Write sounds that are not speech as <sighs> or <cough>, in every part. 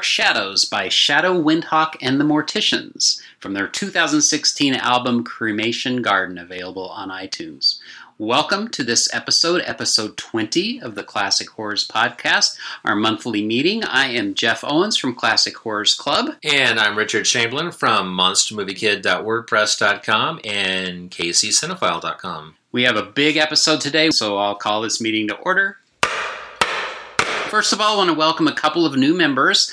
Dark Shadows by Shadow Windhawk and the Morticians from their 2016 album Cremation Garden, available on iTunes. Welcome to this episode, episode 20 of the Classic Horrors Podcast, our monthly meeting. I am Jeff Owens from Classic Horrors Club. And I'm Richard Chamberlain from monstermoviekid.wordpress.com and kccinephile.com. We have a big episode today, so I'll call this meeting to order. First of all, I want to welcome a couple of new members.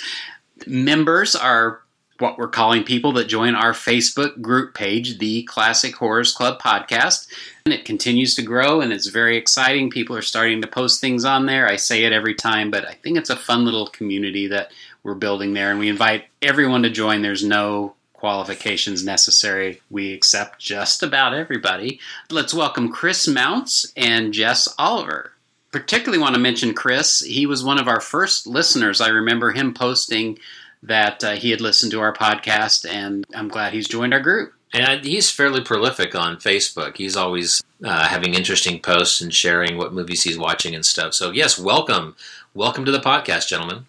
Members are what we're calling people that join our Facebook group page, the Classic Horrors Club podcast. And it continues to grow and it's very exciting. People are starting to post things on there. I say it every time, but I think it's a fun little community that we're building there. And we invite everyone to join. There's no qualifications necessary. We accept just about everybody. Let's welcome Chris Mounts and Jess Oliver. Particularly want to mention Chris. He was one of our first listeners. I remember him posting that uh, he had listened to our podcast, and I'm glad he's joined our group. And he's fairly prolific on Facebook. He's always uh, having interesting posts and sharing what movies he's watching and stuff. So, yes, welcome. Welcome to the podcast, gentlemen.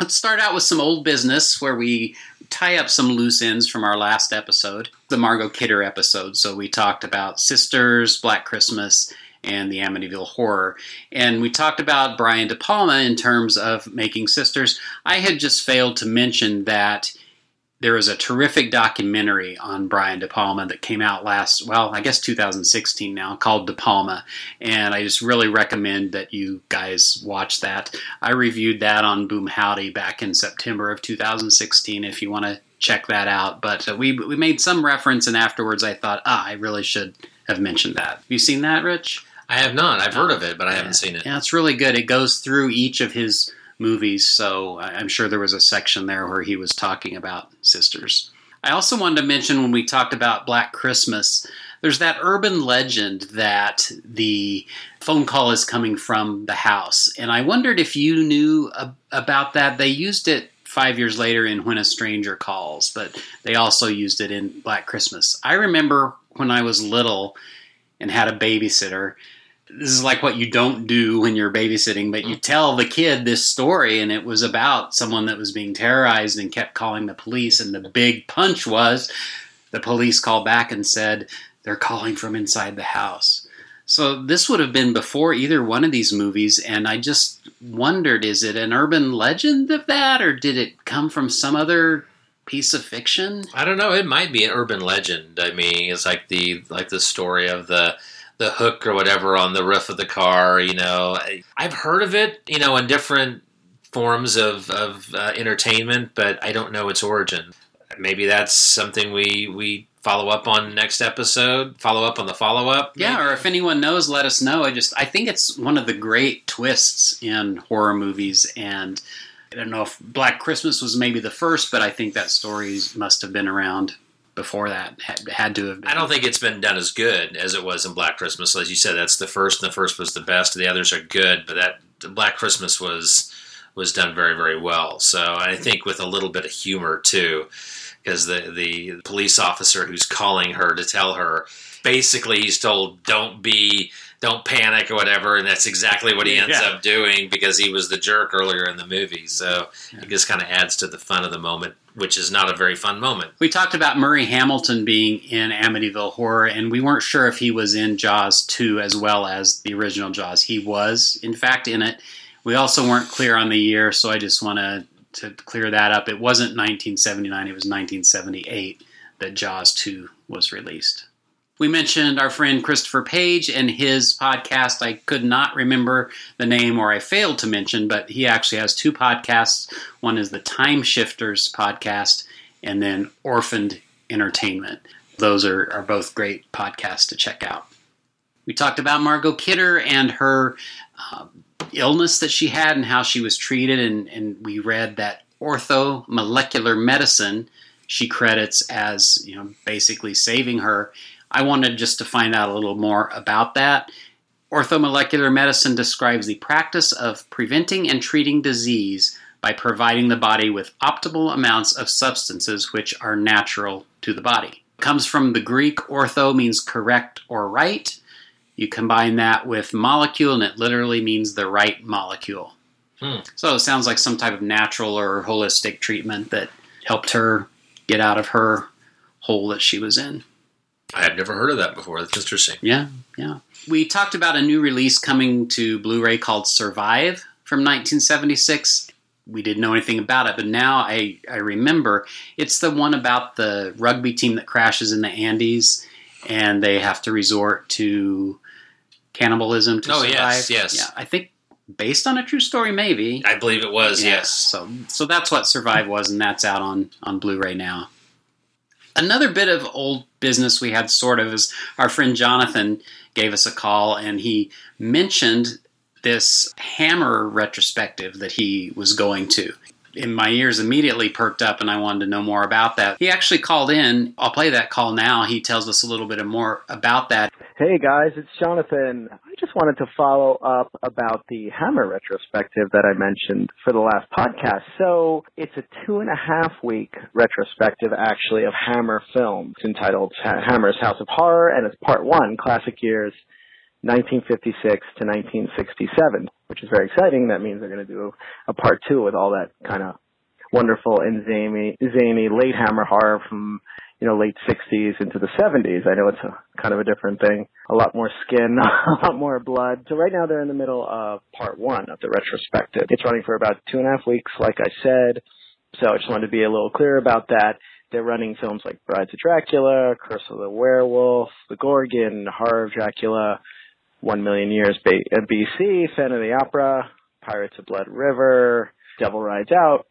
Let's start out with some old business where we tie up some loose ends from our last episode, the Margot Kidder episode. So we talked about Sisters, Black Christmas, and the Amityville Horror. And we talked about Brian De Palma in terms of making Sisters. I had just failed to mention that there is a terrific documentary on Brian De Palma that came out last, well, I guess 2016 now, called De Palma. And I just really recommend that you guys watch that. I reviewed that on Boom Howdy back in September of 2016 if you want to check that out. But uh, we, we made some reference, and afterwards I thought, ah, I really should have mentioned that. Have you seen that, Rich? I have not. I've heard oh, of it, but I haven't seen it. Yeah, it's really good. It goes through each of his movies, so I'm sure there was a section there where he was talking about sisters. I also wanted to mention when we talked about Black Christmas, there's that urban legend that the phone call is coming from the house. And I wondered if you knew about that. They used it five years later in When a Stranger Calls, but they also used it in Black Christmas. I remember when I was little and had a babysitter this is like what you don't do when you're babysitting, but you tell the kid this story, and it was about someone that was being terrorized and kept calling the police. And the big punch was the police called back and said they're calling from inside the house. So this would have been before either one of these movies, and I just wondered is it an urban legend of that, or did it come from some other piece of fiction? I don't know. It might be an urban legend. I mean, it's like the like the story of the the hook or whatever on the roof of the car. You know, I've heard of it. You know, in different forms of of uh, entertainment, but I don't know its origin. Maybe that's something we we follow up on next episode. Follow up on the follow up. Yeah, or if anyone knows, let us know. I just I think it's one of the great twists in horror movies, and I don't know if Black Christmas was maybe the first, but I think that story must have been around before that had, to have been. I don't think it's been done as good as it was in Black Christmas. As you said, that's the first, and the first was the best. The others are good, but that Black Christmas was was done very, very well. So I think with a little bit of humor too, because the the police officer who's calling her to tell her, basically he's told, "Don't be." Don't panic or whatever, and that's exactly what he ends Yeah. up doing because he was the jerk earlier in the movie. So it just kind of adds to the fun of the moment, which is not a very fun moment. We talked about Murray Hamilton being in Amityville Horror, and we weren't sure if he was in Jaws 2 as well as the original Jaws. He was, in fact, in it. We also weren't clear on the year, so I just want to to clear that up. It wasn't 1979, it was 1978 that Jaws 2 was released. We mentioned our friend Christopher Page and his podcast. I could not remember the name or I failed to mention, but he actually has two podcasts. One is the Time Shifters podcast, and then Orphaned Entertainment. Those are, are both great podcasts to check out. We talked about Margot Kidder and her uh, illness that she had and how she was treated, and, and we read that orthomolecular medicine she credits as you know basically saving her. I wanted just to find out a little more about that. Orthomolecular medicine describes the practice of preventing and treating disease by providing the body with optimal amounts of substances which are natural to the body. It comes from the Greek ortho means correct or right. You combine that with molecule and it literally means the right molecule. Hmm. So it sounds like some type of natural or holistic treatment that helped her get out of her hole that she was in. I had never heard of that before. That's interesting. Yeah, yeah. We talked about a new release coming to Blu ray called Survive from 1976. We didn't know anything about it, but now I, I remember it's the one about the rugby team that crashes in the Andes and they have to resort to cannibalism to Oh, survive. yes, yes. Yeah, I think based on a true story, maybe. I believe it was, Yeah, yes. So so that's what Survive was, and that's out on on Blu-ray now. Another bit of old business we had sort of is our friend Jonathan gave us a call and he mentioned this Hammer retrospective that he was going to. And my ears immediately perked up and I wanted to know more about that. He actually called in. I'll play that call now. He tells us a little bit more about that. Hey guys, it's Jonathan. I just wanted to follow up about the Hammer retrospective that I mentioned for the last podcast. So it's a two and a half week retrospective actually of Hammer films entitled Hammer's House of Horror and it's part one, classic years 1956 to 1967, which is very exciting. That means they're going to do a part two with all that kind of wonderful and zany, zany late Hammer horror from you know, late 60s into the 70s. I know it's a kind of a different thing. A lot more skin, <laughs> a lot more blood. So right now they're in the middle of part one of the retrospective. It's running for about two and a half weeks, like I said. So I just wanted to be a little clear about that. They're running films like Brides of Dracula, Curse of the Werewolf, The Gorgon, Horror of Dracula, One Million Years uh, BC, Phantom of the Opera, Pirates of Blood River, Devil Rides Out,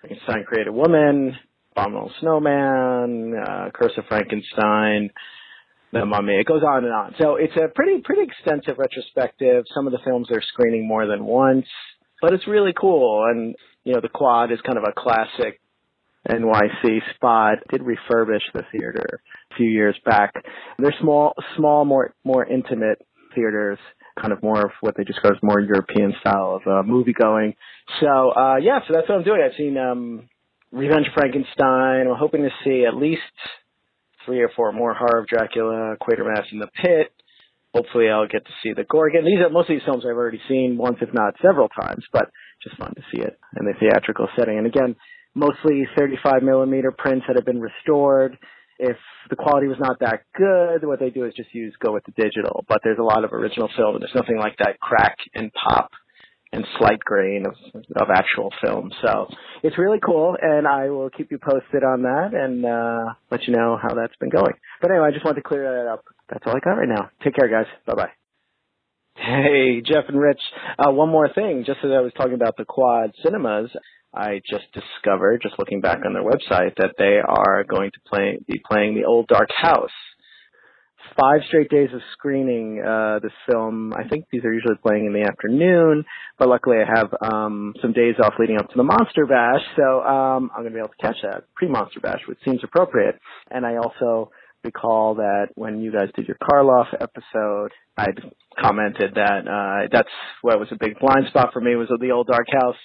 Frankenstein Created Woman, Abominable Snowman, uh, Curse of Frankenstein, The Mummy. It goes on and on. So it's a pretty pretty extensive retrospective. Some of the films they're screening more than once, but it's really cool. And you know, the Quad is kind of a classic NYC spot. Did refurbish the theater a few years back. They're small, small, more more intimate theaters. Kind of more of what they describe as more European style of uh, movie going. So uh, yeah, so that's what I'm doing. I've seen um, Revenge Frankenstein. I'm hoping to see at least three or four more Horror of Dracula, Quatermass in the Pit. Hopefully I'll get to see the Gorgon. These are most of these films I've already seen once, if not several times, but just fun to see it in the theatrical setting. And again, mostly 35 millimeter prints that have been restored. If the quality was not that good, what they do is just use go with the digital. But there's a lot of original film, and there's nothing like that crack and pop and slight grain of, of actual film. So it's really cool, and I will keep you posted on that and uh, let you know how that's been going. But anyway, I just wanted to clear that up. That's all I got right now. Take care, guys. Bye bye. Hey, Jeff and Rich. Uh, one more thing. Just as I was talking about the Quad Cinemas, I just discovered, just looking back on their website, that they are going to play, be playing the Old Dark House five straight days of screening uh, this film. I think these are usually playing in the afternoon, but luckily I have um, some days off leading up to the Monster Bash, so um, I'm going to be able to catch that pre-Monster Bash, which seems appropriate. And I also recall that when you guys did your Karloff episode, I commented that uh, that's what was a big blind spot for me was the old dark house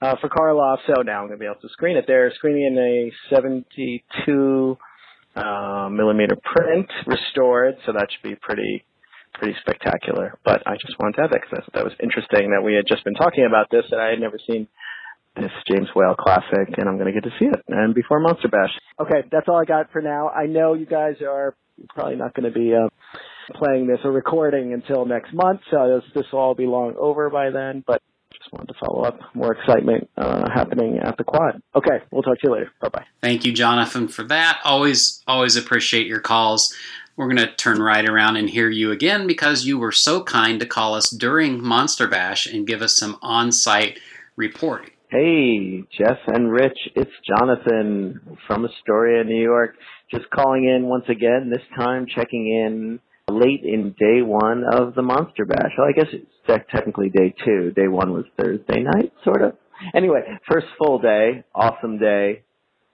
uh, for Karloff. So now I'm going to be able to screen it. They're screening in a 72 uh, millimeter print restored, so that should be pretty pretty spectacular. But I just wanted to have that because that was interesting that we had just been talking about this and I had never seen this James Whale classic, and I'm going to get to see it. And before Monster Bash. Okay, that's all I got for now. I know you guys are probably not going to be uh, playing this or recording until next month, so this this will all be long over by then. But just wanted to follow up. More excitement uh, happening at the quad. Okay, we'll talk to you later. Bye bye. Thank you, Jonathan, for that. Always, always appreciate your calls. We're going to turn right around and hear you again because you were so kind to call us during Monster Bash and give us some on site reporting. Hey, Jeff and Rich, it's Jonathan from Astoria, New York. Just calling in once again, this time checking in late in day one of the Monster Bash. Well, I guess it's technically day two. Day one was Thursday night, sort of. Anyway, first full day, awesome day,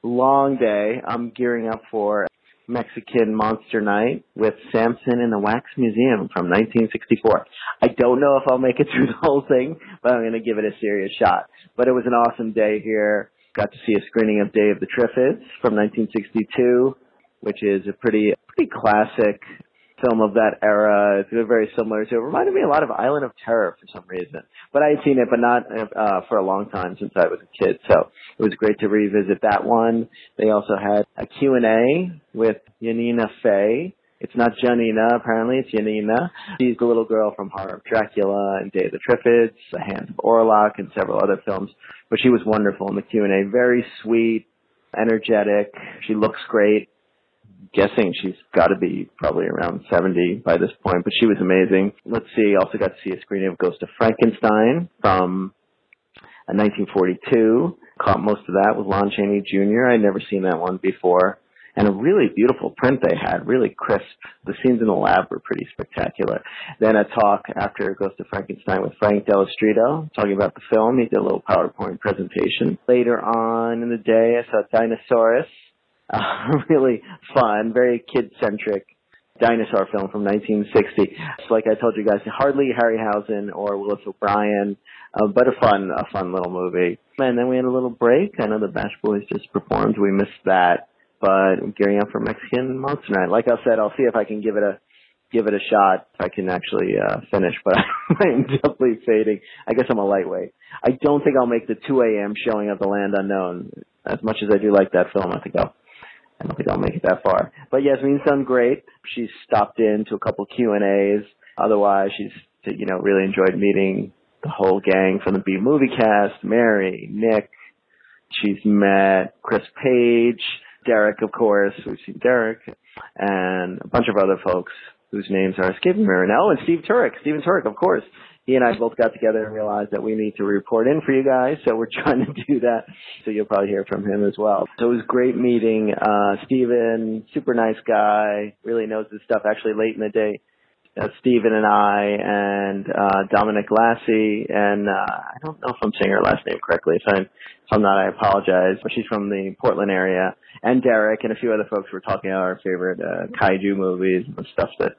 long day. I'm gearing up for Mexican Monster Night with Samson in the Wax Museum from 1964. I don't know if I'll make it <laughs> through the whole thing, but I'm going to give it a serious shot. But it was an awesome day here. Got to see a screening of Day of the Triffids from 1962, which is a pretty pretty classic film of that era. It's very similar to. It reminded me a lot of Island of Terror for some reason. But I had seen it, but not uh, for a long time since I was a kid. So it was great to revisit that one. They also had a Q and A with Yanina Faye. It's not Janina, apparently it's Yanina. She's the little girl from Horror of Dracula and Day of the Triffids, The Hands of Orlac, and several other films. But she was wonderful in the Q&A. Very sweet, energetic. She looks great guessing she's got to be probably around 70 by this point, but she was amazing. Let's see, also got to see a screening of Ghost of Frankenstein from uh, 1942. Caught most of that with Lon Chaney Jr. I'd never seen that one before. And a really beautiful print they had, really crisp. The scenes in the lab were pretty spectacular. Then a talk after Ghost of Frankenstein with Frank Dello talking about the film. He did a little PowerPoint presentation. Later on in the day, I saw Dinosaurus, uh, <laughs> really fun, very kid-centric dinosaur film from 1960. So like I told you guys, hardly Harryhausen or Willis O'Brien, uh, but a fun, a fun little movie. And then we had a little break. I know the Bash Boys just performed. We missed that, but gearing up for Mexican Monster Night. Like I said, I'll see if I can give it a give it a shot if I can actually uh, finish, but <laughs> I'm definitely fading. I guess I'm a lightweight. I don't think I'll make the 2 a.m. showing of The Land Unknown. As much as I do like that film, I think I'll I don't think I'll make it that far. But Yasmin's done great. She's stopped in to a couple Q and A's. Otherwise, she's you know really enjoyed meeting the whole gang from the B movie cast. Mary, Nick. She's met Chris Page, Derek, of course. We've seen Derek, and a bunch of other folks whose names are escaping me right now. And Steve Turek, Stephen Turek, of course he and I both got together and realized that we need to report in for you guys. So we're <laughs> trying to do that. So you'll probably hear from him as well. So it was great meeting, uh, Steven, super nice guy, really knows his stuff. Actually late in the day, uh, Steven and I and, uh, Dominic Lassie and, uh, I don't know if I'm saying her last name correctly. If I'm, if I'm not, I apologize. But she's from the Portland area and Derek and a few other folks were talking about our favorite, uh, kaiju movies and stuff that,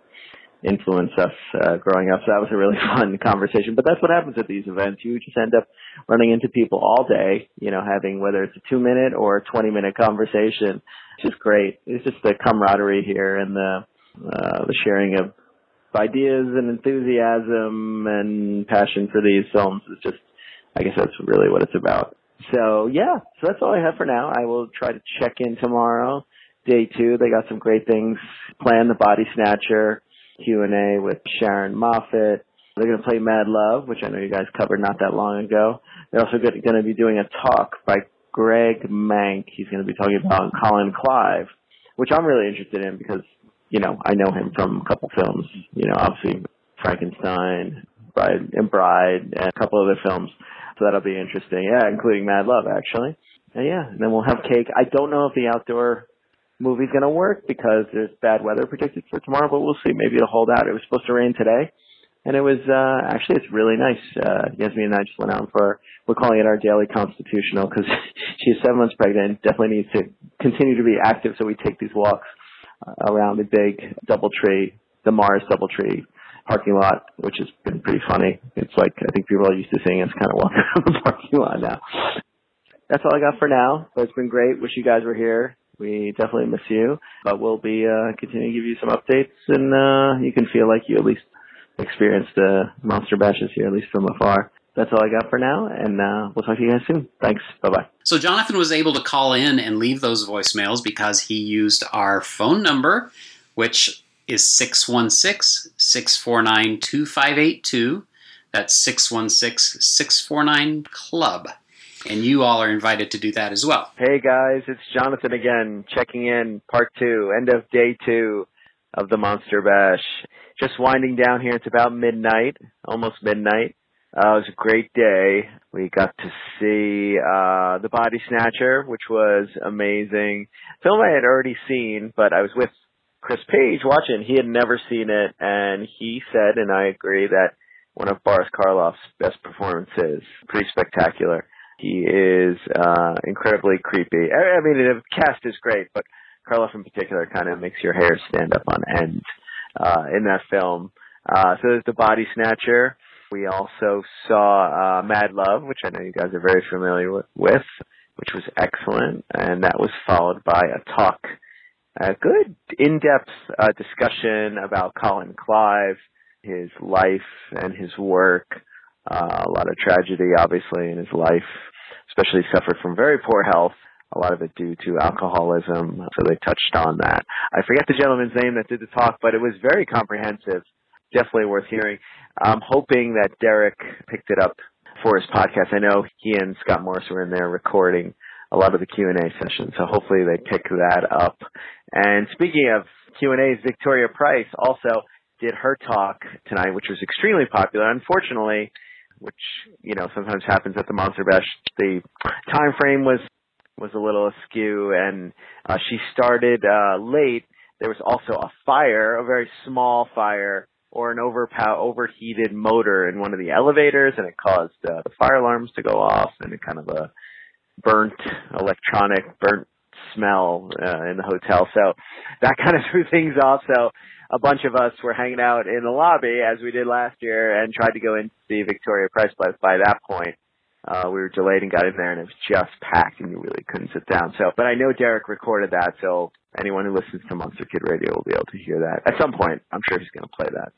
influenced us uh, growing up. So that was a really <laughs> fun conversation. But that's what happens at these events. You just end up running into people all day, you know, having whether it's a two minute or a 20 minute conversation. It's just great. It's just the camaraderie here and the, uh, the sharing of ideas and enthusiasm and passion for these films is just, I guess that's really what it's about. So yeah, so that's all I have for now. I will try to check in tomorrow. Day two, they got some great things planned. The Body Snatcher, Q&A with Sharyn Moffett. They're going to play Mad Love, which I know you guys covered not that long ago. They're also going to be doing a talk by Greg Mank. He's going to be talking about Colin Clive, which I'm really interested in because, you know, I know him from a couple films, you know, obviously Frankenstein, Bride and Bride, and a couple other films. So that'll be interesting. Yeah, including Mad Love, actually. And yeah, and then we'll have cake. I don't know if the outdoor movie's going to work because there's bad weather predicted for tomorrow, but we'll see. Maybe it'll hold out. It was supposed to rain today. And it was, uh, actually, it's really nice. Uh, Yasmin and I just went out for, we're calling it our daily constitutional because <laughs> she's seven months pregnant, definitely needs to continue to be active. So we take these walks uh, around the big Doubletree, the Mars Doubletree parking lot, which has been pretty funny. It's like, I think people are used to seeing us kind of walk <laughs> around the parking lot now. That's all I got for now, but it's been great. Wish you guys were here. We definitely miss you, but we'll be, uh, continuing to give you some updates and, uh, you can feel like you at least experienced the monster bashes here, at least from afar. That's all I got for now, and uh, we'll talk to you guys soon. Thanks. Bye bye. So Jonathan was able to call in and leave those voicemails because he used our phone number, which is 616 649 2582. That's 616 649 Club. And you all are invited to do that as well. Hey guys, it's Jonathan again, checking in, part two, end of day two of the Monster Bash. Just winding down here. It's about midnight, almost midnight. Uh, it was a great day. We got to see uh, The Body Snatcher, which was amazing. Film I had already seen, but I was with Chris Page watching. He had never seen it, and he said, and I agree, that one of Boris Karloff's best performances. Pretty spectacular. He is uh, incredibly creepy. I, I mean, the cast is great, but Karloff in particular kind of makes your hair stand up on end uh, in that film. Uh, so there's The Body Snatcher. We also saw uh, Mad Love, which I know you guys are very familiar with, which was excellent, and that was followed by a talk, a good in-depth uh, discussion about Colin Clive, his life and his work. Uh, a lot of tragedy, obviously, in his life, especially suffered from very poor health a lot of it due to alcoholism. So they touched on that. I forget the gentleman's name that did the talk, but it was very comprehensive. Definitely worth hearing. I'm hoping that Derek picked it up for his podcast. I know he and Scott Morris were in there recording a lot of the Q&A sessions, so hopefully they pick that up. And speaking of Q&As, Victoria Price also did her talk tonight, which was extremely popular. Unfortunately, which you know sometimes happens at the Monster Bash, the time frame was was a little askew, and uh, she started uh, late. There was also a fire, a very small fire, or an overpow- overheated motor in one of the elevators, and it caused uh, the fire alarms to go off, and kind of a burnt electronic burnt smell uh, in the hotel. So that kind of <laughs> threw things off. So a bunch of us were hanging out in the lobby as we did last year and tried to go in to see Victoria Price. But by that point, uh, we were delayed and got in there and it was just packed and you really couldn't sit down. So, but I know Derek recorded that, so anyone who listens to Monster Kid Radio will be able to hear that at some point. I'm sure he's going to play that.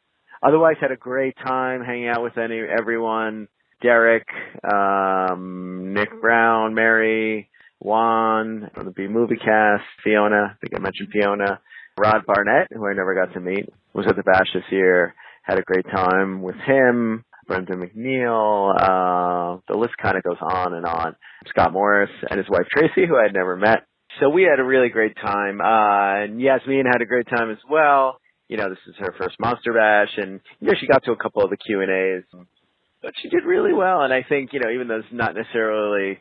Otherwise, had a great time hanging out with any everyone. Derek, um, Nick Brown, Mary, Juan the B Movie Cast, Fiona. I think I mentioned Fiona. Rod Barnett, who I never got to meet, was at the bash this year. Had a great time with him. Brendan McNeil. Uh, the list kind of goes on and on. Scott Morris and his wife Tracy, who I had never met. So we had a really great time. Uh, and Yasmin had a great time as well. You know, this is her first Monster Bash, and you know she got to a couple of the Q and A's, but she did really well. And I think you know, even though it's not necessarily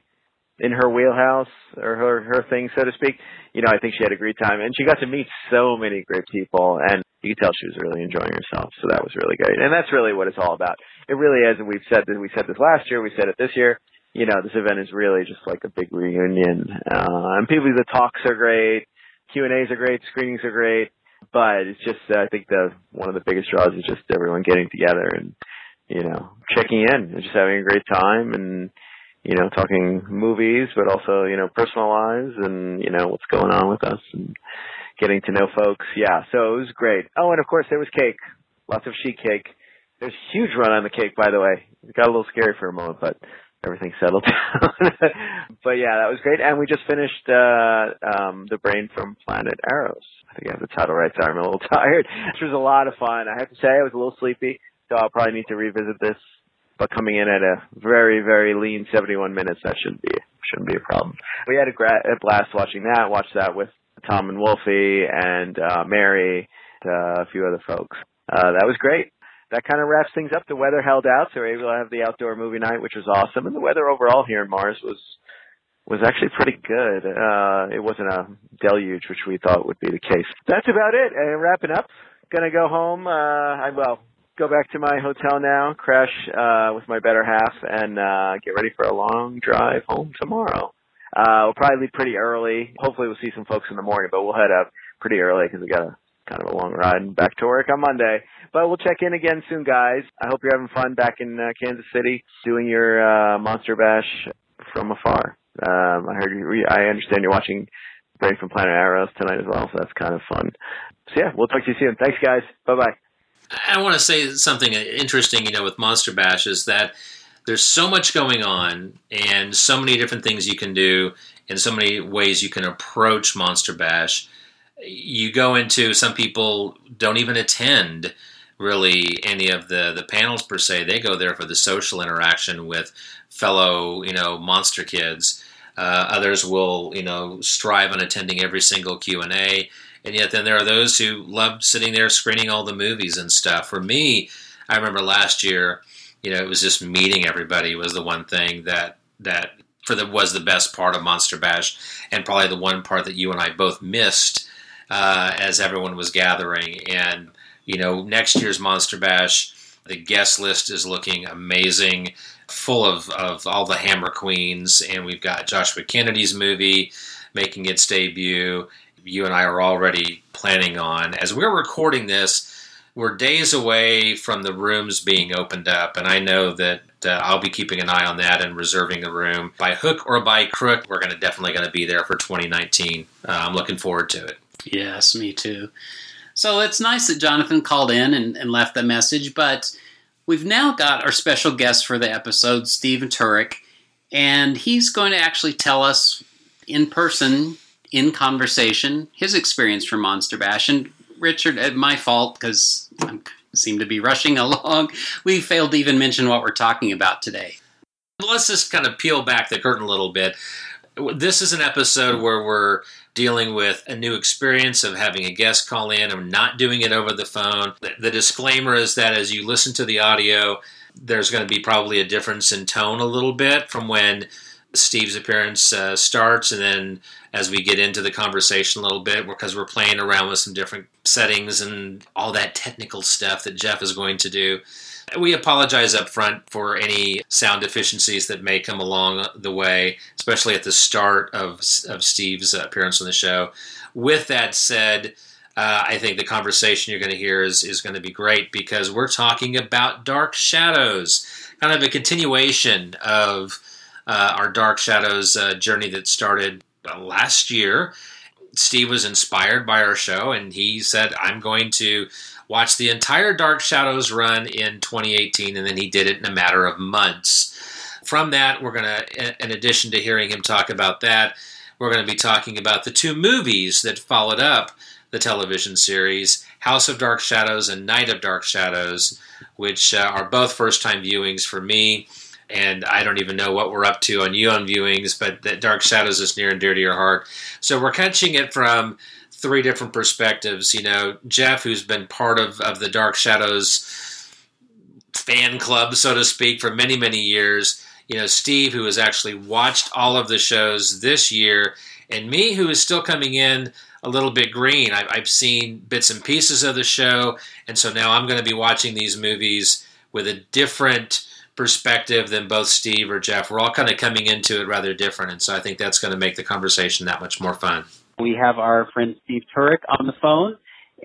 in her wheelhouse or her her thing, so to speak. You know, I think she had a great time, and she got to meet so many great people, and you could tell she was really enjoying herself. So that was really great, and that's really what it's all about. It really is, and we've said that we said this last year, we said it this year. You know, this event is really just like a big reunion, uh, and people. The talks are great, Q and A's are great, screenings are great, but it's just uh, I think the one of the biggest draws is just everyone getting together and you know checking in and just having a great time and you know, talking movies, but also, you know, personal lives and, you know, what's going on with us and getting to know folks. Yeah, so it was great. Oh, and of course there was cake. Lots of sheet cake. There's a huge run on the cake, by the way. It got a little scary for a moment, but everything settled <laughs> down. but yeah, that was great. And we just finished, uh, um, The Brain from Planet Arous. I think I have the title right, sorry, I'm a little <laughs> tired. This was a lot of fun. I have to say I was a little sleepy, so I'll probably need to revisit this but coming in at a very very lean 71 minutes that shouldn't be shouldn't be a problem. We had a, gra- a blast watching that. Watched that with Tom and Wolfie and uh, Mary, uh, a few other folks. Uh, that was great. That kind of wraps things up. The weather held out, so we were able to have the outdoor movie night, which was awesome. And the weather overall here in Mars was was actually pretty good. Uh, it wasn't a deluge, which we thought would be the case. That's about it. Uh, wrapping up. Gonna go home. Uh, I well go back to my hotel now, crash uh, with my better half, and uh, get ready for a long drive home tomorrow. Uh, we'll probably leave pretty early. Hopefully, we'll see some folks in the morning, but we'll head up pretty early because we got a kind of a long ride and back to work on Monday. But we'll check in again soon, guys. I hope you're having fun back in uh, Kansas City doing your uh, Monster Bash from afar. Um, I heard you. I understand you're watching Brave from Planet Arous tonight as well, so that's kind of fun. So yeah, we'll talk to you soon. Thanks, guys. Bye bye. I want to say something interesting, you know, with Monster Bash is that there's so much going on and so many different things you can do and so many ways you can approach Monster Bash. You go into some people don't even attend really any of the the panels per se. They go there for the social interaction with fellow, you know, monster kids. Uh, others will, you know, strive on attending every single Q and A and yet then there are those who love sitting there screening all the movies and stuff. For me, I remember last year, you know, it was just meeting everybody was the one thing that that for the was the best part of Monster Bash, and probably the one part that you and I both missed uh, as everyone was gathering. And you know, next year's Monster Bash, the guest list is looking amazing, full of of all the Hammer Queens, and we've got Joshua Kennedy's movie making its debut you and I are already planning on. As we're recording this, we're days away from the rooms being opened up, and I know that uh, I'll be keeping an eye on that and reserving the room by hook or by crook. We're going to definitely going to be there for 2019. Uh, I'm looking forward to it. Yes, me too. So it's nice that Jonathan called in and, and left the message, but we've now got our special guest for the episode, Steve Turek, and he's going to actually tell us in person in conversation his experience from Monster Bash. And Richard, at my fault because I seem to be rushing <laughs> along, we failed to even mention what we're talking about today. Let's just kind of peel back the curtain a little bit. This is an episode where we're dealing with a new experience of having a guest call in and not doing it over the phone. The disclaimer is that as you listen to the audio, there's going to be probably a difference in tone a little bit from when Steve's appearance uh, starts and then as we get into the conversation a little bit because we're playing around with some different settings and all that technical stuff that Jeff is going to do. We apologize up front for any sound deficiencies that may come along the way, especially at the start of, of Steve's appearance on the show. With that said, uh, I think the conversation you're going to hear is, is going to be great because we're talking about Dark Shadows, kind of a continuation of uh, our Dark Shadows uh, journey that started uh, last year. Steve was inspired by our show, and he said, "I'm going to." Watch the entire Dark Shadows run in 2018, and then he did it in a matter of months. From that, we're going to, in addition to hearing him talk about that, we're going to be talking about the two movies that followed up the television series House of Dark Shadows and Night of Dark Shadows, which uh, are both first time viewings for me and I don't even know what we're up to on you on viewings, but that Dark Shadows is near and dear to your heart. So we're catching it from three different perspectives. You know, Jeff, who's been part of, of the Dark Shadows fan club, so to speak, for many, many years. You know, Steve, who has actually watched all of the shows this year, and me, who is still coming in a little bit green. I've, I've seen bits and pieces of the show, and so now I'm going to be watching these movies with a different perspective than both Steve or Jeff. We're all kind of coming into it rather different, and so I think that's going to make the conversation that much more fun. We have our friend Steve Turek on the phone,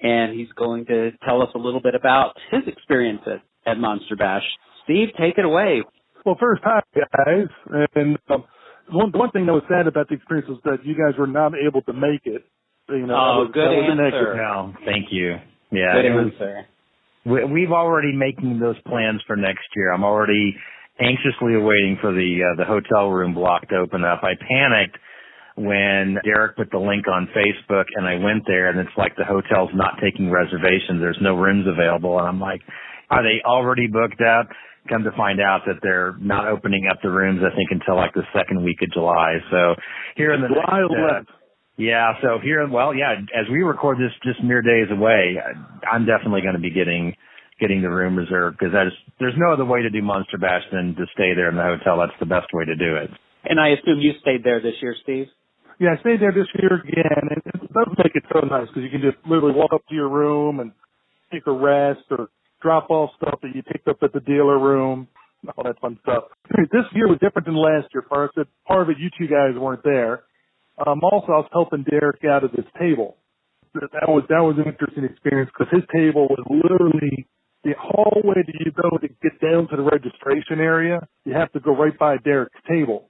and he's going to tell us a little bit about his experience at, at Monster Bash. Steve, take it away. Well, first, hi guys, and um, one one thing that was sad about the experience was that you guys were not able to make it. You know, oh, was, good answer. No, thank you. Yeah, good it was, answer we, we've already making those plans for next year. I'm already anxiously awaiting for the uh, the hotel room block to open up. I panicked when Derek put the link on Facebook and I went there and it's like the hotel's not taking reservations. There's no rooms available. And I'm like, are they already booked up? Come to find out that they're not opening up the rooms, I think, until like the second week of July. So here in the July next, yeah, so here, well, yeah, as we record this just mere days away, I'm definitely going to be getting getting the room reserved because there's there's no other way to do Monster Bash than to stay there in the hotel. That's the best way to do it. And I assume you stayed there this year, Steve. Yeah, I stayed there this year again, and it does make it so nice because you can just literally walk up to your room and take a rest or drop off stuff that you picked up at the dealer room, all that fun stuff. This year was different than last year. First, part of it you two guys weren't there. Um, also, I was helping Derek out at this table. That was that was an interesting experience because his table was literally the hallway that you go to get down to the registration area. You have to go right by Derek's table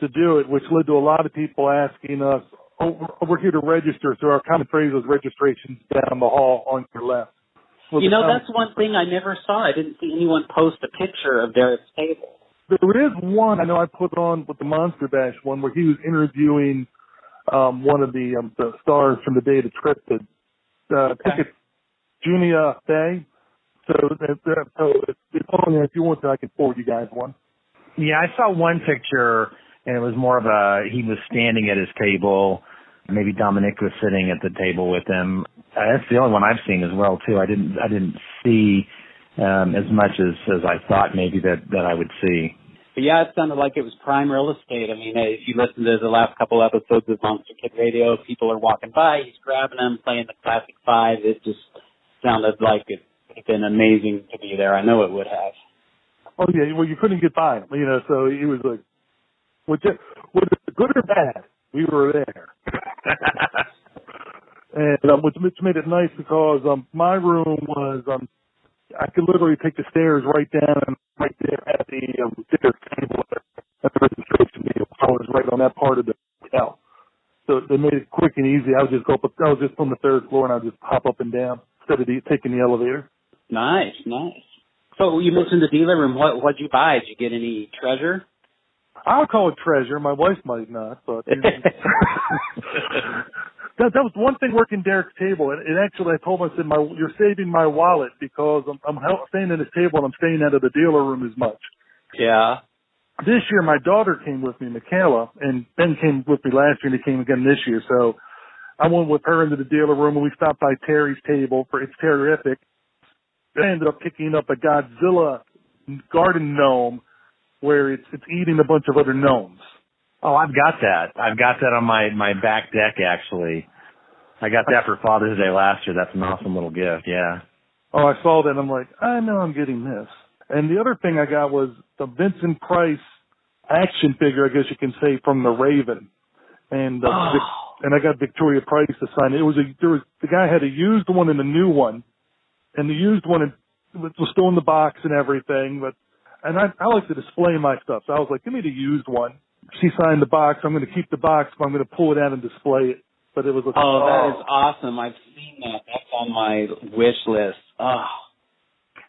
to do it, which led to a lot of people asking us over, over here to register. So our common phrase was registrations down the hall on your left. Well, you know, that's one thing I never saw. I didn't see anyone post a picture of Derek's table. There is one I know I put on with the Monster Bash one where he was interviewing um, one of the um, the stars from the day the Triffids. Uh, think it's Junia Day. So, so it's, it's on there. If you want to, I can forward you guys one. Yeah, I saw one picture, and it was more of a he was standing at his table. Maybe Dominic was sitting at the table with him. Uh, that's the only one I've seen as well too. I didn't I didn't see um, as much as as I thought maybe that that I would see. But yeah, it sounded like it was prime real estate. I mean, if you listen to the last couple episodes of Monster Kid Radio, people are walking by, he's grabbing them, playing the classic five. It just sounded like it would have been amazing to be there. I know it would have. Oh yeah, well you couldn't get by him, you know. So he was like, which whether it's good or bad, we were there. <laughs> and um, which, which made it nice because um my room was um I could literally take the stairs right down and right there at the um dinner table at the registration. I was right on that part of the hotel. So they made it quick and easy. I would just go up I was just on the third floor and I would just hop up and down instead of the, taking the elevator. Nice, nice. So you mentioned the dealer room. What what'd you buy? Did you get any treasure? I'll call it treasure. My wife might not, but <laughs> that that was one thing working Derek's table. And it actually, I told him, I said, "My, you're saving my wallet because I'm, I'm staying in his table and I'm staying out of the dealer room as much." Yeah. This year, my daughter came with me, Michaela, and Ben came with me last year, and he came again this year. So I went with her into the dealer room, and we stopped by Terry's table for it's terrific. I ended up picking up a Godzilla garden gnome where it's it's eating a bunch of other gnomes. Oh, I've got that. I've got that on my my back deck actually. I got that for Father's Day last year. That's an awesome little gift. Yeah. Oh, I saw that and I'm like, I know I'm getting this. And the other thing I got was the Vincent Price action figure, I guess you can say, from the Raven. And uh, Oh. Vic- and I got Victoria Price to sign it. It was a there was the guy had a used one and a new one, and the used one was was still in the box and everything. But and I I like to display my stuff, so I was like, give me the used one. She signed the box. I'm going to keep the box, but I'm going to pull it out and display it. But it was like, Oh, that is awesome. I've seen that. That's on my wish list. Oh.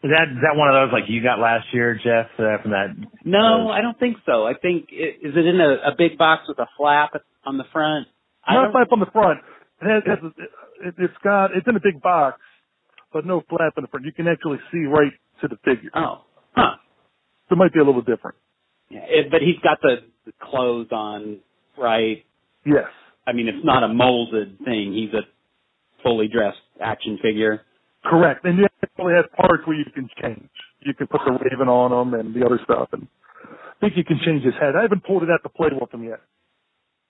Is that is that one of those like you got last year, Jeff, uh, from that? No, I don't think so. I think it, is it in a, a big box with a flap on the front? I Not don't- flap on the front. It has, it, it, it's got it's in a big box, but no flap in the front. You can actually see right to the figure. Oh, huh. So it might be a little different. Yeah, it, but he's got the, the clothes on, right? Yes. I mean, it's not a molded thing. He's a fully dressed action figure. Correct. And you actually have parts where you can change. You can put the raven on them and the other stuff. And I think you can change his head. I haven't pulled it out to play with him yet.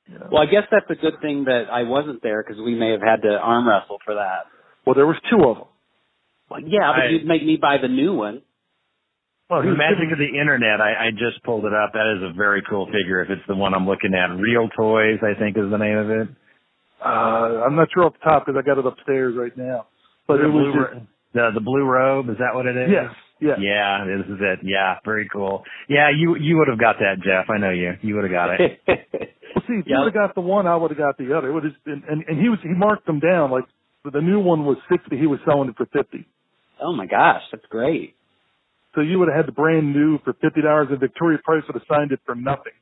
You know. Well, I guess that's a good thing that I wasn't there because we may have had to arm wrestle for that. Well, there was two of them. Well, yeah, but I- you'd make me buy the new one. Well, he The was magic of the internet. I, I just pulled it up. That is a very cool figure. If it's the one I'm looking at, Real Toys, I think is the name of it. uh, I'm not sure off the top because I got it upstairs right now. But the it was blue, just, the the blue robe. Is that what it is? yes, yes. Yeah, this is it. Yeah, very cool. Yeah, you you would have got that, Jeff. I know you. You would have got it. <laughs> Well, see, if you Yeah. would have got the one, I would have got the other. It would have been, and, and he was he marked them down like the new one was sixty. He was selling it for fifty. oh my gosh, that's great. So you would have had the brand new for fifty dollars, and Victoria Price would have signed it for nothing.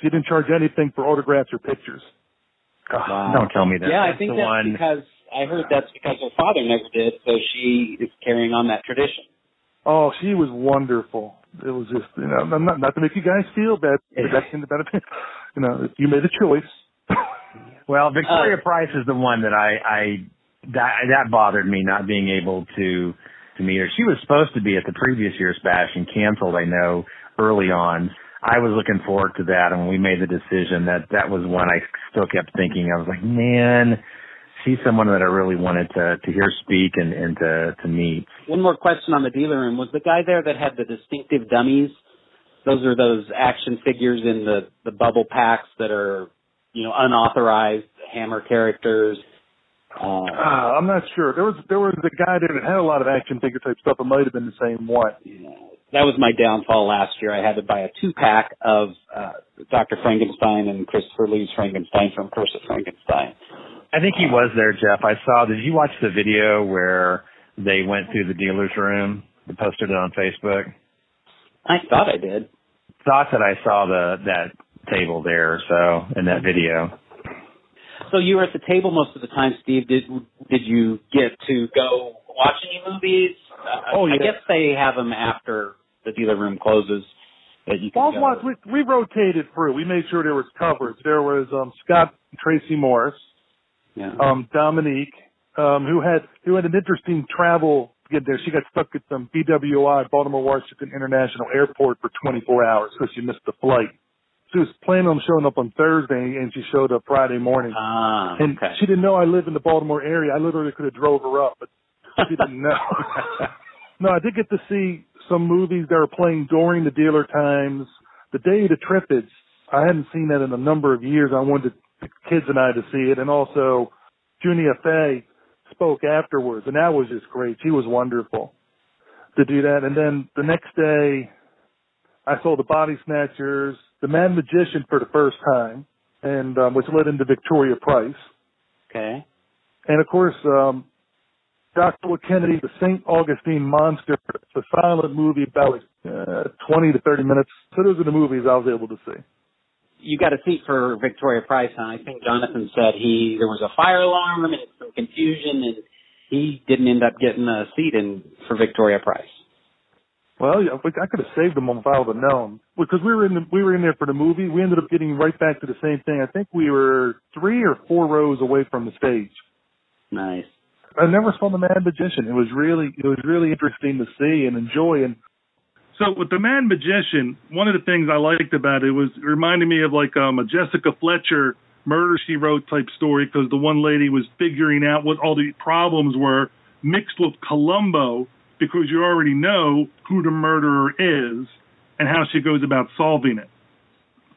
She didn't charge anything for autographs or pictures. God, Wow. Don't tell me that. yeah, I That's think the that's one. because I heard that's because her father never did, so she is carrying on that tradition. Oh, she was wonderful. It was just, you know, I'm not not to make you guys feel bad, but that's in the benefit. You know, you made a choice. <laughs> Well, Victoria Uh, Price is the one that I, I that that bothered me not being able to to meet her. She was supposed to be at the previous year's bash and canceled. I know early on. I was looking forward to that, and when we made the decision, that that was when I still kept thinking. I was like, man, she's someone that I really wanted to to hear speak and and to to meet. One more question on the dealer room. Was the guy there that had the distinctive dummies? Those are those action figures in the the bubble packs that are, you know, unauthorized Hammer characters. Uh, Uh, I'm not sure. There was there was a guy there that had a lot of action figure type stuff. It might have been the same one. that was my downfall last year. I had to buy a two pack of uh, Dr. Frankenstein and Christopher Lee's Frankenstein from Curse of Frankenstein. I think he was there, Jeff. I saw. Did you watch the video where they went through the dealer's room? They posted it on Facebook. I thought I did. Thought that I saw the that table there. So in that video. So you were at the table most of the time, Steve. Did did you get to go watch any movies? Uh, Oh, I guess they have them after the dealer room closes. That you can Well, go. once we, we rotated through. We made sure there was coverage. There was um, Scott and Tracy Morris, Yeah. um, Dominique, um, who had who had an interesting travel to get there. She got stuck at some BWI Baltimore Washington International Airport for 24 hours because she missed the flight. She was planning on showing up on Thursday, and she showed up Friday morning. Ah, and okay. she didn't know I live in the Baltimore area. I literally could have drove her up, but she didn't <laughs> know. <laughs> no, I did get to see some movies that were playing during the dealer times. The Day of the Triffids, I hadn't seen that in a number of years. I wanted the kids and I to see it, and also Janina Faye spoke afterwards, and that was just great. She was wonderful to do that. And then the next day, I saw the Body Snatchers, the Mad Magician for the first time, and um, which led into Victoria Price. Okay. And of course, um, Dr. Kennedy, the St. Augustine Monster. It's a silent movie about uh, 20 to 30 minutes. So those are the movies I was able to see. You got a seat for Victoria Price, and I think Jonathan said he there was a fire alarm and some confusion, and he didn't end up getting a seat in for Victoria Price. Well, yeah, I could have saved them if I would have known because we were in the, we were in there for the movie. We ended up getting right back to the same thing. I think we were three or four rows away from the stage. Nice. I never saw the Mad Magician. It was really it was really interesting to see and enjoy. And so with the Mad Magician, one of the things I liked about it was it reminded me of like um, a Jessica Fletcher murder she wrote type story because the one lady was figuring out what all the problems were mixed with Columbo because you already know who the murderer is and how she goes about solving it.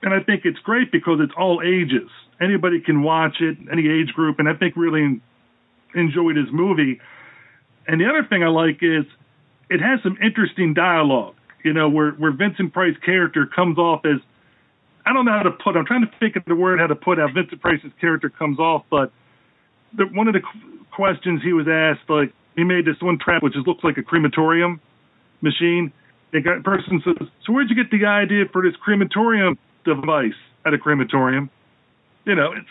And I think it's great because it's all ages. Anybody can watch it, any age group, and I think really enjoyed his movie. And the other thing I like is it has some interesting dialogue. You know, where where Vincent Price's character comes off as I don't know how to put. I'm trying to think of the word how to put how Vincent Price's character comes off, but the, one of the questions he was asked, like he made this one trap which just looks like a crematorium machine. The person says, "So where'd you get the idea for this crematorium device at a crematorium?" You know, it's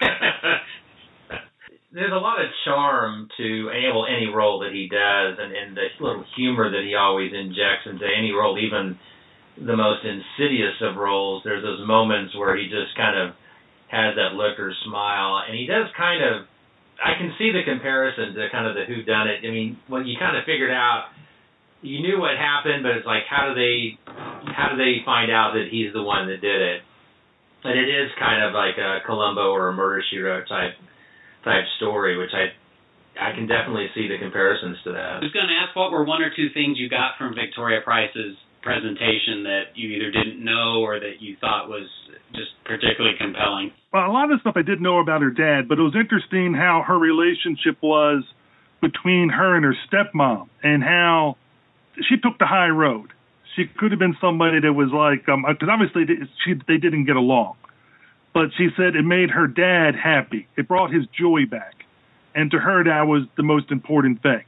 <laughs> There's a lot of charm to well, any role that he does, and, and the little humor that he always injects into any role, even the most insidious of roles. There's those moments where he just kind of has that look or smile, and he does kind of. I can see the comparison to kind of the Who Done It. I mean, when you kind of figured out, you knew what happened, but it's like, how do they, how do they find out that he's the one that did it? And it is kind of like a Columbo or a Murder She Wrote type type story, which I I can definitely see the comparisons to I that. was going to ask what were one or two things you got from Victoria Price's presentation that you either didn't know or that you thought was just particularly compelling. well, a lot of stuff I didn't know about her dad, but it was interesting how her relationship was between her and her stepmom, and how she took the high road. She could have been somebody that was like, um, because obviously they, she they didn't get along, but she said it made her dad happy. It brought his joy back, and to her that was the most important thing.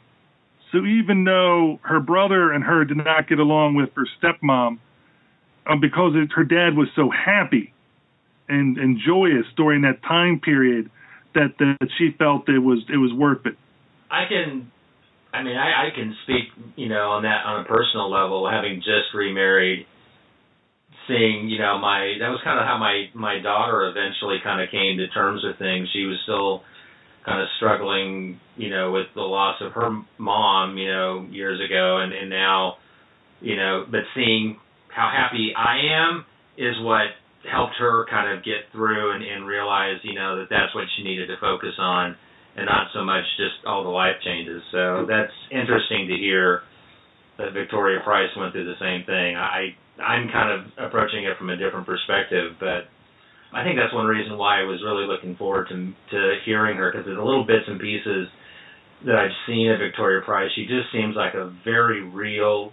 So even though her brother and her did not get along with her stepmom, um, because it, her dad was so happy and, and joyous during that time period, that that she felt it was it was worth it. I can, I mean, I, I can speak, you know, on that on a personal level, having just remarried, seeing, you know, my that was kind of how my my daughter eventually kind of came to terms with things. She was still kind of struggling, you know, with the loss of her mom, you know, years ago, and and now, you know, but seeing how happy I am is what helped her kind of get through and, and realize, you know, that that's what she needed to focus on and not so much just all the life changes. So that's interesting to hear that Victoria Price went through the same thing. I I'm kind of approaching it from a different perspective, but I think that's one reason why I was really looking forward to to hearing her because there's a little bits and pieces that I've seen of Victoria Price. She just seems like a very real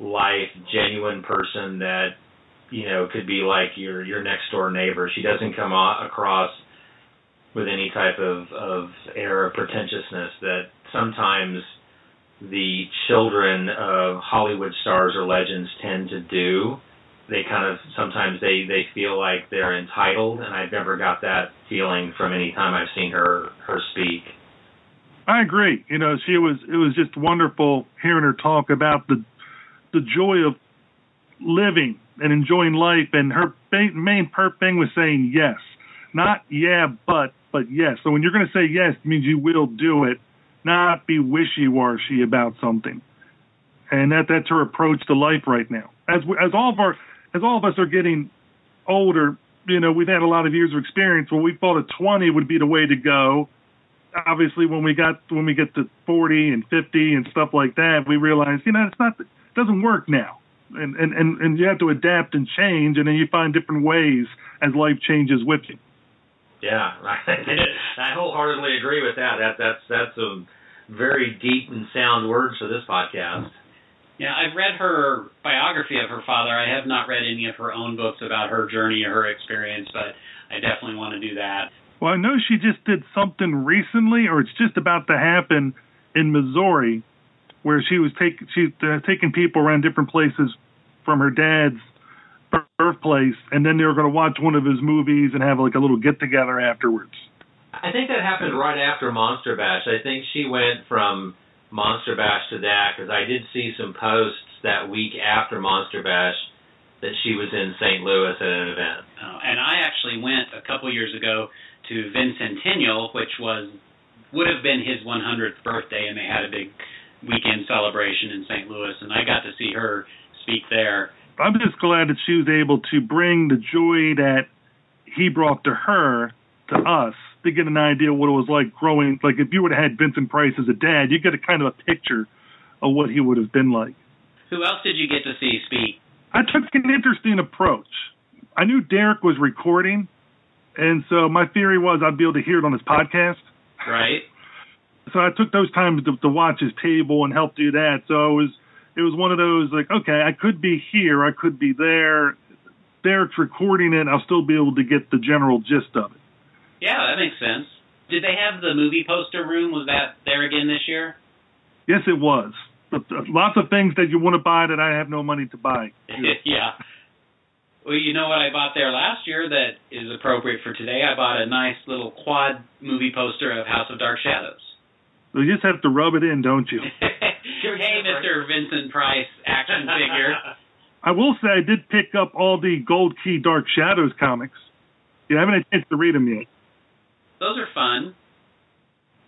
life, genuine person that you know could be like your your next door neighbor. She doesn't come across with any type of, of air of pretentiousness that sometimes the children of Hollywood stars or legends tend to do. They kind of sometimes they they feel like they're entitled, and I've never got that feeling from any time I've seen her her speak. I agree. You know, she was it was just wonderful hearing her talk about the the joy of living and enjoying life, and her main per thing was saying yes, not yeah, but but yes. So when you're going to say yes, it means you will do it, not be wishy-washy about something. And that that's her approach to life right now. As as all of our as all of us are getting older, you know, we've had a lot of years of experience. Well, we thought a 20 would be the way to go. Obviously, when we got when we get to 40 and 50 and stuff like that, we realize, you know, it's not it doesn't work now. And, and and and you have to adapt and change, and then you find different ways as life changes with you. Yeah, <laughs> I wholeheartedly agree with that. That that's that's a very deep and sound words for this podcast. Yeah, I've read her biography of her father. I have not read any of her own books about her journey or her experience, but I definitely want to do that. Well, I know she just did something recently, or it's just about to happen in Missouri, where she was taking she's uh, taking people around different places from her dad's birthplace, and then they were going to watch one of his movies and have like a little get together afterwards. I think that happened right after Monster Bash. I think she went from Monster Bash to that because I did see some posts that week after Monster Bash that she was in St. Louis at an event. Oh, and I actually went a couple years ago to Vincentennial, which was would have been his 100th birthday, and they had a big weekend celebration in St. Louis, and I got to see her speak there. I'm just glad that she was able to bring the joy that he brought to her to us to get an idea what it was like growing. Like if you would have had Vincent Price as a dad, you get a kind of a picture of what he would have been like. Who else did you get to see speak? I took an interesting approach. I knew Derek was recording, and so my theory was I'd be able to hear it on his podcast. Right. So I took those times to, to watch his table and help do that. So it was it was one of those like, okay, I could be here, I could be there. Derek's recording it, I'll still be able to get the general gist of it. Yeah, that makes sense. Did they have the movie poster room? Was that there again this year? Yes, it was. But uh, lots of things that you want to buy that I have no money to buy. <laughs> yeah. Well, you know what I bought there last year that is appropriate for today? I bought a nice little quad movie poster of House of Dark Shadows. You just have to rub it in, don't you? <laughs> hey, Mr. Vincent Price action figure. <laughs> I will say I did pick up all the Gold Key Dark Shadows comics. You haven't had a chance to read them yet. Those are fun.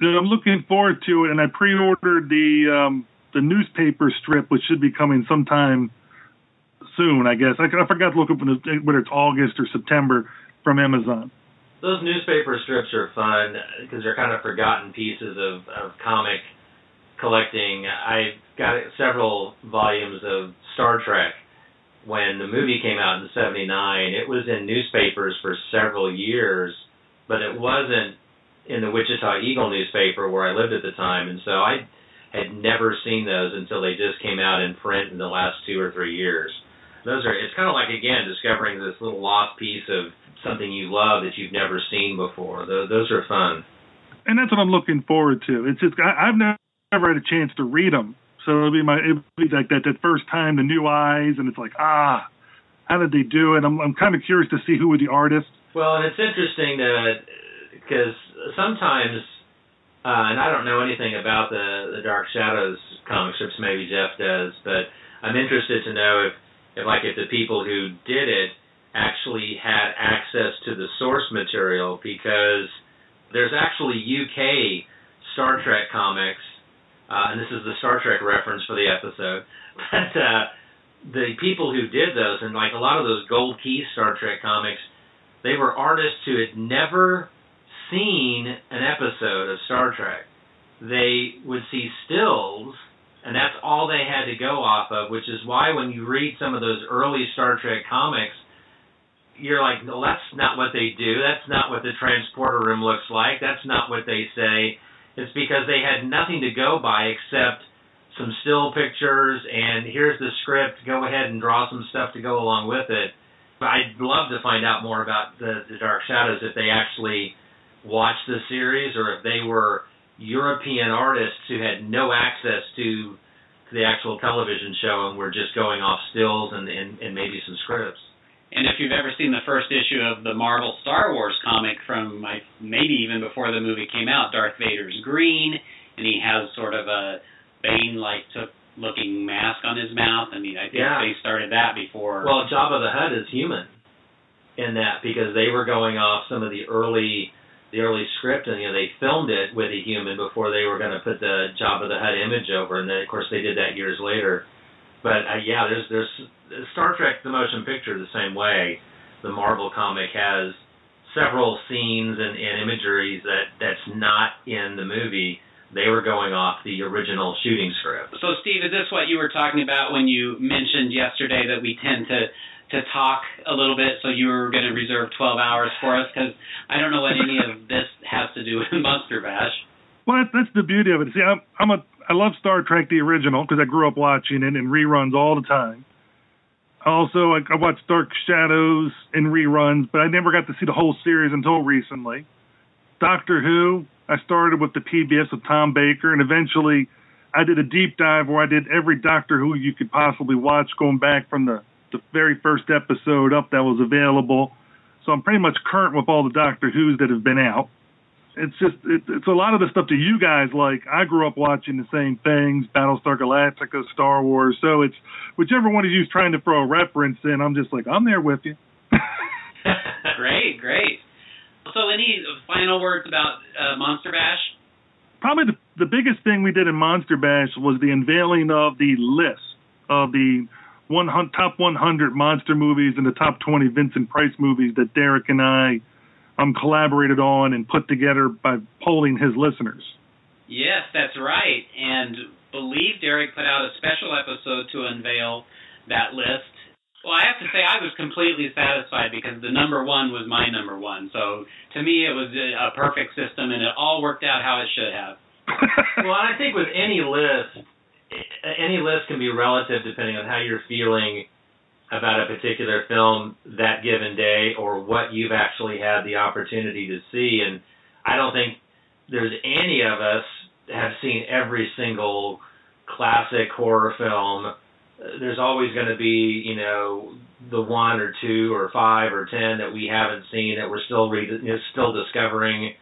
I'm looking forward to it, and I pre-ordered the um, the newspaper strip, which should be coming sometime soon. I guess I, I forgot to look up whether it's August or September from Amazon. Those newspaper strips are fun because they're kind of forgotten pieces of, of comic collecting. I got several volumes of Star Trek when the movie came out in '79. It was in newspapers for several years, but it wasn't in the Wichita Eagle newspaper where I lived at the time, and so I had never seen those until they just came out in print in the last two or three years. Those are it's kind of like again discovering this little lost piece of something you love that you've never seen before. Those, those are fun. And that's what I'm looking forward to. It's just I, I've never had a chance to read them. So it'll be my it'll be like that that first time the new eyes and it's like ah how did they do it? I'm I'm kind of curious to see who were the artists. Well, and it's interesting that because sometimes uh, and I don't know anything about the the Dark Shadows comic strips. Maybe Jeff does, but I'm interested to know if if like if the people who did it actually had access to the source material because there's actually UK Star Trek comics uh, and this is the Star Trek reference for the episode. <laughs> But uh, the people who did those, and like a lot of those Gold Key Star Trek comics, they were artists who had never seen an episode of Star Trek. They would see stills, and that's all they had to go off of, which is why when you read some of those early Star Trek comics, you're like, no, that's not what they do. That's not what the transporter room looks like. That's not what they say. It's because they had nothing to go by except some still pictures and here's the script. Go ahead and draw some stuff to go along with it. But I'd love to find out more about the, the Dark Shadows if they actually watched the series or if they were European artists who had no access to the actual television show and were just going off stills and, and, and maybe some scripts. And if you've ever seen the first issue of the Marvel Star Wars comic from like, maybe even before the movie came out, Darth Vader's green, and he has sort of a Bane-like took looking mask on his mouth. I mean, I think Yeah. they started that before. Well, Jabba the Hutt is human in that because they were going off some of the early the early script and you know they filmed it with a human before they were going to put the Jabba the Hutt image over and then of course they did that years later. But uh, yeah, there's there's Star Trek the motion picture the same way. The Marvel comic has several scenes and, and imageries that that's not in the movie. They were going off the original shooting script. So, Steve, is this what you were talking about when you mentioned yesterday that we tend to to talk a little bit? So you were going to reserve 12 hours for us because I don't know what any of this has to do with <laughs> Monster Bash. Well, that's, that's the beauty of it. See, I'm, I'm a I love Star Trek the original because I grew up watching it and reruns all the time. Also, I, I watched Dark Shadows in reruns, but I never got to see the whole series until recently. Doctor Who, I started with the PBS with Tom Baker, and eventually I did a deep dive where I did every Doctor Who you could possibly watch, going back from the, the very first episode up that was available. So I'm pretty much current with all the Doctor Who's that have been out it's just it, it's a lot of the stuff that you guys like. I grew up watching the same things, Battlestar Galactica, Star Wars. So it's whichever one of you's trying to throw a reference in. I'm just like I'm there with you. <laughs> <laughs> great, great. So, any final words about uh, Monster Bash? Probably the the biggest thing we did in Monster Bash was the unveiling of the list of the 100, top 100 monster movies and the top 20 Vincent Price movies that Derek and I um, collaborated on and put together by polling his listeners. Yes, that's right. And believe Derek put out a special episode to unveil that list. Well, I have to say I was completely satisfied because the number one was my number one. So to me, it was a, a perfect system, and it all worked out how it should have. <laughs> well, I think with any list, any list can be relative depending on how you're feeling about a particular film that given day or what you've actually had the opportunity to see. And I don't think there's any of us have seen every single classic horror film. There's always going to be, you know, the one or two or five or ten that we haven't seen that we're still re- you know, still discovering,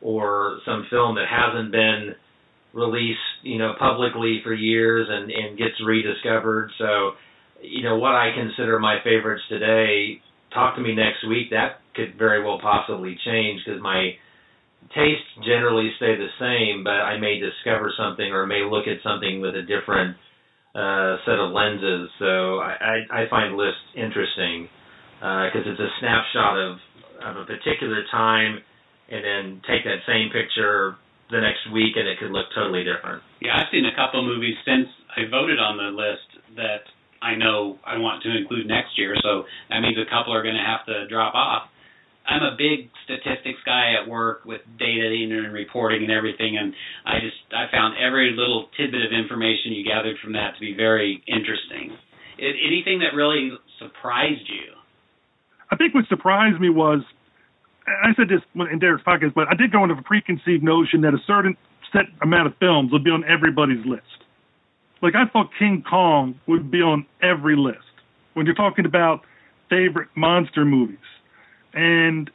or some film that hasn't been released, you know, publicly for years and and gets rediscovered. So you know what I consider my favorites today. Talk to me next week. That could very well possibly change because my tastes generally stay the same, but I may discover something or may look at something with a different uh, set of lenses. So I, I, I find lists interesting because uh, it's a snapshot of of a particular time, and then take that same picture the next week, and it could look totally different. Yeah, I've seen a couple movies since I voted on the list that I know I want to include next year, so that means a couple are going to have to drop off. I'm a big statistics guy at work with data and reporting and everything, and I just I found every little tidbit of information you gathered from that to be very interesting. It, anything that really surprised you? I think what surprised me was I said this in Derek's podcast, but I did go into a preconceived notion that a certain set amount of films would be on everybody's list. Like I thought King Kong would be on every list when you're talking about favorite monster movies, and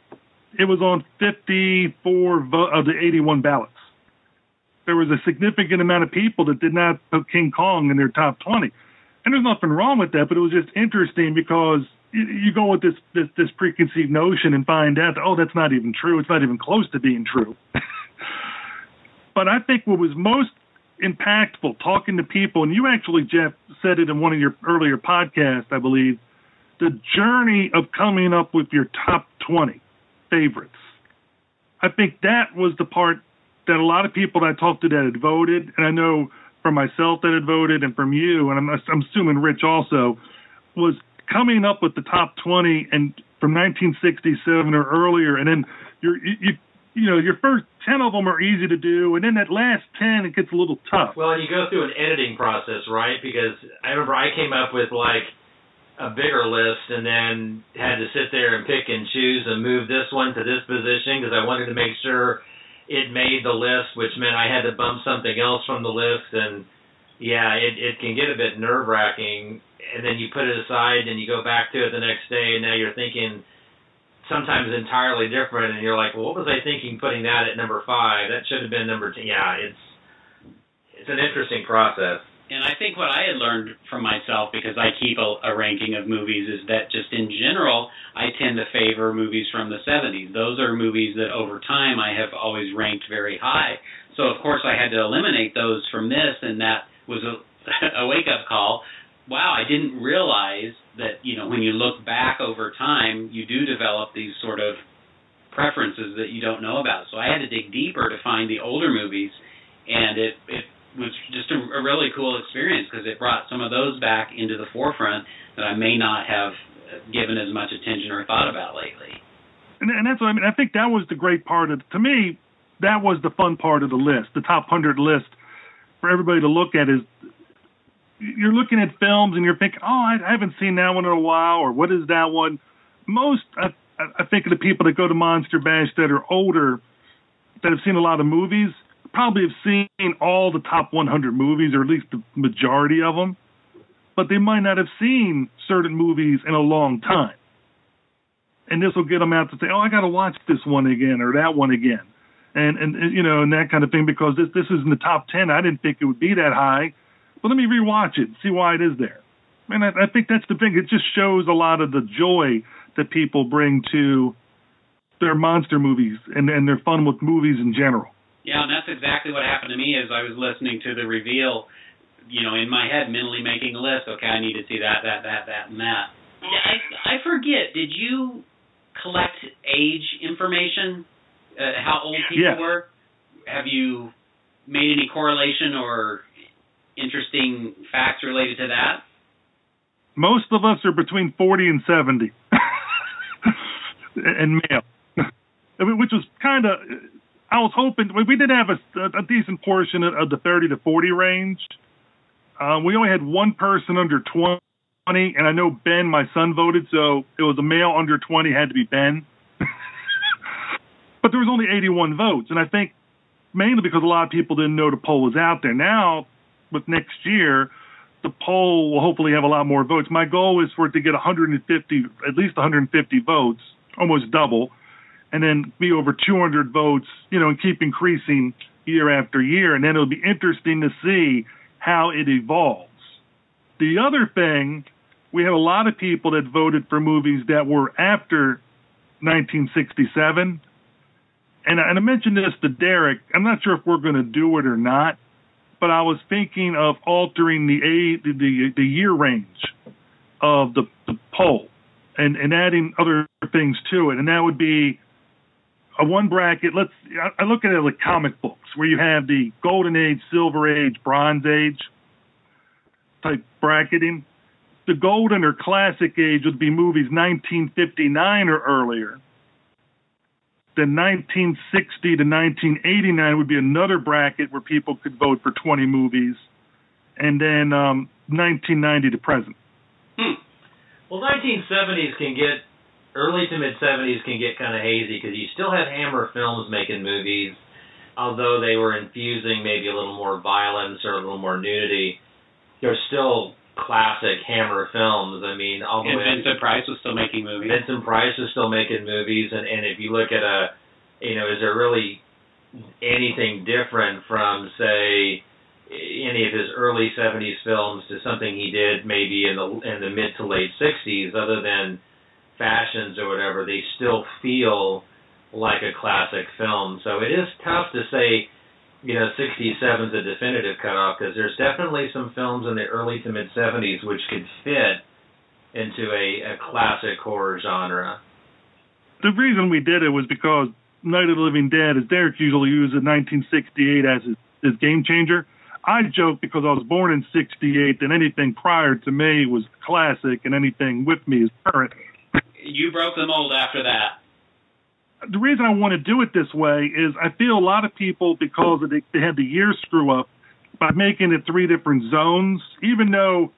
it was on 54 vo- of the 81 ballots. There was a significant amount of people that did not put King Kong in their top 20, and there's nothing wrong with that. But it was just interesting because you, you go with this, this this preconceived notion and find out, oh, that's not even true. It's not even close to being true. <laughs> but I think what was most impactful talking to people. And you actually, Jeff, said it in one of your earlier podcasts, I believe. The journey of coming up with your top 20 favorites. I think that was the part that a lot of people that I talked to that had voted, and I know from myself that had voted, and from you, and I'm, I'm assuming Rich also, was coming up with the top 20 and from 1967 or earlier, and then you're, you, you you know your first 10 of them are easy to do, and then that last 10 it gets a little tough. Well, and you go through an editing process, right? Because I remember I came up with like a bigger list and then had to sit there and pick and choose and move this one to this position because I wanted to make sure it made the list, which meant I had to bump something else from the list. And yeah, it, it can get a bit nerve wracking. And then you put it aside and you go back to it the next day, and now you're thinking sometimes entirely different. And you're like, well, what was I thinking putting that at number five? That should have been number 10. Yeah, it's it's an interesting process. And I think what I had learned from myself, because I keep a, a ranking of movies, is that just in general, I tend to favor movies from the 70s. Those are movies that over time I have always ranked very high. So, of course, I had to eliminate those from this, and that was a, <laughs> a wake up call. Wow, I didn't realize that, you know, when you look back over time, you do develop these sort of preferences that you don't know about. So I had to dig deeper to find the older movies, and it, it was just a, a really cool experience because it brought some of those back into the forefront that I may not have given as much attention or thought about lately. And, and that's what I mean. I think that was the great part of to me. That was the fun part of the list, the top hundred list for everybody to look at. Is you're looking at films and you're thinking, oh, I, I haven't seen that one in a while, or what is that one? Most I, I think of the people that go to Monster Bash that are older, that have seen a lot of movies probably have seen all the top 100 movies, or at least the majority of them, but they might not have seen certain movies in a long time. And this will get them out to say, "Oh, I got to watch this one again or that one again," and, and you know, and that kind of thing because this this is in the top 10. I didn't think it would be that high, but let me rewatch it, and see why it is there. And I, I think that's the thing. It just shows a lot of the joy that people bring to their monster movies and and their fun with movies in general. Yeah, and that's exactly what happened to me as I was listening to the reveal. You know, in my head, mentally making a list. Okay, I need to see that, that, that, that, and that. I I forget. Did you collect age information? Uh, how old people Yes. were? Have you made any correlation or interesting facts related to that? Most of us are between 40 and 70, <laughs> and male, <laughs> I mean, which was kind of. I was hoping we did have a, a decent portion of, the 30 to 40 range. Uh, we only had one person under 20, and I know Ben, my son, voted, so it was a male under 20 had to be Ben. <laughs> but there was only 81 votes, and I think mainly because a lot of people didn't know the poll was out there. Now, with next year, the poll will hopefully have a lot more votes. My goal is for it to get 150, at least 150 votes, almost double, and then be over 200 votes, you know, and keep increasing year after year. And then it'll be interesting to see how it evolves. The other thing, we have a lot of people that voted for movies that were after 1967. And, I- and I mentioned this to Derek. I'm not sure if we're going to do it or not, but I was thinking of altering the a, the, the the year range of the, the poll and and adding other things to it, and that would be a one bracket. Let's I look at it like comic books, where you have the golden age, silver age, bronze age type bracketing. The golden or classic age would be movies 1959 or earlier. Then 1960 to 1989 would be another bracket where people could vote for 20 movies, and then um, 1990 to present. Well, 1970s can get early to mid 70s can get kind of hazy because you still had Hammer Films making movies, although they were infusing maybe a little more violence or a little more nudity. They're still classic Hammer films. I mean, all the And way Vincent Price was still making movies. Vincent Price is still making movies, and and if you look at a, you know, is there really anything different from say any of his early '70s films to something he did maybe in the in the mid to late '60s, other than fashions or whatever? They still feel like a classic film. So it is tough to say you know 67 is a definitive cutoff because there's definitely some films in the early to mid 70s which could fit into a, a classic horror genre. The reason we did it was because Night of the Living Dead, as Derek usually uses 1968 as his, his game changer. I joke because I was born in 68 that anything prior to me was classic and anything with me is current. You broke the mold after that. The reason I want to do it this way is I feel a lot of people, because they, they had the year screw up, by making it three different zones, even though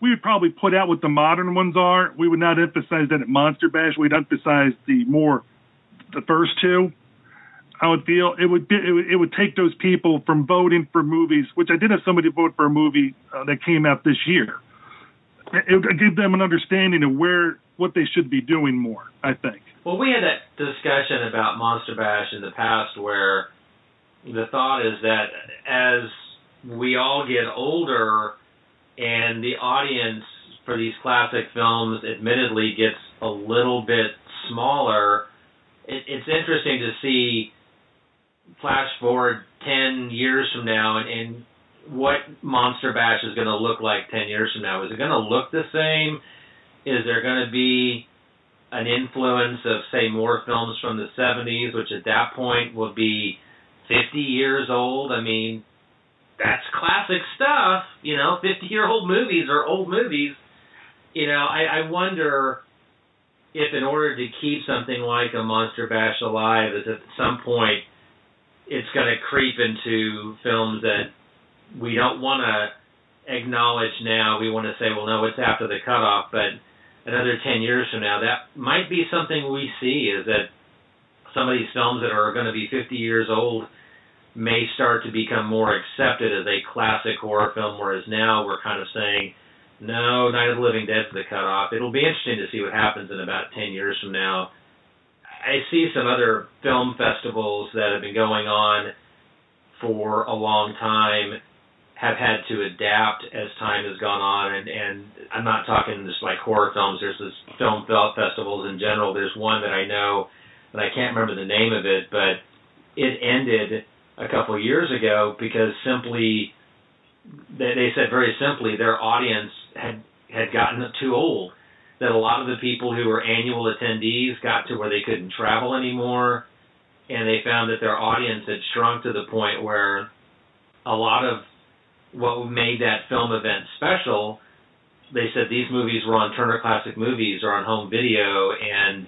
we would probably put out what the modern ones are, we would not emphasize that at Monster Bash. We'd emphasize the more, the first two. I would feel it would be, it would, it would take those people from voting for movies, which I did have somebody vote for a movie uh, that came out this year. It would give them an understanding of where what they should be doing more. I think. Well, we had that discussion about Monster Bash in the past, where the thought is that as we all get older, and the audience for these classic films, admittedly, gets a little bit smaller. It, it's interesting to see flash forward 10 years from now and, and what Monster Bash is going to look like 10 years from now. Is it going to look the same? Is there going to be an influence of, say, more films from the 70s, which at that point will be 50 years old? I mean, that's classic stuff. You know, 50 year old movies are old movies. You know, I, I wonder if in order to keep something like a Monster Bash alive, is at some point it's going to creep into films that we don't want to acknowledge now. We want to say, well, no, it's after the cutoff, but another 10 years from now, that might be something we see is that some of these films that are going to be 50 years old may start to become more accepted as a classic horror film, whereas now we're kind of saying, no, Night of the Living Dead's the cutoff. It'll be interesting to see what happens in about 10 years from now I see some other film festivals that have been going on for a long time have had to adapt as time has gone on. And and I'm not talking just like horror films. There's this film festivals in general. There's one that I know and I can't remember the name of it but it ended a couple years ago because simply they, they said very simply their audience had had gotten too old. That a lot of the people who were annual attendees got to where they couldn't travel anymore, and they found that their audience had shrunk to the point where a lot of what made that film event special, they said these movies were on Turner Classic Movies or on home video, and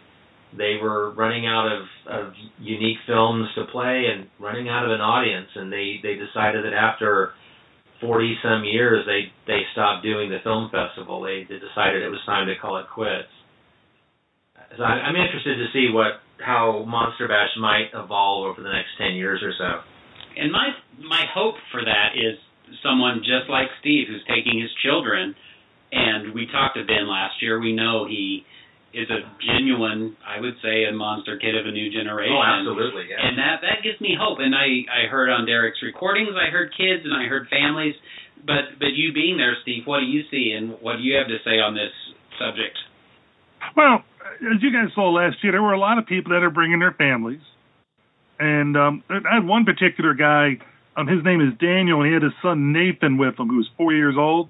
they were running out of, of unique films to play and running out of an audience, and they they decided that after forty some years they they stopped doing the film festival. They, they decided it was time to call it quits. So I, I'm interested to see what how Monster Bash might evolve over the next ten years or so. And my my hope for that is someone just like Steve who's taking his children and we talked to Ben last year. We know he is a genuine, I would say, a monster kid of a new generation. Oh, absolutely, yeah. And that that gives me hope. And I I heard on Derek's recordings, I heard kids and I heard families. But but you being there, Steve, what do you see and what do you have to say on this subject? Well, as you guys saw last year, there were a lot of people that are bringing their families, and um, I had one particular guy. Um, his name is Daniel, and he had his son Nathan with him, who was four years old.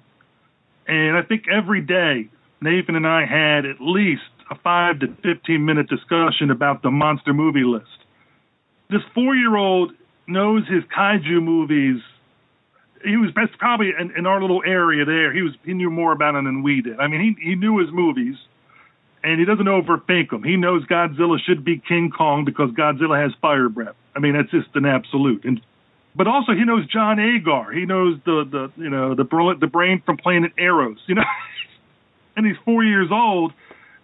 And I think every day Nathan and I had at least a five to 15 minute discussion about the monster movie list. This four year old knows his kaiju movies. He was best probably in, in our little area there. He was he knew more about them than we did. I mean, he he knew his movies, and he doesn't overthink them. He knows Godzilla should be King Kong because Godzilla has fire breath. I mean, that's just an absolute. And but also he knows John Agar. He knows the the you know the the brain from Planet Arous. You know, <laughs> and he's four years old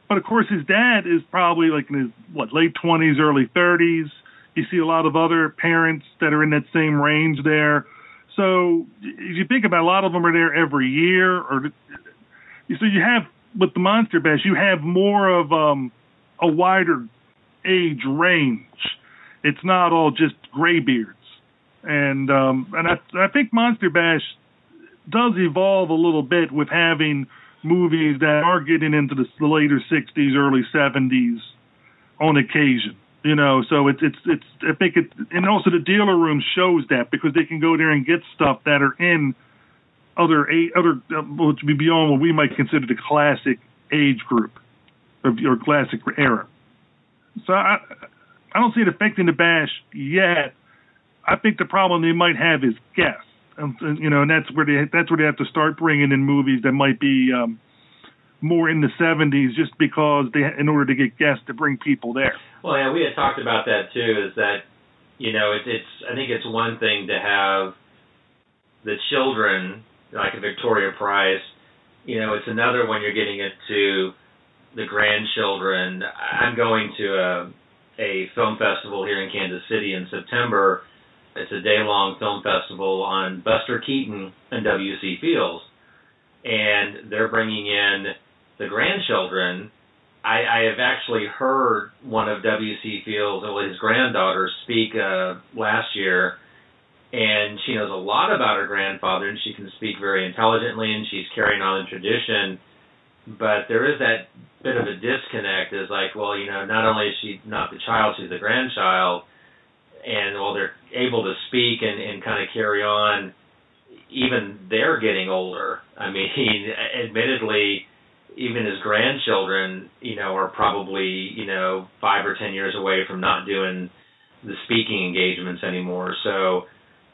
but of course, his dad is probably like in his what late twenties, early thirties. You see a lot of other parents that are in that same range there. So if you think about, it, a lot of them are there every year, or so you have with the Monster Bash, you have more of um, a wider age range. It's not all just graybeards, and um, and I, I think Monster Bash does evolve a little bit with having movies that are getting into the, later 60s, early 70s on occasion. You know, so it's it's it's I think it and also the dealer room shows that because they can go there and get stuff that are in other eight other uh, which would be beyond what we might consider the classic age group or, or classic era. So I I don't see it affecting the bash yet. I think the problem they might have is guests, and, and, you know, and that's where they that's where they have to start bringing in movies that might be um, more in the 70s, just because they in order to get guests to bring people there. Well, yeah, we had talked about that too. Is that you know it, it's I think it's one thing to have the children like a Victoria Price. You know, it's another when you're getting into the grandchildren. I'm going to a a film festival here in Kansas City in September. It's a day long film festival on Buster Keaton and W.C. Fields. And they're bringing in the grandchildren. I, I have actually heard one of W.C. Fields, his granddaughters, speak uh, last year. And she knows a lot about her grandfather, and she can speak very intelligently, and she's carrying on the tradition but there is that bit of a disconnect is like well you know not only is she not the child she's the grandchild and while they're able to speak and and kind of carry on even they're getting older. I mean <laughs> admittedly even his grandchildren you know are probably you know 5 or 10 years away from not doing the speaking engagements anymore. So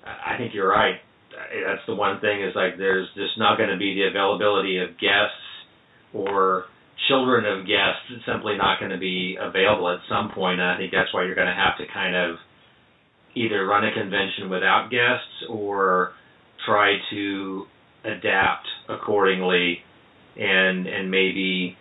i think you're right. That's the one thing is like there's just not going to be the availability of guests or children of guests. It's simply not going to be available at some point. And I think that's why you're going to have to kind of either run a convention without guests or try to adapt accordingly and and maybe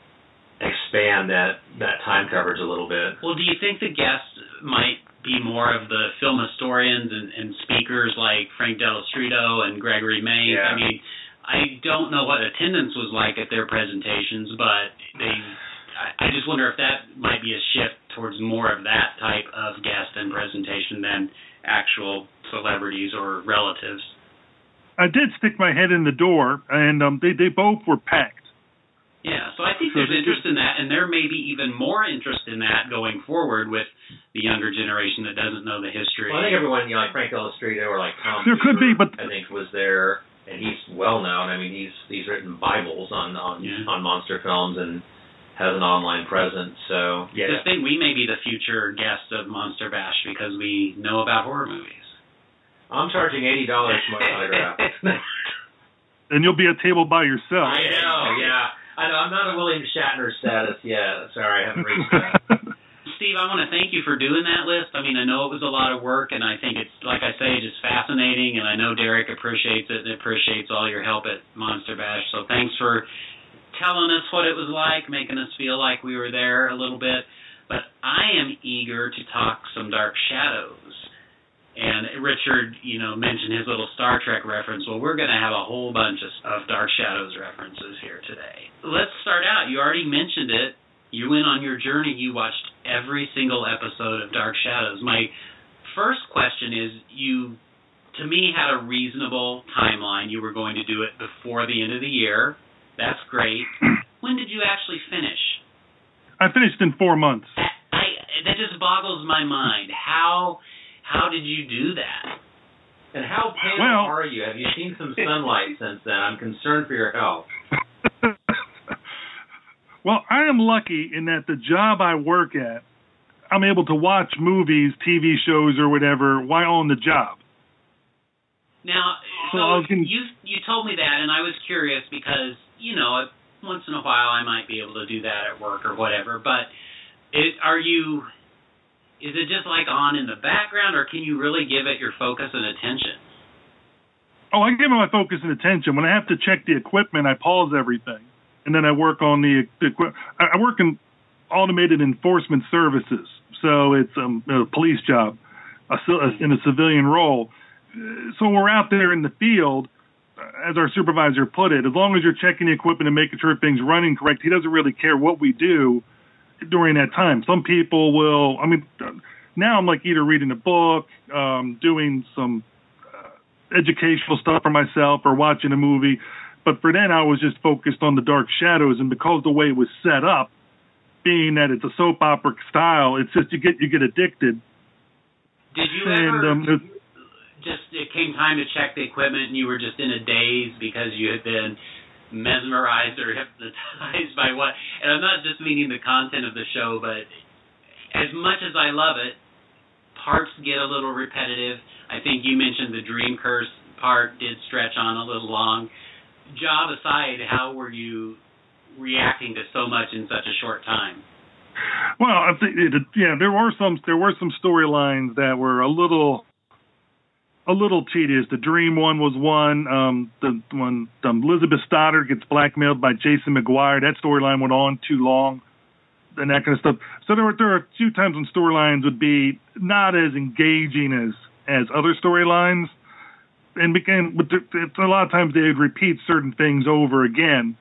expand that that time coverage a little bit. Well, do you think the guests might be more of the film historians and, and speakers like Frank Dello Stritto and Gregory Mays? Yeah. I mean, I don't know what attendance was like at their presentations, but they. I, I just wonder if that might be a shift towards more of that type of guest and presentation than actual celebrities or relatives. I did stick my head in the door, and um, they they both were packed. Yeah, so I think So there's they- interest in that, and there may be even more interest in that going forward with the younger generation that doesn't know the history. Well, I think everyone, you know, like Frank Dello Stritto or like Tom. There could be, but- I think was there, and he's well known. I mean, he's he's written Bibles on on Yeah. on monster films and has an online presence. So yeah, Just think we may be the future guests of Monster Bash because we know about horror movies. I'm charging eighty dollars for my <laughs> autograph. And you'll be at table by yourself. I know, yeah. I know. I'm not a William Shatner status yet. Sorry, I haven't reached that. <laughs> Steve, I want to thank you for doing that list. I mean, I know it was a lot of work, and I think it's, like I say, just fascinating. And I know Derek appreciates it and appreciates all your help at Monster Bash. So thanks for telling us what it was like, making us feel like we were there a little bit. But I am eager to talk some Dark Shadows. And Richard, you know, mentioned his little Star Trek reference. Well, we're going to have a whole bunch of, of Dark Shadows references here today. Let's start out. You already mentioned it. You went on your journey. You watched every single episode of Dark Shadows. My first question is you, to me, had a reasonable timeline. You were going to do it before the end of the year. That's great. <clears throat> When did you actually finish? I finished in four months. That, I, that just boggles my mind. How how did you do that? And how pale Well- are you? Have you seen some sunlight <laughs> since then? I'm concerned for your health. well, I am lucky in that the job I work at, I'm able to watch movies, TV shows, or whatever while on the job. Now, So so I was gonna- you you told me that, and I was curious because you know once in a while I might be able to do that at work or whatever. But it, are you? Is it just like on in the background, or can you really give it your focus and attention? Oh, I give it my focus and attention. When I have to check the equipment, I pause everything, and then I work on the, equipment. I work in automated enforcement services, so it's um, a police job, a, in a civilian role. So we're out there in the field, as our supervisor put it, as long as you're checking the equipment and making sure things running correct, he doesn't really care what we do during that time. Some people will. I mean, uh, now I'm like either reading a book, um, doing some educational stuff for myself or watching a movie. But for then, I was just focused on the Dark Shadows, and because the way it was set up, being that it's a soap opera style, it's just you get you get addicted. Did you And ever um, just it came time to check the equipment and you were just in a daze because you had been mesmerized or <laughs> hypnotized by what and I'm not just meaning the content of the show, but as much as I love it, parts get a little repetitive. I think you mentioned the dream curse part did stretch on a little long. Job aside, how were you reacting to so much in such a short time? Well, I think it, yeah, there were some there were some storylines that were a little a little tedious. The dream one was one. Um, the when um, Elizabeth Stoddard gets blackmailed by Jason McGuire, that storyline went on too long, and that kind of stuff. So there were there are a few times when storylines would be not as engaging as as other storylines, and became but there- a lot of times they would repeat certain things over again.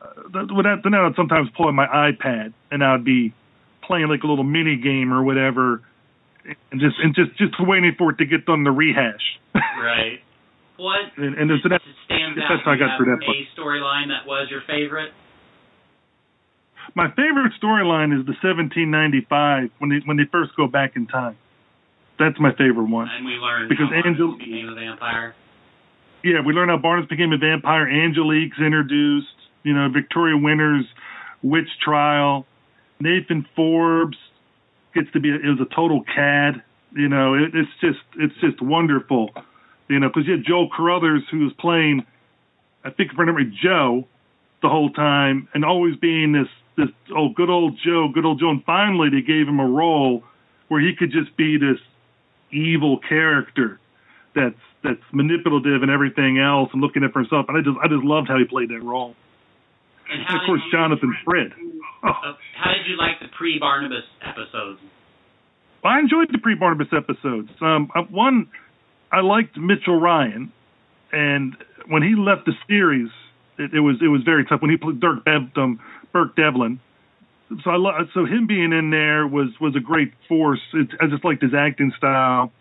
Uh, that- then I would sometimes pull out my iPad and I would be playing like a little mini game or whatever, and just and just just waiting for it to get done to rehash. Right. What <laughs> and and so that, stands that's how I got through that. A storyline that was your favorite? My favorite storyline is the 1795 when they when they first go back in time. That's my favorite one. And we learned Because Angel- became a vampire. Yeah, we learn how Barnes became a vampire. Angelique's introduced. You know, Victoria Winter's witch trial. Nathan Forbes gets to be it was a total cad. You know, it, it's just it's just wonderful. You know, because you had Joel Crothers who was playing, I think I remember Joe, the whole time, and always being this this oh good old Joe, good old Joe. And finally, they gave him a role where he could just be this evil character that's that's manipulative and everything else and looking at for himself. And I just I just loved how he played that role. And And of course, Jonathan Frid. Oh, uh, how did you like the pre-Barnabas episodes? I enjoyed the pre-Barnabas episodes. Um, uh, one, I liked Mitchell Ryan, and when he left the series, it, it was it was very tough. When he played Dirk Bev, um, Burke Devlin, so I lo- so him being in there was was a great force. It, I just liked his acting style.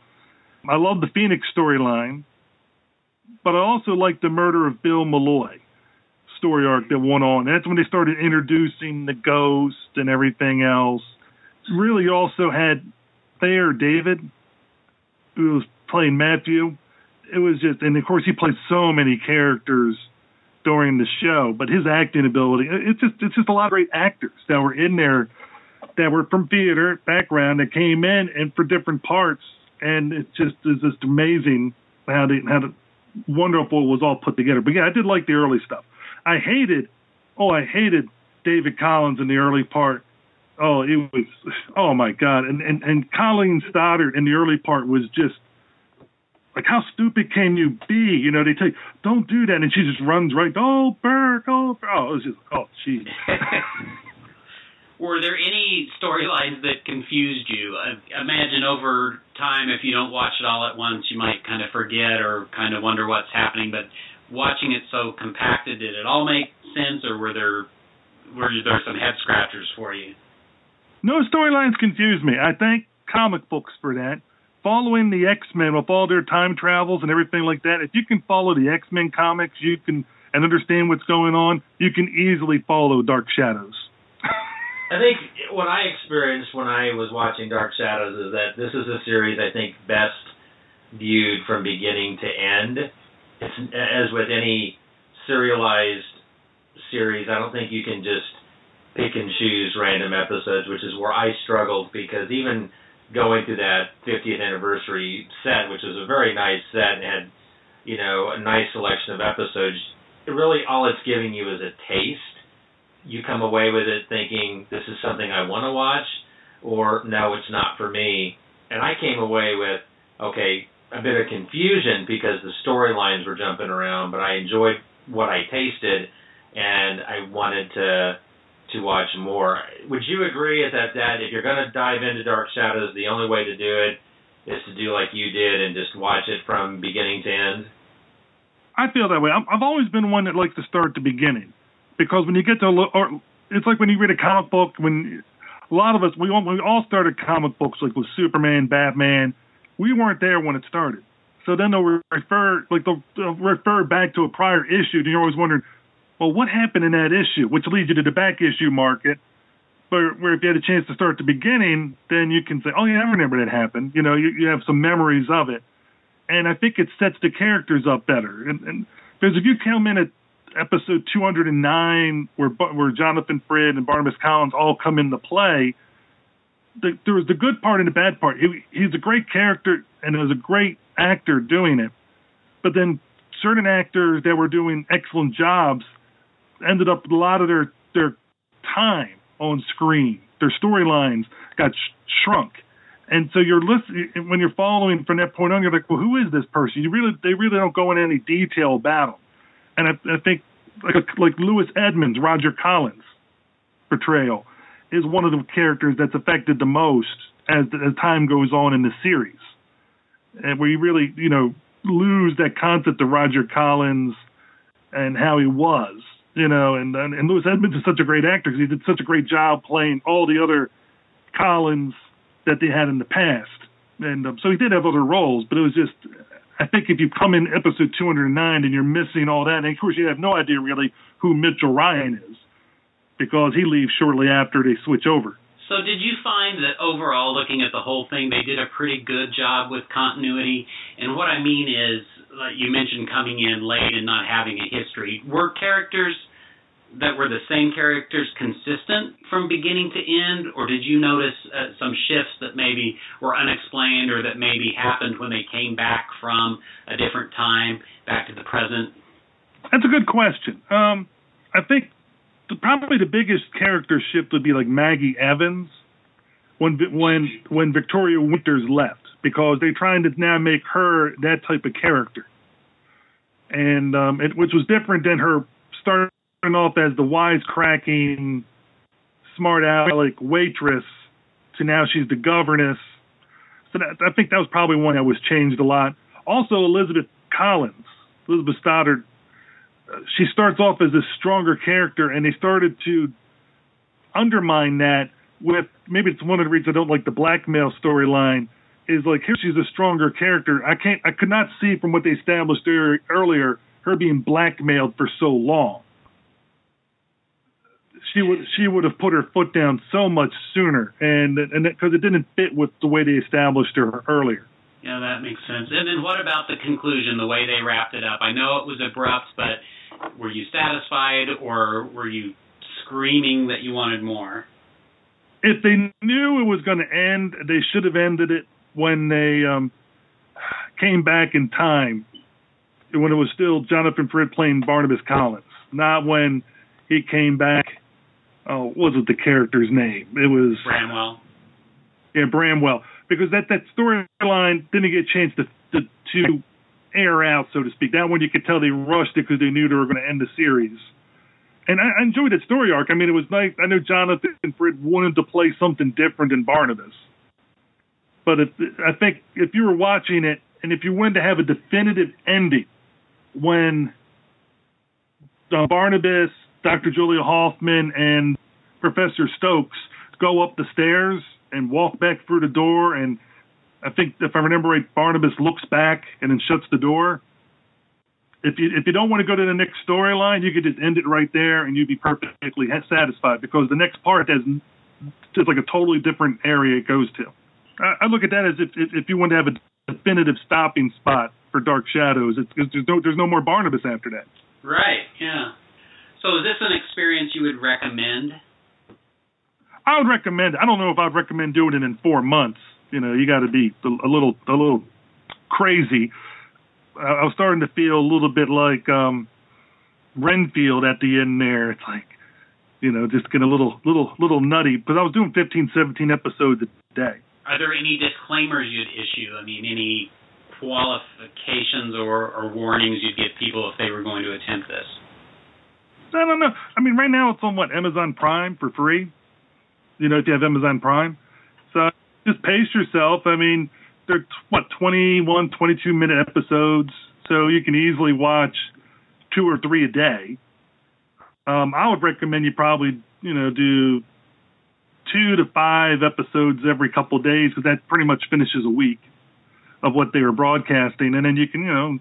I love the Phoenix storyline, but I also liked the murder of Bill Malloy story arc that went on. That's when they started introducing the ghost and everything else. Really, also had Thayer David, who was playing Matthew. It was just, and of course, he played so many characters during the show. But his acting ability, it's just, it's just a lot of great actors that were in there that were from theater background that came in and for different parts, and it just is just amazing how they how the, wonderful it was all put together. But yeah, I did like the early stuff. I hated, oh, I hated David Collins in the early part. Oh, it was, oh my God, and and and Colleen Stoddard in the early part was just like, how stupid can you be? You know, they tell you, don't do that, and she just runs right. Oh, Burke, oh, Burke. oh, it was just, oh, jeez. <laughs> Were there any storylines that confused you? I imagine over time, if you don't watch it all at once, you might kind of forget or kind of wonder what's happening. But watching it so compacted, did it all make sense, or were there were there some head scratchers for you? No storylines confuse me. I thank comic books for that. Following the X Men with all their time travels and everything like that, if you can follow the X Men comics, you can and understand what's going on, you can easily follow Dark Shadows. I think what I experienced when I was watching Dark Shadows is that this is a series I think best viewed from beginning to end. It's as with any serialized series, I don't think you can just pick and choose random episodes, which is where I struggled because even going to that 50th anniversary set, which was a very nice set and had, you know, a nice selection of episodes, really all it's giving you is a taste. You come away with it thinking this is something I want to watch, or no, it's not for me. And I came away with okay, a bit of confusion because the storylines were jumping around, but I enjoyed what I tasted, and I wanted to to watch more. Would you agree that that if you're going to dive into Dark Shadows, the only way to do it is to do like you did and just watch it from beginning to end? I feel that way. I'm, I've always been one that likes to start at the beginning because when you get to, lo- or it's like when you read a comic book. When a lot of us, we all, we all started comic books like with Superman, Batman. We weren't there when it started, so then they'll refer like they'll, they'll refer back to a prior issue, and you're always wondering, well, what happened in that issue? Which leads you to the back issue market, Where, where if you had a chance to start at the beginning, then you can say, "Oh yeah, I remember that happened." You know, you, you have some memories of it, and I think it sets the characters up better. And, and because if you come in at episode 209, where where Jonathan Frid and Barnabas Collins all come into play, the, there was the good part and the bad part. He, he's a great character and was a great actor doing it, but then certain actors that were doing excellent jobs ended up a lot of their their time on screen. Their storylines got sh- shrunk, and so you're listening when you're following from that point on. You're like, well, who is this person? You really they really don't go into any detail about them. And I, I think like like Louis Edmonds, Roger Collins portrayal is one of the characters that's affected the most as as time goes on in the series, and you really you know lose that concept of Roger Collins and how he was, you know, and and, and Louis Edmonds is such a great actor because he did such a great job playing all the other Collins that they had in the past, and um, so he did have other roles, but it was just. I think if you come in episode 209 and you're missing all that, and of course you have no idea really who Mitchell Ryan is, because he leaves shortly after they switch over. So, did you find that overall, looking at the whole thing, they did a pretty good job with continuity? And what I mean is, like you mentioned coming in late and not having a history. Were characters that were the same characters consistent from beginning to end, or did you notice uh, some shifts that maybe were unexplained or that maybe happened when they came back from a different time back to the present? That's a good question. Um, I think the, probably the biggest character shift would be like Maggie Evans when when when Victoria Winters left because they're trying to now make her that type of character, and um, it, which was different than her starting off as the wisecracking, smart aleck waitress to now she's the governess. So that, I think that was probably one that was changed a lot. Also, Elizabeth Collins, Elizabeth Stoddard she starts off as a stronger character, and they started to undermine that with maybe it's one of the reasons I don't like the blackmail storyline. Is like here she's a stronger character. I can't I could not see from what they established earlier her being blackmailed for so long. She would she would have put her foot down so much sooner, and and because it didn't fit with the way they established her earlier. Yeah, that makes sense. And then what about the conclusion, the way they wrapped it up? I know it was abrupt, but were you satisfied or were you screaming that you wanted more? If they knew it was going to end, they should have ended it when they um, came back in time, when it was still Jonathan Frid playing Barnabas Collins, not when he came back. Oh, what was it the character's name? It was Bramwell. Yeah, Bramwell, because that that storyline didn't get a chance to to, to air out, so to speak. That one you could tell they rushed it because they knew they were going to end the series. And I, I enjoyed that story arc. I mean, it was nice. I know Jonathan Frid wanted to play something different than Barnabas, but if, I think if you were watching it and if you wanted to have a definitive ending, when uh, Barnabas, Dr. Julia Hoffman, and Professor Stokes go up the stairs and walk back through the door and I think if I remember right, Barnabas looks back and then shuts the door. If you if you don't want to go to the next storyline, you could just end it right there and you'd be perfectly satisfied because the next part has just like a totally different area it goes to. I, I look at that as if if you want to have a definitive stopping spot for Dark Shadows, it's, it's there's no there's no more Barnabas after that. Right. Yeah. So is this an experience you would recommend? I would recommend. I don't know if I'd recommend doing it in four months you know, you got to be a little a little crazy. I was starting to feel a little bit like um Renfield at the end there. It's like, you know, just getting a little little little nutty. But I was doing 15, 17 episodes a day. Are there any disclaimers you'd issue? I mean, any qualifications or, or warnings you'd give people if they were going to attempt this? I don't know. I mean, right now it's on what Amazon Prime for free. You know, if you have Amazon Prime, so just pace yourself. I mean, they're what 21, 22 minute episodes, so you can easily watch two or three a day. Um, I would recommend you probably you know do two to five episodes every couple of days because that pretty much finishes a week of what they were broadcasting, and then you can you know.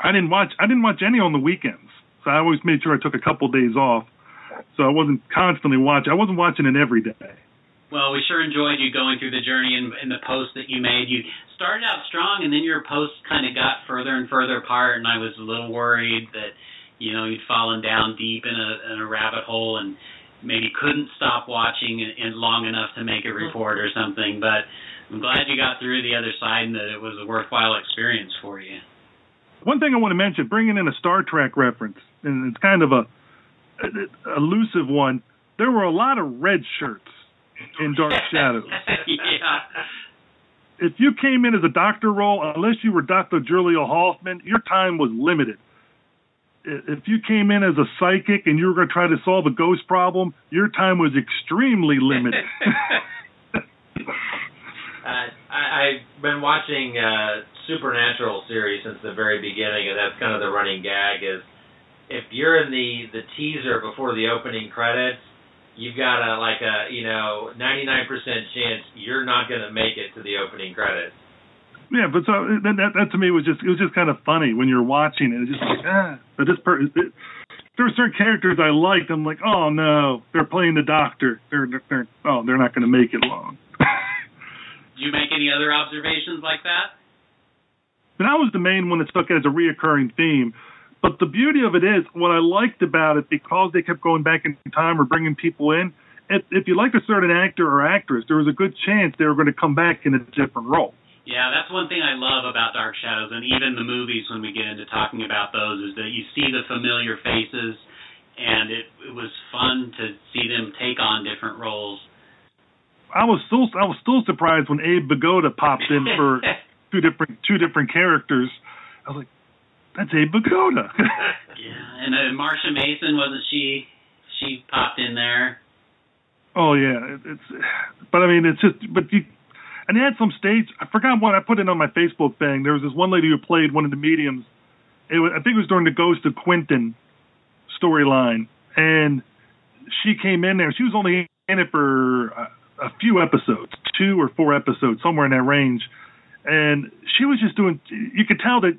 I didn't watch I didn't watch any on the weekends, so I always made sure I took a couple of days off. so I wasn't constantly watching. I wasn't watching it every day. Well, we sure enjoyed you going through the journey and, and the posts that you made. You started out strong, and then your posts kind of got further and further apart, and I was a little worried that you know you'd fallen down deep in a, in a rabbit hole and maybe couldn't stop watching in, in long enough to make a mm-hmm. report or something. But I'm glad you got through the other side and that it was a worthwhile experience for you. One thing I want to mention, bringing in a Star Trek reference, and it's kind of a, a elusive one. There were a lot of red shirts in Dark <laughs> Shadows. yeah. If you came in as a doctor role, unless you were Dr. Julia Hoffman, your time was limited. If you came in as a psychic and you were going to try to solve a ghost problem, your time was extremely limited. <laughs> <laughs> Uh, I, I've been watching uh, Supernatural series since the very beginning, and that's kind of the running gag. Is if you're in the the teaser before the opening credits, you've got a like a you know 99% chance you're not going to make it to the opening credits. Yeah, but so that, that that to me was just it was just kind of funny when you're watching it. It's just like ah, but this per it, there were certain characters I liked. I'm like, oh no, they're playing the doctor. They're they're, they're oh they're not going to make it long. Did <laughs> you make any other observations like that? and that was the main one that stuck as a reoccurring theme. But the beauty of it is, what I liked about it, because they kept going back in time or bringing people in, if, if you liked a certain actor or actress, there was a good chance they were going to come back in a different role. Yeah, that's one thing I love about Dark Shadows, and even the movies when we get into talking about those, is that you see the familiar faces, and it, it was fun to see them take on different roles. I was still I was still surprised when Abe Vigoda popped in for <laughs> two different two different characters. I was like, that's Abe Vigoda. <laughs> yeah, and uh, Marsha Mason wasn't she? She popped in there. oh yeah, it, it's but I mean it's just but you and they had some stage. I forgot what I put it on my Facebook thing. There was this one lady who played one of the mediums. It was, I think it was during the Ghost of Quentin storyline, and she came in there. She was only in it for a, a few episodes, two or four episodes, somewhere in that range. And she was just doing. You could tell that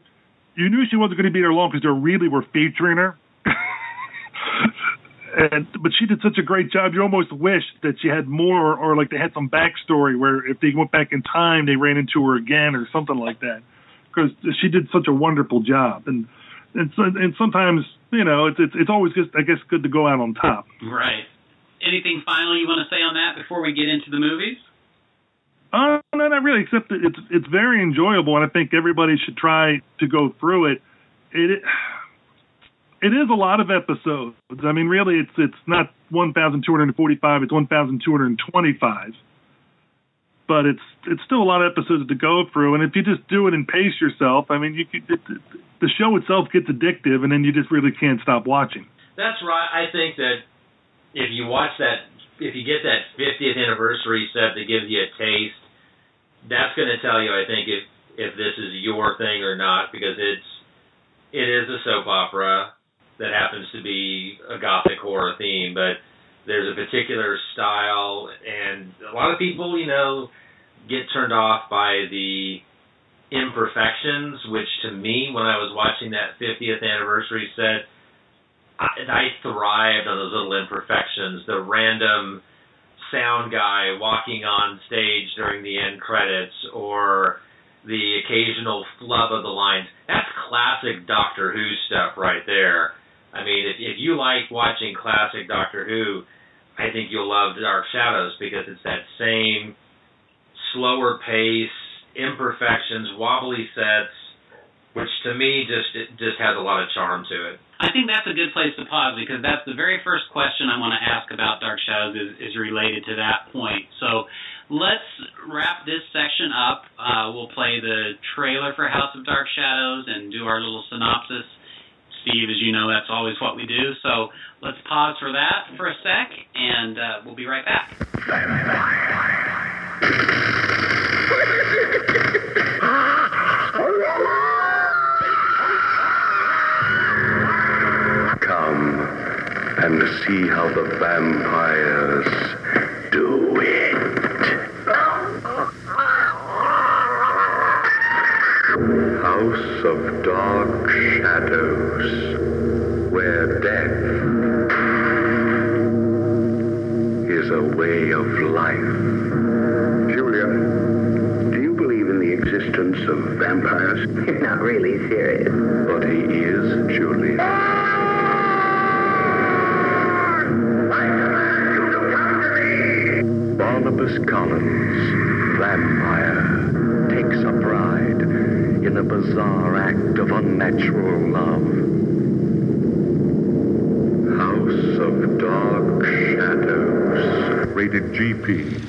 you knew she wasn't going to be there long because they really were featuring her. <laughs> and but she did such a great job. You almost wished that she had more, or, like they had some backstory where if they went back in time, they ran into her again or something like that. Because she did such a wonderful job, and and and sometimes you know it's it's it's always just I guess good to go out on top. Right. Anything final you want to say on that before we get into the movies? Uh, no, not really. Except that it's it's very enjoyable, and I think everybody should try to go through it. It it is a lot of episodes. I mean, really, it's it's not 1,245. It's 1,225. But it's it's still a lot of episodes to go through, and if you just do it and pace yourself, I mean, you could, it, the show itself gets addictive, and then you just really can't stop watching. That's right. I think that if you watch that, if you get that 50th anniversary set that gives you a taste, that's going to tell you, I think, if if this is your thing or not, because it's it is a soap opera that happens to be a gothic horror theme, but there's a particular style, and a lot of people, you know, get turned off by the imperfections, which to me, when I was watching that 50th anniversary set, I, I thrived on those little imperfections. The random sound guy walking on stage during the end credits, or the occasional flub of the lines. That's classic Doctor Who stuff right there. I mean, if, if you like watching classic Doctor Who, I think you'll love Dark Shadows because it's that same slower pace, imperfections, wobbly sets, which to me just just has a lot of charm to it. I think that's a good place to pause because that's the very first question I want to ask about Dark Shadows is, is related to that point. So let's wrap this section up. Uh, we'll play the trailer for House of Dark Shadows and do our little synopsis. Steve, as you know, that's always what we do. So let's pause for that for a sec, and uh, we'll be right back. <laughs> and see how the vampires do it. House of Dark Shadows, where death is a way of life. Julia, do you believe in the existence of vampires? <laughs> Not really unnatural love. House of Dark Shadows. Rated GP.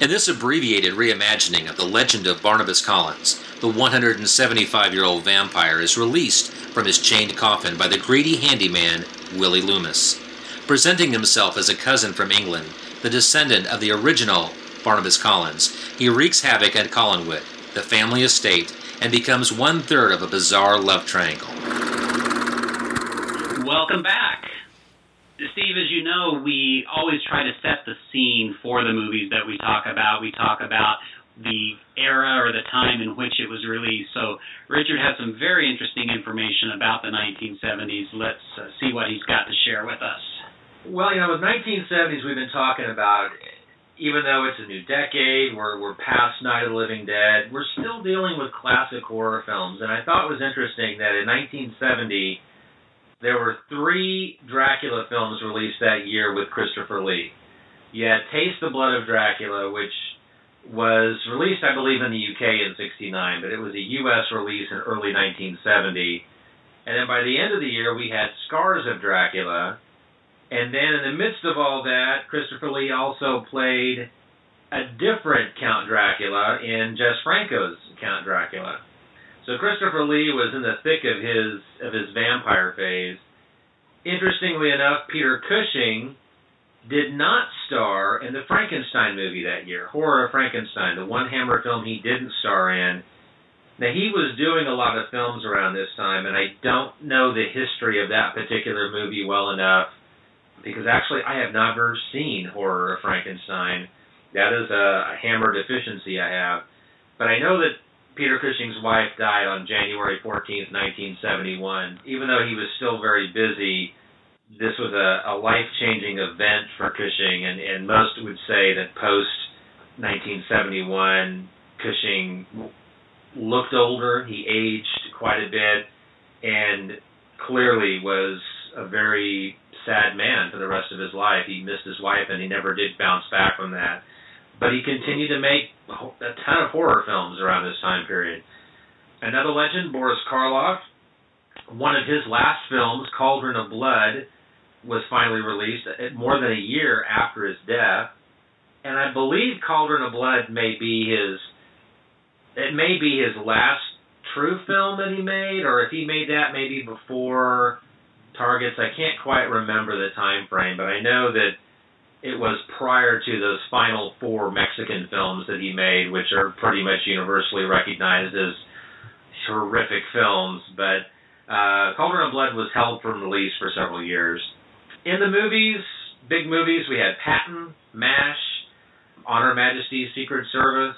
In this abbreviated reimagining of the legend of Barnabas Collins, the 175 year old vampire is released from his chained coffin by the greedy handyman Willie Loomis. Presenting himself as a cousin from England, the descendant of the original Barnabas Collins, he wreaks havoc at Collinwood, the family estate, and becomes one third of a bizarre love triangle. Welcome back. Steve, as you know, we always try to set the scene for the movies that we talk about. We talk about the era or the time in which it was released. So, Richard has some very interesting information about the 1970s. Let's uh, see what he's got to share with us. Well, you know, with 1970s, we've been talking about, even though it's a new decade, we're, we're past Night of the Living Dead, we're still dealing with classic horror films. And I thought it was interesting that in 1970, there were three Dracula films released that year with Christopher Lee. You had Taste the Blood of Dracula, which was released, I believe, in the UK in 69, but it was a US release in early 1970. And then by the end of the year, we had Scars of Dracula. And then in the midst of all that, Christopher Lee also played a different Count Dracula in Jess Franco's Count Dracula. So Christopher Lee was in the thick of his of his vampire phase. Interestingly enough, Peter Cushing did not star in the Frankenstein movie that year, Horror of Frankenstein, the one Hammer film he didn't star in. Now he was doing a lot of films around this time, and I don't know the history of that particular movie well enough because actually I have never seen Horror of Frankenstein. That is a, a Hammer deficiency I have, but I know that Peter Cushing's wife died on January 14th, 1971. Even though he was still very busy, this was a, a life changing event for Cushing, and, and most would say that post 1971, Cushing looked older, he aged quite a bit, and clearly was a very sad man for the rest of his life. He missed his wife, and he never did bounce back from that but he continued to make a ton of horror films around this time period. Another legend, Boris Karloff, one of his last films, Cauldron of Blood, was finally released uh, more than a year after his death. And I believe Cauldron of Blood may be his it may be his last true film that he made, or if he made that maybe before Targets. I can't quite remember the time frame, but I know that it was prior to those final four Mexican films that he made, which are pretty much universally recognized as horrific films. But uh, Cauldron of Blood was held from release for several years. In the movies, big movies, we had Patton, MASH, On Her Majesty's Secret Service,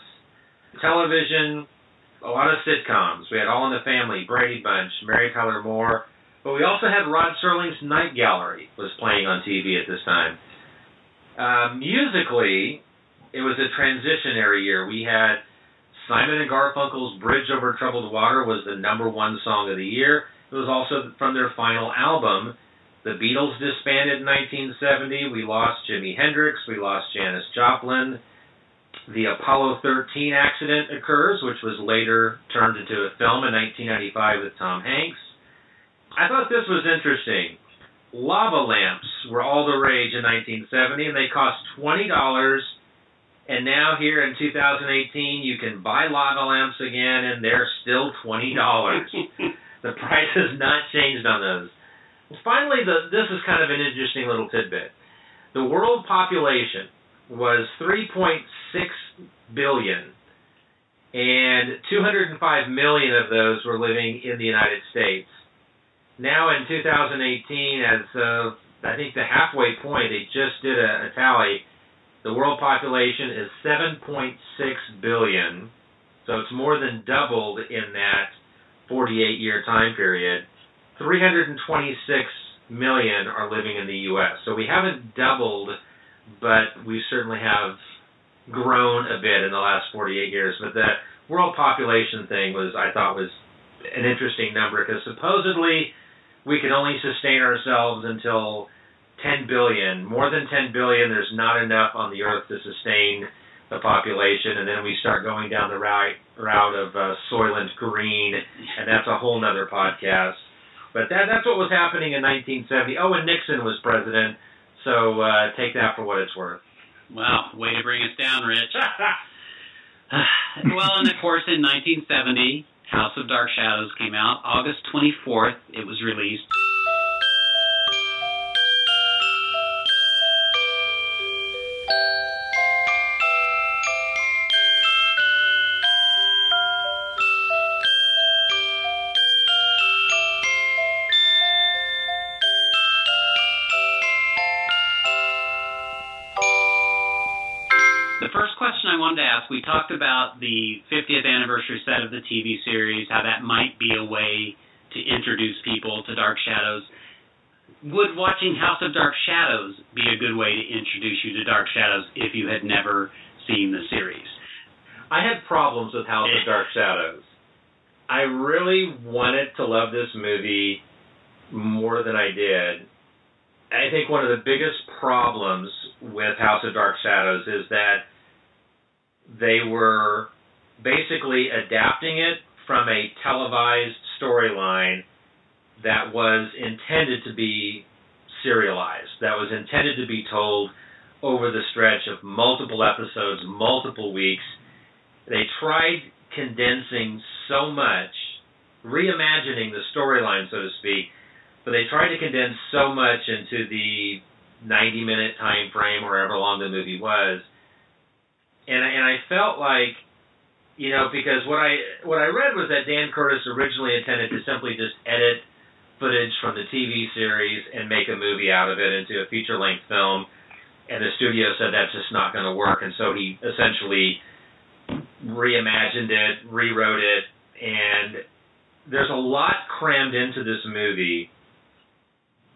television, a lot of sitcoms. We had All in the Family, Brady Bunch, Mary Tyler Moore. But we also had Rod Serling's Night Gallery was playing on TV at this time. Uh, musically, it was a transitionary year. We had Simon and Garfunkel's "Bridge Over Troubled Water" was the number one song of the year. It was also from their final album. The Beatles disbanded in 1970. We lost Jimi Hendrix. We lost Janis Joplin. The Apollo 13 accident occurs, which was later turned into a film in 1995 with Tom Hanks. I thought this was interesting lava lamps were all the rage in 1970, and they cost twenty dollars. And now here in 2018, you can buy lava lamps again, and they're still twenty dollars. <laughs> the price has not changed on those. Finally, the, this is kind of an interesting little tidbit. The world population was 3.6 billion, and 205 million of those were living in the United States now in 2018, as I think the halfway point, they just did a, a tally. The world population is 7.6 billion, so it's more than doubled in that 48-year time period. 326 million are living in the U.S., so we haven't doubled but we certainly have grown a bit in the last 48 years. But the world population thing was, I thought, was an interesting number because supposedly we can only sustain ourselves until 10 billion. More than 10 billion, there's not enough on the earth to sustain the population, and then we start going down the route route of uh, Soylent Green, and that's a whole nother podcast. But that that's what was happening in 1970. Oh, and Nixon was president, so uh, take that for what it's worth. Wow, way to bring us down, Rich. <laughs> <sighs> well, and of course, in 1970, House of Dark Shadows came out. August 24th, it was released. We talked about the 50th anniversary set of the TV series, how that might be a way to introduce people to Dark Shadows. Would watching House of Dark Shadows be a good way to introduce you to Dark Shadows if you had never seen the series? I had problems with House of eh. Dark Shadows. I really wanted to love this movie more than I did. I think one of the biggest problems with House of Dark Shadows is that they were basically adapting it from a televised storyline that was intended to be serialized, that was intended to be told over the stretch of multiple episodes, multiple weeks. They tried condensing so much, reimagining the storyline, so to speak, but they tried to condense so much into the 90 minute time frame or however long the movie was. And and I felt like you know because what I what I read was that Dan Curtis originally intended to simply just edit footage from the TV series and make a movie out of it into a feature length film. And the studio said that's just not going to work. And so he essentially reimagined it, rewrote it. And there's a lot crammed into this movie.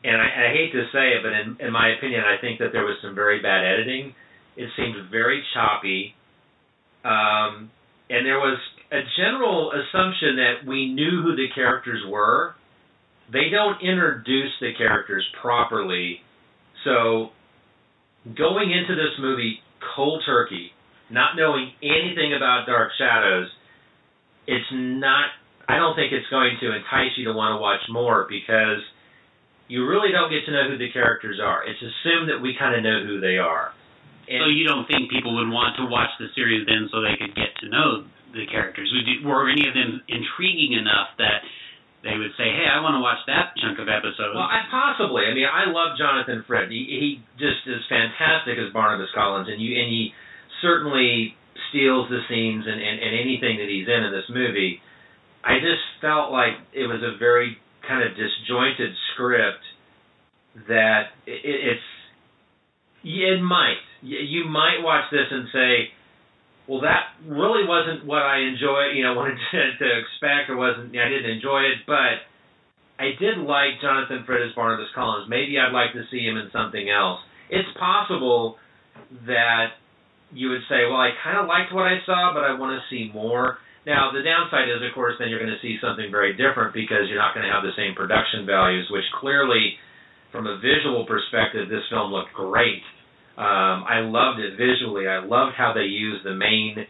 And I, I hate to say it, but in, in my opinion, I think that there was some very bad editing. It seemed very choppy, um, and there was a general assumption that we knew who the characters were. They don't introduce the characters properly, so going into this movie cold turkey, not knowing anything about Dark Shadows, it's not. I don't think it's going to entice you to want to watch more because you really don't get to know who the characters are. It's assumed that we kind of know who they are. So you don't think people would want to watch the series then so they could get to know the characters? Would you, were any of them intriguing enough that they would say, "Hey, I want to watch that chunk of episodes"? Well, I possibly. I mean, I love Jonathan Frid. He, he just is fantastic as Barnabas Collins, and you and he certainly steals the scenes and, and, and anything that he's in in this movie. I just felt like it was a very kind of disjointed script that it, it's it might you might watch this and say well that really wasn't what I enjoyed you know <laughs> wanted to, to expect or wasn't I didn't enjoy it but I did like Jonathan Frid as Barnabas Collins. Maybe I'd like to see him in something else. It's possible that you would say well I kind of liked what I saw but I want to see more. Now, the downside is, of course, then you're going to see something very different because you're not going to have the same production values, which clearly, from a visual perspective, this film looked great. Um, I loved it visually. I loved how they used the main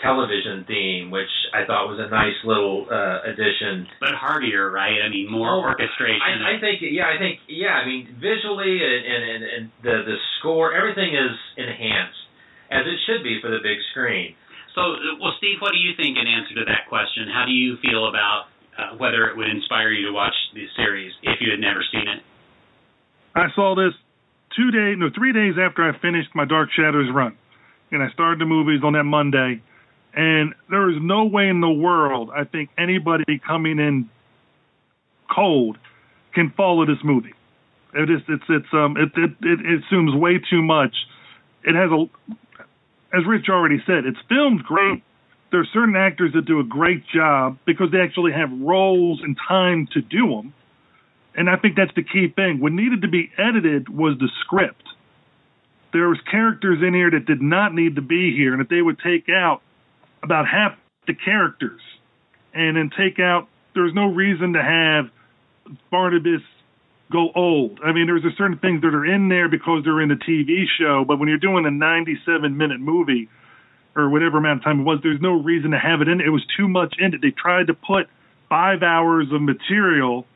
television theme, which I thought was a nice little uh, addition. But heartier, right? I mean, more Oh, orchestration. I, I think, yeah, I think, yeah. I mean, visually and, and, and, and the the score, everything is enhanced as it should be for the big screen. So, well, Steve, what do you think in answer to that question? How do you feel about uh, whether it would inspire you to watch the series if you had never seen it? I saw this two days, no, three days after I finished my Dark Shadows run, and I started the movies on that Monday. And there is no way in the world I think anybody coming in cold can follow this movie. It is, it's, it's, um, it, it, it, assumes way too much. It has a, as Rich already said, it's filmed great. There are certain actors that do a great job because they actually have roles and time to do them. And I think that's the key thing. What needed to be edited was the script. there was characters in here that did not need to be here, and if they would take out about half the characters, and then take out. There's no reason to have Barnabas go old. I mean, there's a certain things that are in there because they're in the TV show, but when you're doing a 97 minute movie or whatever amount of time it was, there's no reason to have it in. It was too much in it. They tried to put five hours of material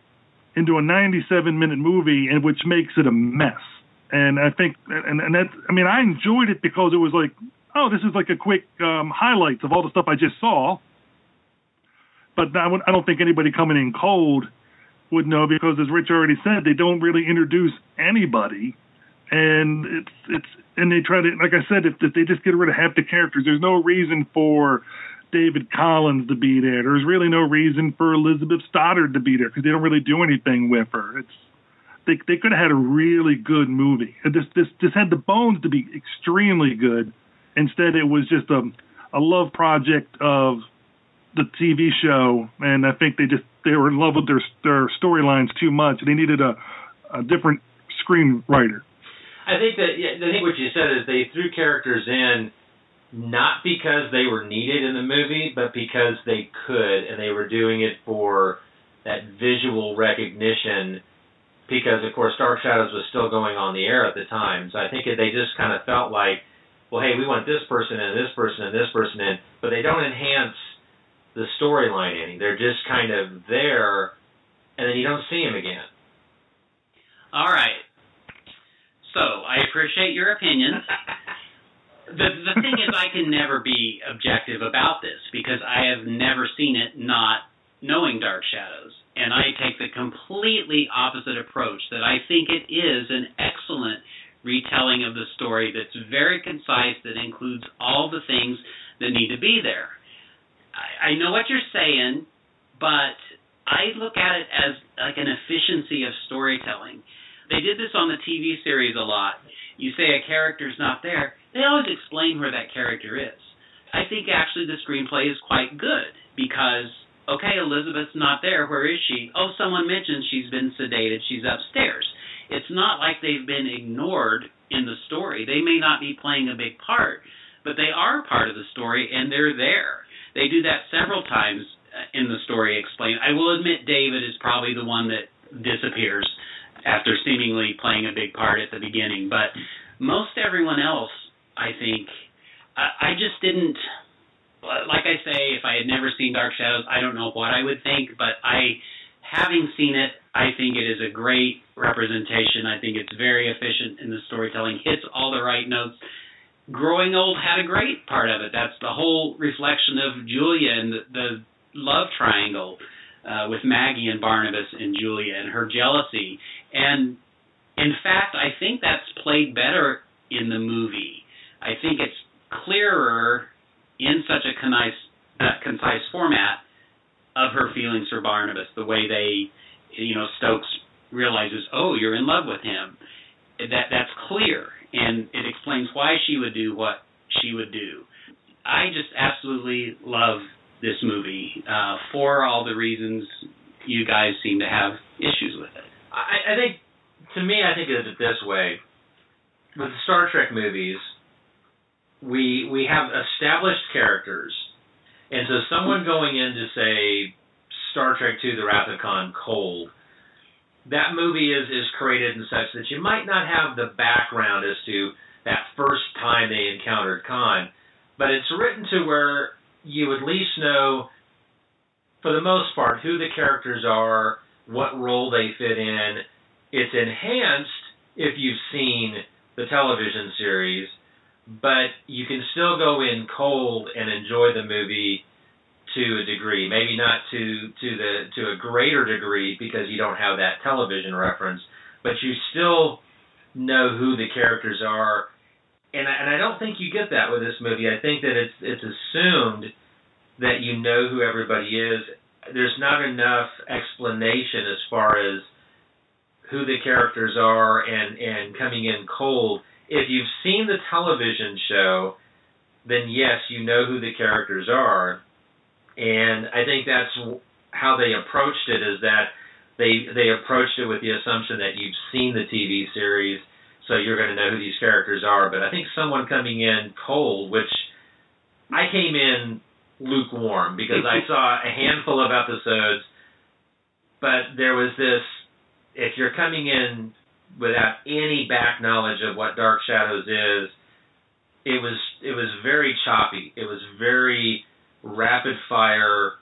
into a 97 minute movie, and which makes it a mess. And I think, and and that, I mean, I enjoyed it because it was like, oh, this is like a quick um, highlights of all the stuff I just saw. But I don't think anybody coming in cold would know because, as Rich already said, they don't really introduce anybody, and it's it's and they try to, like I said, if, if they just get rid of half the characters, there's no reason for David Collins to be there. There's really no reason for Elizabeth Stoddard to be there because they don't really do anything with her. It's they they could have had a really good movie. This this this had the bones to be extremely good. Instead, it was just a a love project of the TV show, and I think they just they were in love with their their storylines too much. They needed a a different screenwriter. I think that yeah, I think what you said is they threw characters in not because they were needed in the movie, but because they could, and they were doing it for that visual recognition. Because of course, Dark Shadows was still going on the air at the time, so I think they just kind of felt like, well, hey, we want this person and this person and this person in, but they don't enhance the storyline any. They're just kind of there, and then you don't see them again. All right. So I appreciate your opinions. <laughs> the the thing is, I can never be objective about this because I have never seen it not knowing Dark Shadows, and I take the completely opposite approach. That I think it is an excellent retelling of the story that's very concise, that includes all the things that need to be there. I, I know what you're saying, but I look at it as like an efficiency of storytelling. They did this on the TV series a lot. You say a character's not there, they always explain where that character is. I think actually the screenplay is quite good because okay, Elizabeth's not there. Where is she? Oh, someone mentioned she's been sedated. She's upstairs. It's not like they've been ignored in the story. They may not be playing a big part, but they are part of the story and they're there. They do that several times uh, in the story explained. I will admit David is probably the one that disappears after seemingly playing a big part at the beginning, but most everyone else, I think, I, I just didn't. Like I say, if I had never seen Dark Shadows, I don't know what I would think, but I, having seen it, I think it is a great representation. I think it's very efficient in the storytelling, hits all the right notes growing old had a great part of it. That's the whole reflection of Julia and the, the love triangle uh, with Maggie and Barnabas and Julia and her jealousy. And in fact, I think that's played better in the movie. I think it's clearer in such a concise, uh, concise format of her feelings for Barnabas, the way they, you know, Stokes realizes, oh, you're in love with him. That that's clear and it explains why she would do what she would do. I just absolutely love this movie uh, for all the reasons you guys seem to have issues with it. I, I think, to me, I think of it this way: with the Star Trek movies, we we have established characters, and so someone going in to say Star Trek II: The Wrath of Khan cold that movie is is created in such that you might not have the background as to that first time they encountered Khan, but it's written to where you at least know, for the most part, who the characters are, what role they fit in. It's enhanced if you've seen the television series, but you can still go in cold and enjoy the movie to a degree, maybe not to to the to a greater degree because you don't have that television reference, but you still know who the characters are, and I, and I don't think you get that with this movie. I think that it's it's assumed that you know who everybody is. There's not enough explanation as far as who the characters are and and coming in cold. If you've seen the television show, then yes, you know who the characters are and I think that's how they approached it is that they they approached it with the assumption that you've seen the TV series, so you're going to know who these characters are. But I think someone coming in cold, which I came in lukewarm because I <laughs> saw a handful of episodes, but there was this. If you're coming in without any back knowledge of what Dark Shadows is, it was it was very choppy. It was very rapid fire,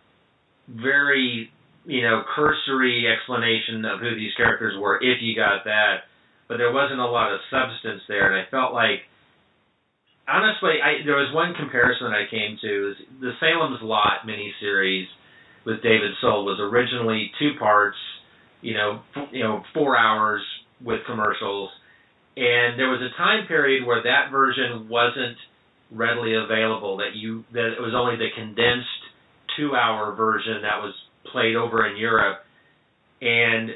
very you know cursory explanation of who these characters were if you got that, but there wasn't a lot of substance there, and I felt like honestly, I there was one comparison that I came to is the Salem's Lot miniseries with David Soul was originally two parts, you know, f- you know, four hours with commercials, and there was a time period where that version wasn't readily available. That you that it was only the condensed two hour version that was played over in Europe, and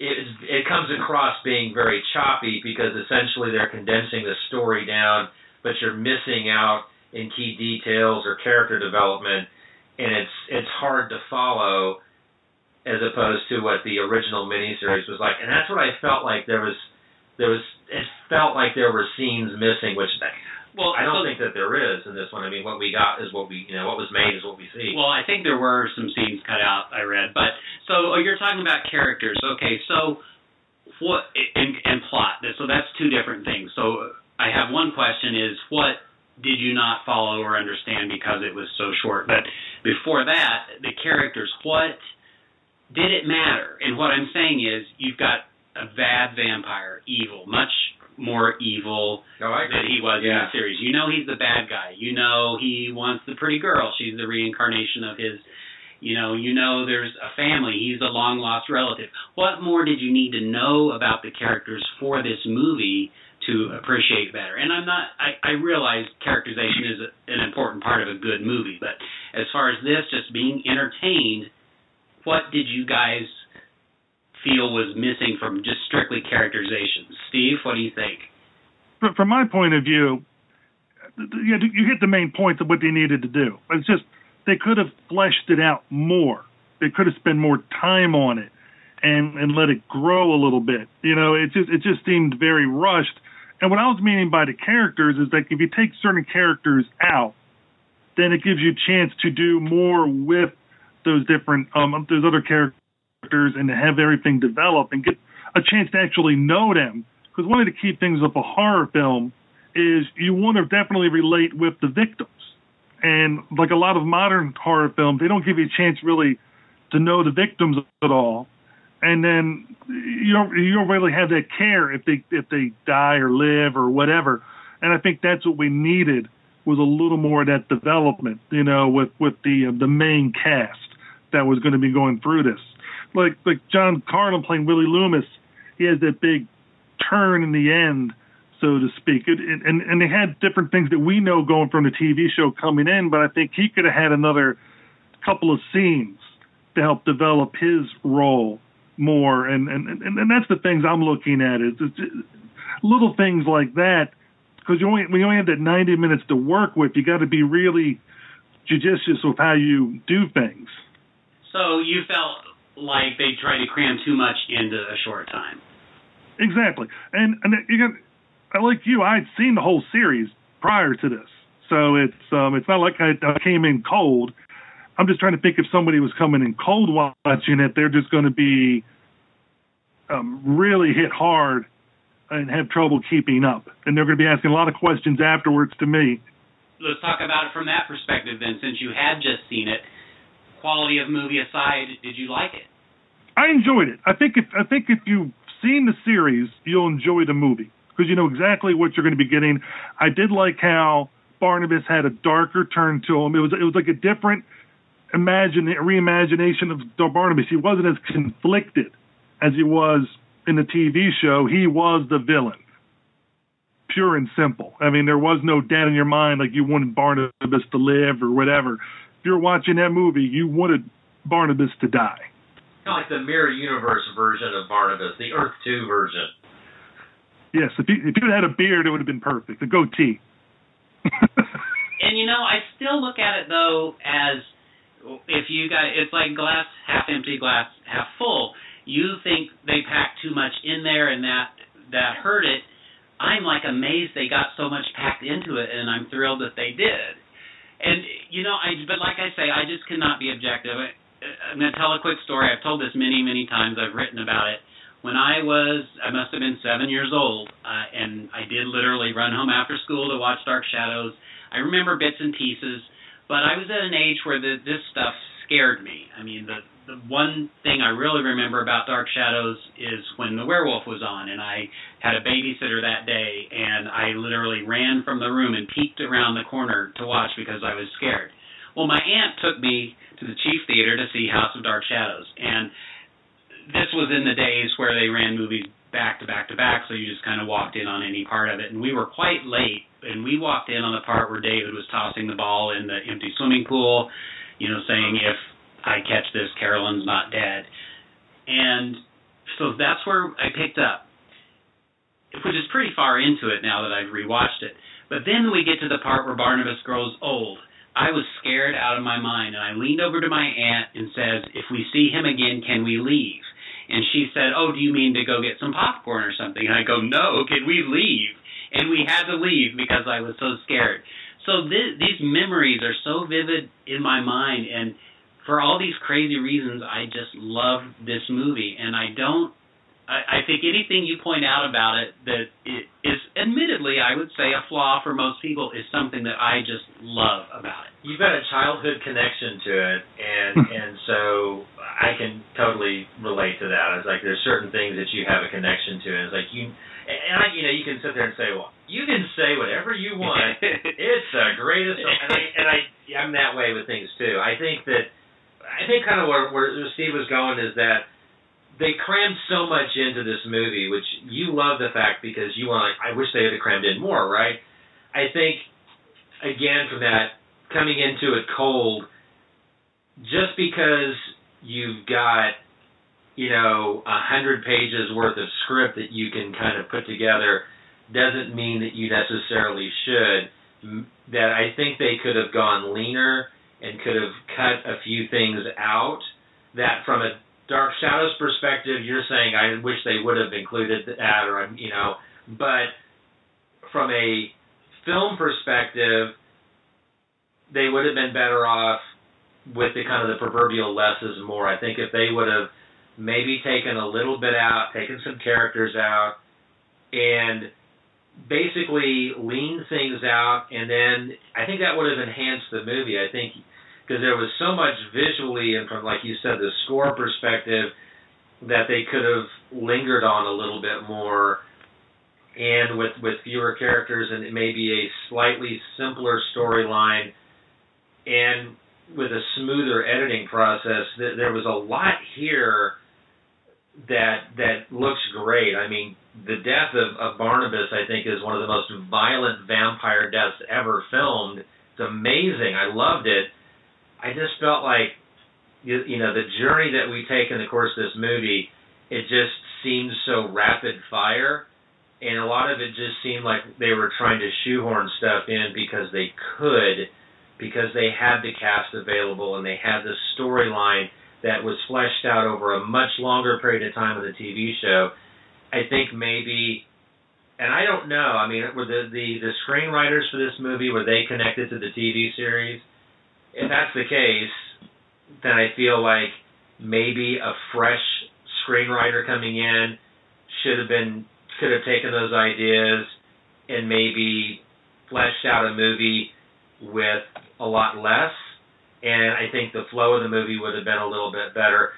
it it comes across being very choppy because essentially they're condensing the story down, but you're missing out in key details or character development, and it's it's hard to follow as opposed to what the original miniseries was like. And that's what I felt like there was there was it felt like there were scenes missing, which Well, I don't so- think that there is in this one. I mean, what we got is what we you know what was made is what we see. Well, I think there were some scenes cut out. I read, but so oh, you're talking about characters. Okay, so what and, and plot? So that's two different things. So I have one question: is what did you not follow or understand because it was so short? But before that, the characters. What did it matter? And what I'm saying is, you've got a bad vampire, evil, much more evil No, that he was in the series. You know he's the bad guy. You know he wants the pretty girl. She's the reincarnation of his. You know, you know there's a family. He's a long lost relative. What more did you need to know about the characters for this movie to appreciate better? And I'm not. I, I realize characterization is a, an important part of a good movie, but as far as this, just being entertained, what did you guys feel was missing from just strictly characterization? Steve, what do you think? But from my point of view, you hit the main points of what they needed to do. It's just they could have fleshed it out more. They could have spent more time on it and and let it grow a little bit. You know, it just it just seemed very rushed. And what I was meaning by the characters is like if you take certain characters out, then it gives you a chance to do more with those different um those other characters and to have everything develop and get a chance to actually know them. Because one of the key things of a horror film is you want to definitely relate with the victims. And like a lot of modern horror films, they don't give you a chance really to know the victims at all. And then you don't you don't really have that care if they if they die or live or whatever. And I think that's what we needed was a little more of that development, you know, with with the uh, the main cast that was going to be going through this. Like like John Karlen playing Willie Loomis, he has that big turn in the end, so to speak. It, it, and and they had different things that we know going from the TV show coming in, but I think he could have had another couple of scenes to help develop his role more. And and and, and that's the things I'm looking at is little things like that because you only we only have that 90 minutes to work with. You got to be really judicious with how you do things. So you felt like they tried to cram too much into a short time. Exactly. And and you got like you, I'd seen the whole series prior to this. So it's um it's not like I, I came in cold. I'm just trying to think if somebody was coming in cold watching it, they're just going to be um, really hit hard and have trouble keeping up. And they're going to be asking a lot of questions afterwards to me. Let's talk about it from that perspective then, since you had just seen it. Quality of movie aside, did you like it? I enjoyed it. I think if I think if you've seen the series, you'll enjoy the movie because you know exactly what you're going to be getting. I did like how Barnabas had a darker turn to him. It was it was like a different imagine reimagination of Barnabas. He wasn't as conflicted as he was in the TV show. He was the villain, pure and simple. I mean, there was no doubt in your mind like you wanted Barnabas to live or whatever. If you're watching that movie, you wanted Barnabas to die. Kind of like the mirror universe version of Barnabas, the Earth Two version. Yes, if you if you had a beard, it would have been perfect. A goatee. <laughs> And you know, I still look at it though as if you got it's like glass half empty, glass half full. You think they packed too much in there, and that that hurt it, I'm like amazed they got so much packed into it, and I'm thrilled that they did. And you know, I but like I say, I just cannot be objective. I, I'm going to tell a quick story. I've told this many, many times. I've written about it. When I was, I must have been seven years old, uh, and I did literally run home after school to watch Dark Shadows. I remember bits and pieces, but I was at an age where the, this stuff scared me. I mean, the the one thing I really remember about Dark Shadows is when the werewolf was on, and I had a babysitter that day, and I literally ran from the room and peeked around the corner to watch because I was scared. Well, my aunt took me to the Chief Theater to see House of Dark Shadows, and this was in the days where they ran movies back to back to back, so you just kind of walked in on any part of it. And we were quite late, and we walked in on the part where David was tossing the ball in the empty swimming pool, you know, saying if I catch this, Carolyn's not dead. And so that's where I picked up, which is pretty far into it now that I've rewatched it. But then we get to the part where Barnabas grows old. I was scared out of my mind, and I leaned over to my aunt and says, "If we see him again, can we leave?" And she said, "Oh, do you mean to go get some popcorn or something?" And I go, "No, can we leave?" And we had to leave because I was so scared. So th- these memories are so vivid in my mind, and for all these crazy reasons, I just love this movie, and I don't. I, I think anything you point out about it that it is, admittedly, I would say a flaw for most people, is something that I just love about it. You've got a childhood connection to it, and hmm. and so I can totally relate to that. It's like there's certain things that you have a connection to, and it's like you. And I, you know, you can sit there and say, "Well, you can say whatever you want. <laughs> it's the greatest." And I, and I, I'm that way with things too. I think that I think kind of where, where Steve was going is that they crammed so much into this movie, which you love the fact because you want. I wish they had crammed in more, right? I think again from that coming into it cold, just because you've got you know a hundred pages worth of script that you can kind of put together doesn't mean that you necessarily should. That I think they could have gone leaner and could have cut a few things out that from a Dark Shadows perspective, you're saying I wish they would have included that, or you know, but from a film perspective, they would have been better off with the kind of the proverbial less is more. I think if they would have maybe taken a little bit out, taken some characters out, and basically lean things out, and then I think that would have enhanced the movie. I think because there was so much visually and from like you said the score perspective that they could have lingered on a little bit more and with with fewer characters and maybe a slightly simpler storyline and with a smoother editing process there was a lot here that that looks great. I mean the death of, of barnabas i think is one of the most violent vampire deaths ever filmed. It's amazing. I loved it I just felt like you, you know the journey that we take in the course of this movie, it just seemed so rapid fire, and a lot of it just seemed like they were trying to shoehorn stuff in because they could, because they had the cast available and they had the storyline that was fleshed out over a much longer period of time of the TV show. I think maybe and I don't know. I mean, were the, the the screenwriters for this movie were they connected to the TV series? If that's the case, then I feel like maybe a fresh screenwriter coming in should have been could have taken those ideas and maybe fleshed out a movie with a lot less. And I think the flow of the movie would have been a little bit better.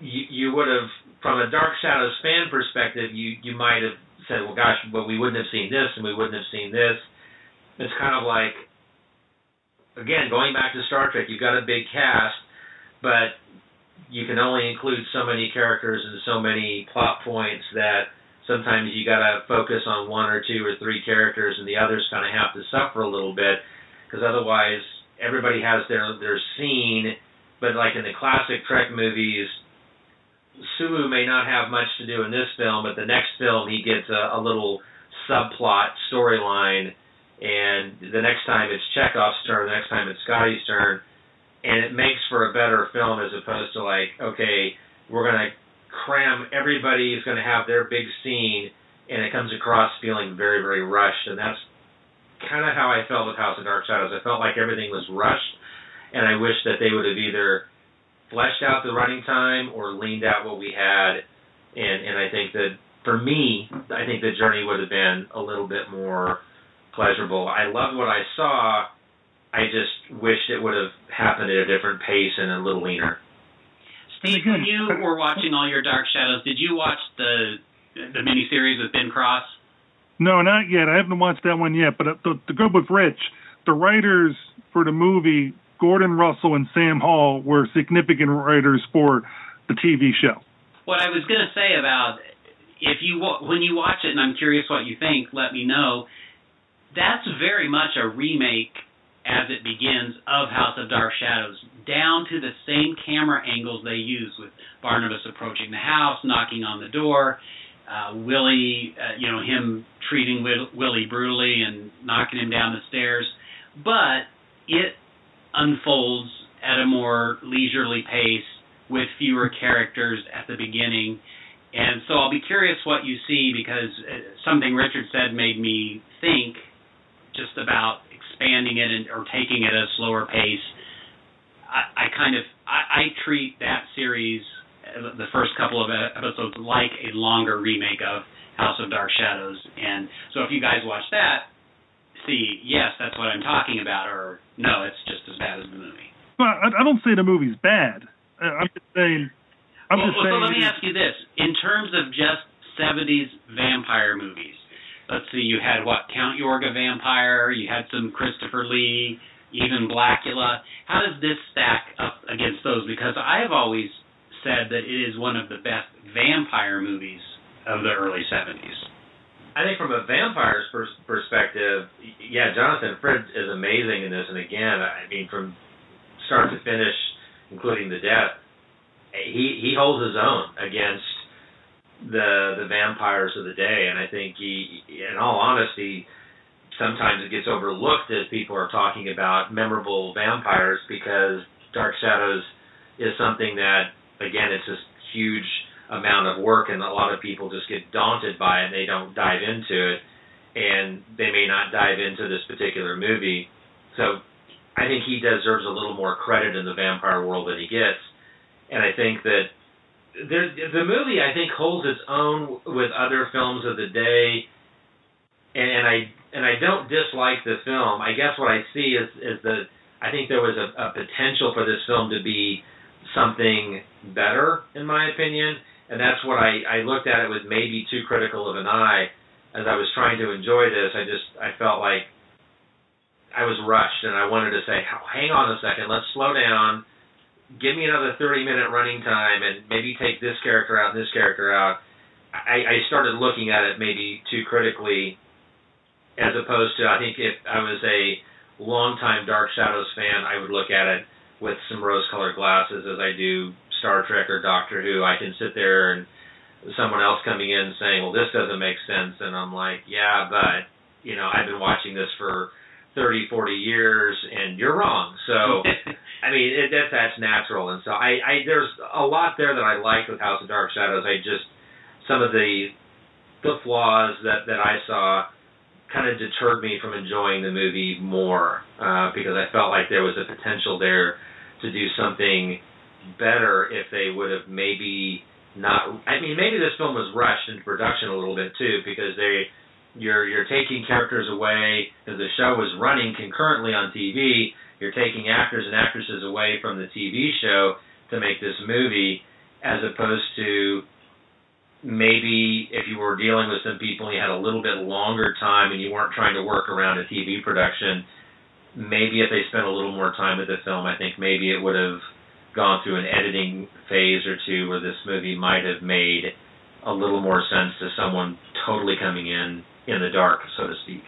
You, you would have, from a Dark Shadows fan perspective, you you might have said, well, gosh, but we wouldn't have seen this and we wouldn't have seen this. It's kind of like again, going back to Star Trek, you've got a big cast, but you can only include so many characters and so many plot points that sometimes you got to focus on one or two or three characters, and the others kind of have to suffer a little bit because otherwise everybody has their their scene. But like in the classic Trek movies, Sulu may not have much to do in this film, but the next film he gets a, a little subplot storyline and the next time it's Chekov's turn, the next time it's Scotty's turn, and it makes for a better film as opposed to like, okay, we're gonna cram everybody is gonna have their big scene, and it comes across feeling very, very rushed, and that's kind of how I felt with House of Dark Shadows. I felt like everything was rushed, and I wish that they would have either fleshed out the running time or leaned out what we had. And and I think that for me, I think the journey would have been a little bit more pleasurable. I loved what I saw. I just wished it would have happened at a different pace and a little leaner. Steve, when you were watching all your Dark Shadows, did you watch the the miniseries with Ben Cross? No, not yet. I haven't watched that one yet. But uh, the, the to go with Rich, the writers for the movie, Gordon Russell and Sam Hall, were significant writers for the TV show. What I was going to say about if you when you watch it, and I'm curious what you think, let me know. That's very much a remake as it begins of House of Dark Shadows, down to the same camera angles they use with Barnabas approaching the house, knocking on the door, uh, Willie, uh, you know, him treating Will- Willie brutally and knocking him down the stairs. But it unfolds at a more leisurely pace with fewer characters at the beginning. And so I'll be curious what you see because uh, something Richard said made me think just about expanding it and, or taking it at a slower pace. I, I kind of I, I treat that series, the first couple of episodes, like a longer remake of House of Dark Shadows. And so if you guys watch that, see, yes, that's what I'm talking about, or no, it's just as bad as the movie. Well, I, I don't say the movie's bad. I'm just saying. I'm well, just well, saying. so let me ask you this: in terms of just '70s vampire movies, let's see, you had what Count Yorga Vampire, you had some Christopher Lee, even Blackula. How does this stack up against those? Because I have always said that it is one of the best vampire movies of the early '70s. I think from a vampire's pers- perspective, yeah, Jonathan Frid is amazing in this. And again, I mean, from start to finish, including the death, he he holds his own against the the vampires of the day. And I think he, in all honesty, sometimes it gets overlooked as people are talking about memorable vampires because Dark Shadows is something that, again, it's this huge amount of work, and a lot of people just get daunted by it and they don't dive into it, and they may not dive into this particular movie. So I think he deserves a little more credit in the vampire world than he gets, and I think that there, the movie I think holds its own with other films of the day, and, and I and I don't dislike the film. I guess what I see is is that I think there was a, a potential for this film to be something better, in my opinion, and that's what I I looked at it with maybe too critical of an eye as I was trying to enjoy this. I just I felt like I was rushed, and I wanted to say, hang on a second, let's slow down give me another 30 minute running time and maybe take this character out and this character out. I, I started looking at it maybe too critically as opposed to, I think if I was a longtime Dark Shadows fan, I would look at it with some rose colored glasses as I do Star Trek or Doctor Who. I can sit there and someone else coming in saying, well, this doesn't make sense. And I'm like, yeah, but, you know, I've been watching this for 30, 40 years and you're wrong. So, <laughs> I mean, it, that that's natural, and so I, I there's a lot there that I like with House of Dark Shadows. I just some of the the flaws that that I saw kind of deterred me from enjoying the movie more uh, because I felt like there was a potential there to do something better if they would have maybe not. I mean, maybe this film was rushed into production a little bit too because they you're you're taking characters away because the show was running concurrently on TV you're taking actors and actresses away from the TV show to make this movie, as opposed to maybe if you were dealing with some people and you had a little bit longer time and you weren't trying to work around a TV production, maybe if they spent a little more time with the film, I think maybe it would have gone through an editing phase or two where this movie might have made a little more sense to someone totally coming in in the dark, so to speak.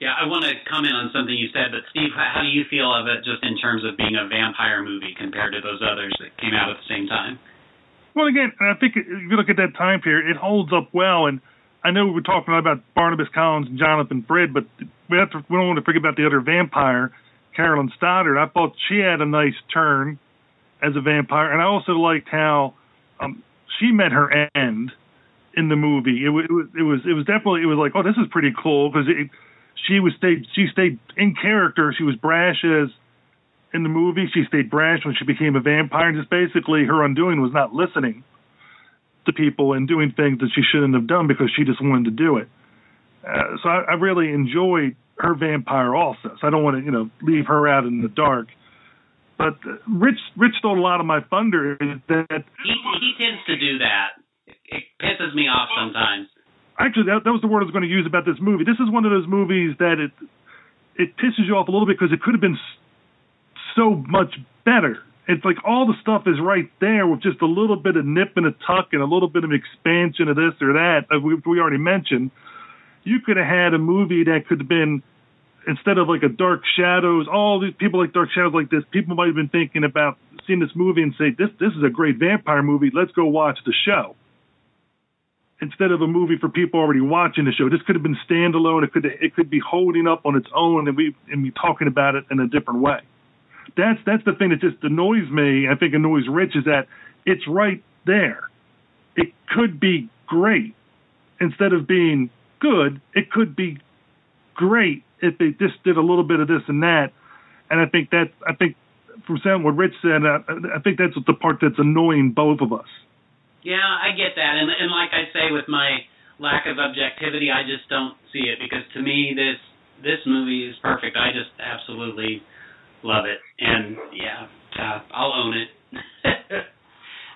Yeah, I want to comment on something you said, but Steve, how do you feel of it just in terms of being a vampire movie compared to those others that came out at the same time? Well, again, I think if you look at that time period, it holds up well. And I know we were talking about Barnabas Collins and Jonathan Frid, but we have to we don't want to forget about the other vampire, Carolyn Stoddard. I thought she had a nice turn as a vampire, and I also liked how um, she met her end in the movie. It, it was it was it was definitely it was like oh this is pretty cool because she was stayed she stayed in character. She was brash as in the movie. She stayed brash when she became a vampire. And just basically her undoing was not listening to people and doing things that she shouldn't have done because she just wanted to do it. Uh, so I, I really enjoyed her vampire also. So I don't want to you know leave her out in the dark. But uh, Rich Rich stole a lot of my thunder. That He he tends to do that. It, pisses me off sometimes. actually that, that was the word I was going to use about this movie. This is one of those movies that it it pisses you off a little bit because it could have been so much better. It's like all the stuff is right there with just a little bit of nip and a tuck and a little bit of expansion of this or that. uh, We, we already mentioned. You could have had a movie that could have been instead of like a Dark Shadows. All these people like Dark Shadows like this. People might have been thinking about seeing this movie and say this this is a great vampire movie. Let's go watch the show instead of a movie for people already watching the show. This could have been standalone. It could it could be holding up on its own, and we and we talking about it in a different way. That's that's the thing that just annoys me. I think annoys Rich is that it's right there. It could be great instead of being good. It could be great if they just did a little bit of this and that. And I think that I think from saying what Rich said, I, I think that's the part that's annoying both of us. Yeah, I get that, and and like I say, with my lack of objectivity, I just don't see it because to me, this this movie is perfect. I just absolutely love it, and yeah, uh, I'll own it. <laughs>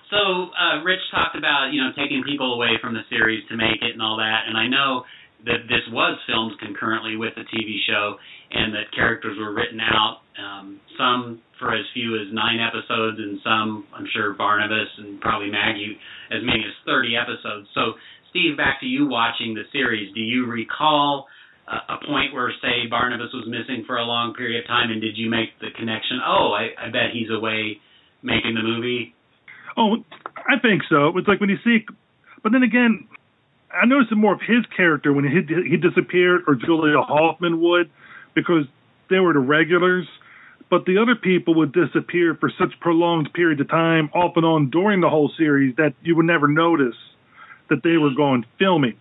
so, uh, Rich talked about you know taking people away from the series to make it and all that, and I know that this was filmed concurrently with the TV show, and that characters were written out. Um, some for as few as nine episodes, and some, I'm sure, Barnabas and probably Maggie, as many as 30 episodes. So, Steve, back to you watching the series. Do you recall a, a point where, say, Barnabas was missing for a long period of time, and did you make the connection? Oh, I, I bet he's away making the movie. Oh, I think so. It's like when you see, but then again, I noticed more of his character when he he disappeared, or Julia Hoffman would, because they were the regulars. But the other people would disappear for such prolonged periods of time, off and on during the whole series, that you would never notice that they were gone filming.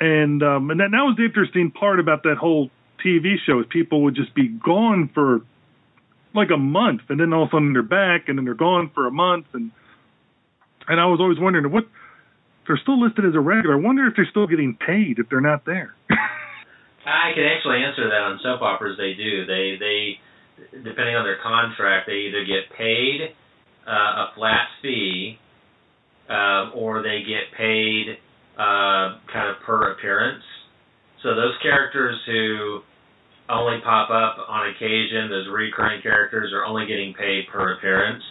And um, and that, that was the interesting part about that whole TV show is people would just be gone for like a month, and then all of a sudden they're back, and then they're gone for a month, and and I was always wondering what they're still listed as a regular. I wonder if they're still getting paid if they're not there. I can actually answer that on soap operas. They do. They they depending on their contract, they either get paid uh, a flat fee, um, or they get paid uh, kind of per appearance. So those characters who only pop up on occasion, those recurring characters, are only getting paid per appearance,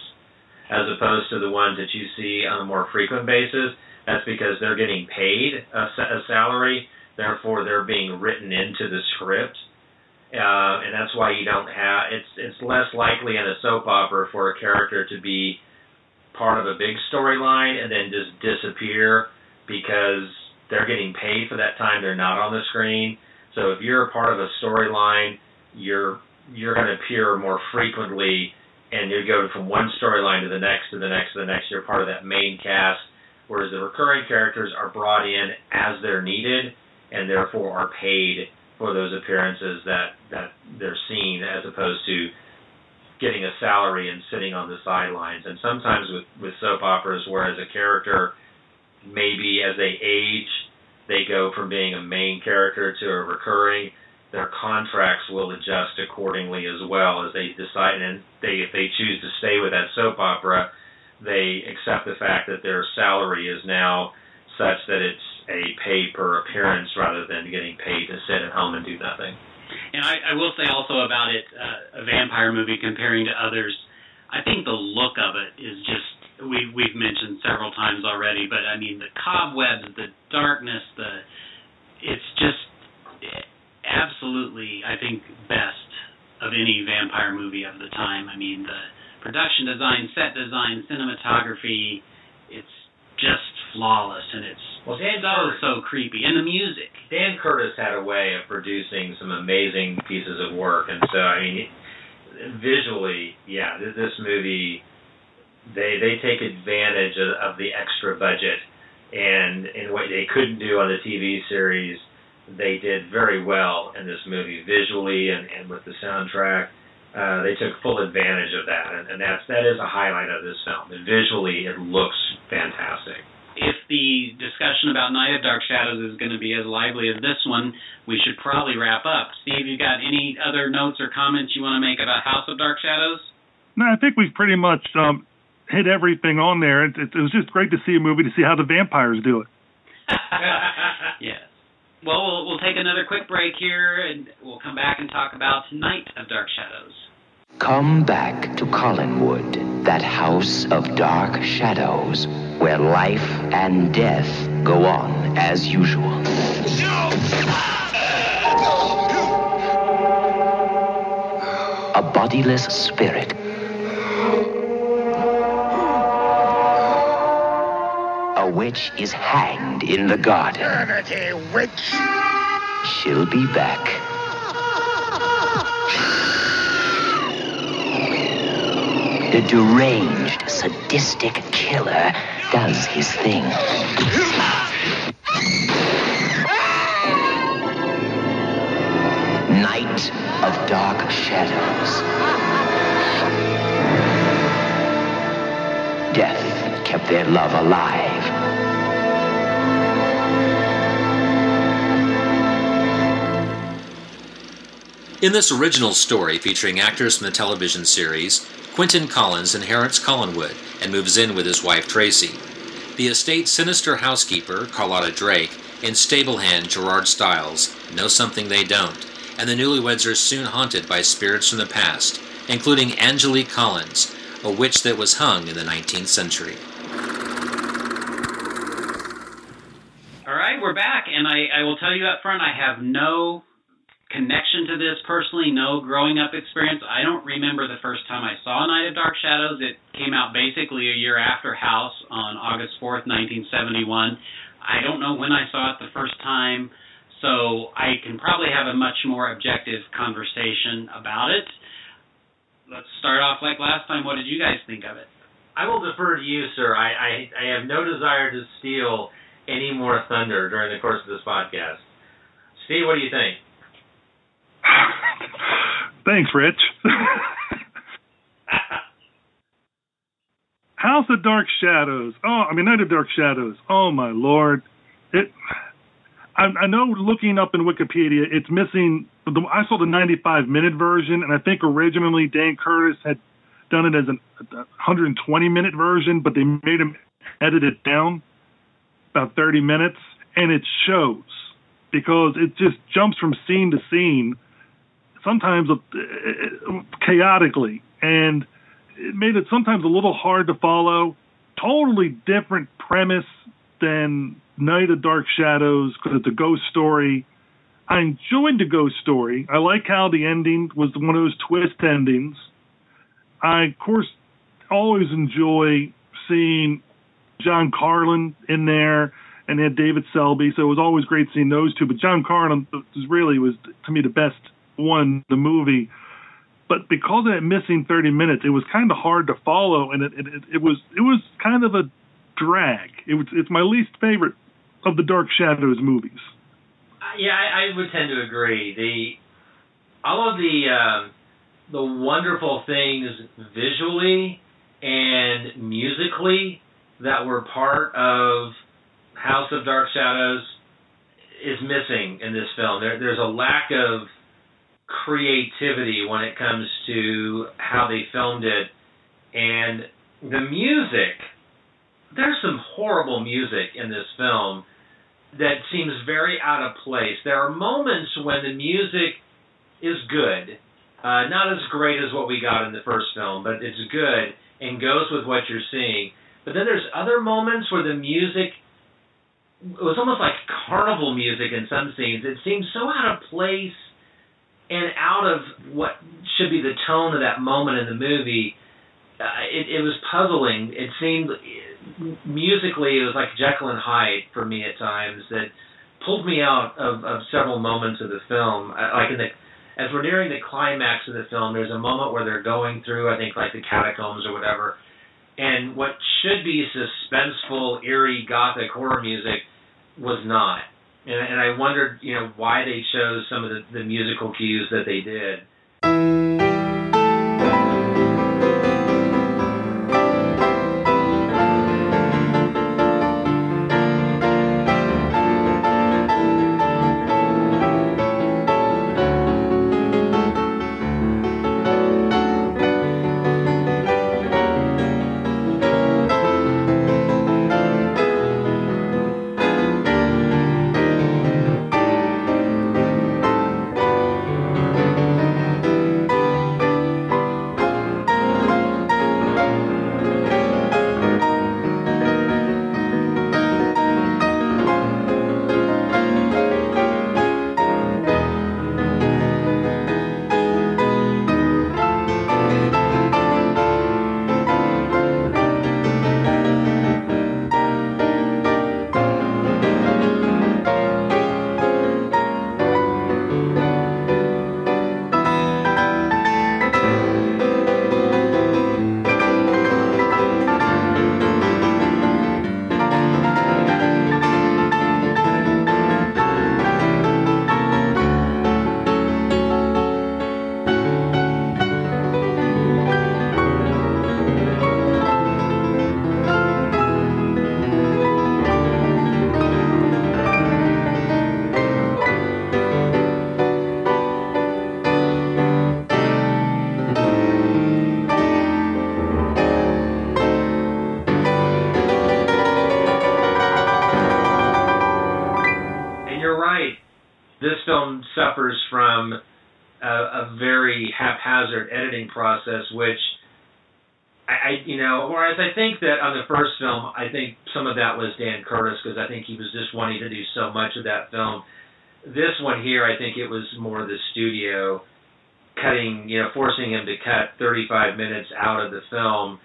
as opposed to the ones that you see on a more frequent basis. That's because they're getting paid a, a salary, therefore they're being written into the script uh, and that's why you don't have it's it's less likely in a soap opera for a character to be part of a big storyline and then just disappear because they're getting paid for that time they're not on the screen. So if you're a part of a storyline, you're you're going to appear more frequently and you go from one storyline to the next to the next to the next. You're part of that main cast, whereas the recurring characters are brought in as they're needed and therefore are paid for those appearances that that they're seen as opposed to getting a salary and sitting on the sidelines. And sometimes with with soap operas, whereas a character maybe as they age, they go from being a main character to a recurring. Their contracts will adjust accordingly as well as they decide, and they if they choose to stay with that soap opera, they accept the fact that their salary is now such that it's a pay per appearance rather than getting paid to sit at home and do nothing. And I, I will say also about it, uh, a vampire movie comparing to others, I think the look of it is just we we've mentioned several times already, but I mean the cobwebs, the darkness, the it's just absolutely I think best of any vampire movie of the time. I mean the production design, set design, cinematography, it's just flawless and it's Well, Dan so Curtis, so creepy. And the music. Dan Curtis had a way of producing some amazing pieces of work, and so I mean, visually, yeah, this, movie, they they take advantage of, of the extra budget and and what they couldn't do on the TV series, they did very well in this movie visually and, and with the soundtrack. Uh, they took full advantage of that, and, and that's that is a highlight of this film. And visually, it looks fantastic. If the discussion about Night of Dark Shadows is going to be as lively as this one, we should probably wrap up. Steve, you got any other notes or comments you want to make about House of Dark Shadows? No, I think we've pretty much um, hit everything on there. It, it, it was just great to see a movie to see how the vampires do it. <laughs> yes. Well, well, we'll take another quick break here, and we'll come back and talk about Night of Dark Shadows. Come back to Collinwood, that house of dark shadows, where life and death go on as usual. A bodiless spirit. Witch is hanged in the garden. Dirty witch! She'll be back. The deranged, sadistic killer does his thing. Night of Dark Shadows. Death kept their love alive. In this original story featuring actors from the television series, Quentin Collins inherits Collinwood and moves in with his wife Tracy. The estate's sinister housekeeper, Carlotta Drake, and stablehand Gerard Stiles know something they don't, and the newlyweds are soon haunted by spirits from the past, including Angelique Collins, a witch that was hung in the 19th century. All right, we're back, and I, I will tell you up front, I have no connection to this personally, no growing up experience. I don't remember the first time I saw Night of Dark Shadows. It came out basically a year after House on August 4th, 1971. I don't know when I saw it the first time, so I can probably have a much more objective conversation about it. Let's start off like last time. What did you guys think of it? I will defer to you, sir. I, I, I have no desire to steal any more thunder during the course of this podcast. Steve, what do you think? <laughs> Thanks, Rich. <laughs> House of Dark Shadows. Oh, I mean, Night of Dark Shadows. Oh my lord! It. I, I know. Looking up in Wikipedia, it's missing. The, I saw the 95 minute version, and I think originally Dan Curtis had done it as a 120 minute version, but they made him edit it down about 30 minutes, and it shows because it just jumps from scene to scene, sometimes chaotically, and it made it sometimes a little hard to follow. Totally different premise than Night of Dark Shadows because it's a ghost story. I enjoyed the ghost story. I like how the ending was one of those twist endings. I, of course, always enjoy seeing John Karlen in there and they had David Selby, so it was always great seeing those two. But John Karlen really was to me the best one the movie. But because of that missing 30 minutes, it was kind of hard to follow, and it, it, it was it was kind of a drag. It was it's my least favorite of the Dark Shadows movies. Yeah, I, I would tend to agree. The all of the um, the wonderful things visually and musically that were part of House of Dark Shadows is missing in this film. There, there's a lack of creativity when it comes to how they filmed it, and the music. There's some horrible music in this film that seems very out of place. There are moments when the music is good, uh, not as great as what we got in the first film, but it's good and goes with what you're seeing. But then there's other moments where the music it was almost like carnival music in some scenes. It seemed so out of place and out of what should be the tone of that moment in the movie. Uh, it, it was puzzling. It seemed musically it was like Jekyll and Hyde for me at times that pulled me out of, of several moments of the film. Uh, like in the as we're nearing the climax of the film, there's a moment where they're going through, I think, like the catacombs or whatever, and what should be suspenseful, eerie, gothic horror music was not. And, and I wondered, you know, why they chose some of the, the musical cues that they did. Of that was Dan Curtis because I think he was just wanting to do so much of that film. This one here, I think it was more the studio cutting, you know, forcing him to cut 35 minutes out of the film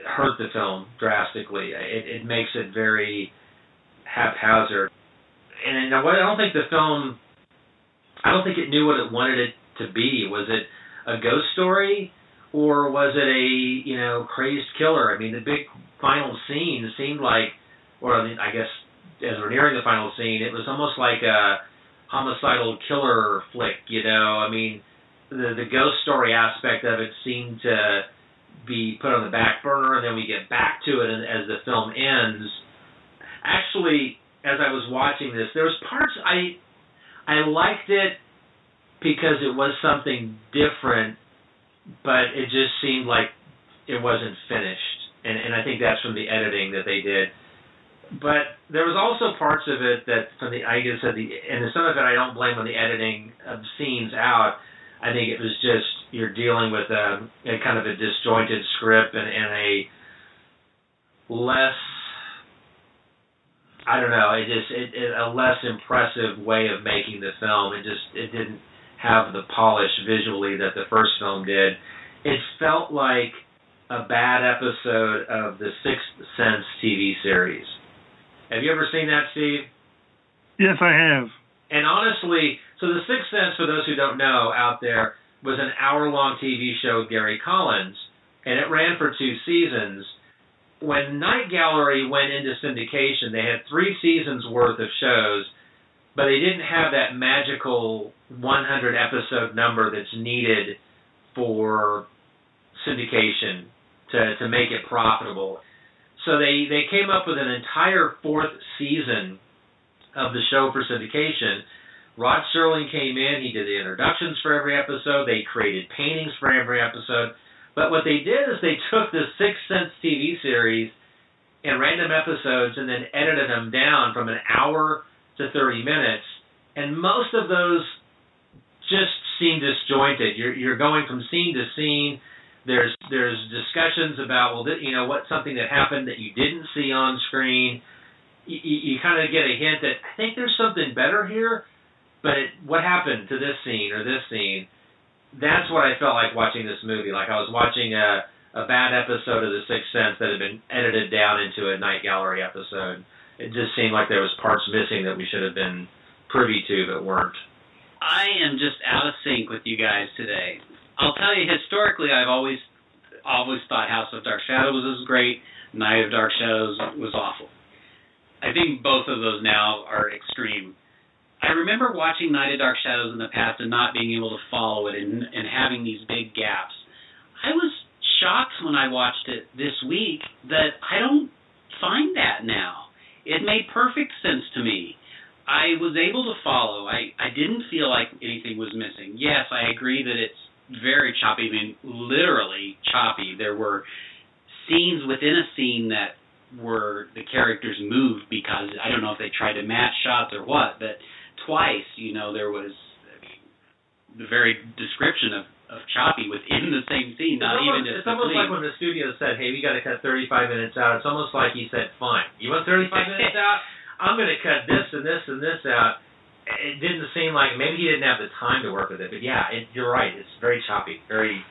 hurt the film drastically. It, it makes it very haphazard and I don't think the film, I don't think it knew what it wanted it to be. Was it a ghost story, or was it a you know crazed killer? I mean, the big final scene seemed like, or I, guess as we're nearing the final scene, it was almost like a homicidal killer flick. You know, I mean, the the ghost story aspect of it seemed to be put on the back burner, and then we get back to it as the film ends. Actually, as I was watching this, there was parts I I liked it because it was something different, but it just seemed like it wasn't finished. And and I think that's from the editing that they did. But there was also parts of it that from the I guess the and some of it I don't blame on the editing of scenes out. I think it was just you're dealing with a, a kind of a disjointed script and, and a less I don't know. It just it, it a less impressive way of making the film. It just it didn't have the polish visually that the first film did. It felt like a bad episode of the Sixth Sense TV series. Have you ever seen that, Steve? Yes, I have. And honestly, so the Sixth Sense, for those who don't know out there, was an hour-long TV show with Gary Collins, and it ran for two seasons when Night Gallery went into syndication, they had three seasons worth of shows, but they didn't have that magical 100 episode number that's needed for syndication to to make it profitable. So they they came up with an entire fourth season of the show for syndication. Rod Serling came in, he did the introductions for every episode, they created paintings for every episode but what they did is they <laughs> took the Sixth Sense TV series and random episodes and then edited them down from an hour to 30 minutes. And most of those just seem disjointed. You're, you're going from scene to scene. There's there's discussions about well, you know, what something that happened that you didn't see on screen. You, you, you kind of get a hint that I think there's something better here, but it, what happened to this scene or this scene? that's what I felt like watching this movie. Like I was watching a a bad episode of The Sixth Sense that had been edited down into a Night Gallery episode. It just seemed like there was parts missing that we should have been privy to but weren't. I am just out of sync with you guys today. I'll tell you, historically, I've always always thought House of Dark Shadows was great. Night of Dark Shadows was awful. I think both of those now are extreme. I remember watching Night of Dark Shadows in the past and not being able to follow it and, and having these big gaps. I was shocked when I watched it this week that I don't find that now. It made perfect sense to me. I was able to follow. I, I didn't feel like anything was missing. Yes, I agree that it's very choppy. I mean, literally choppy. There were scenes within a scene that were the characters moved because I don't know if they tried to match shots or what, but twice, you know, there was the very description of of choppy within the same scene, not it's even almost, just it's almost like when the studio said, "Hey, we got to cut 35 minutes out." It's almost like he said, "Fine, you want 35 minutes <laughs> out? I'm going to cut this and this and this out." It didn't seem like maybe he didn't have the time to work with it, but yeah, it, you're right. It's very choppy, very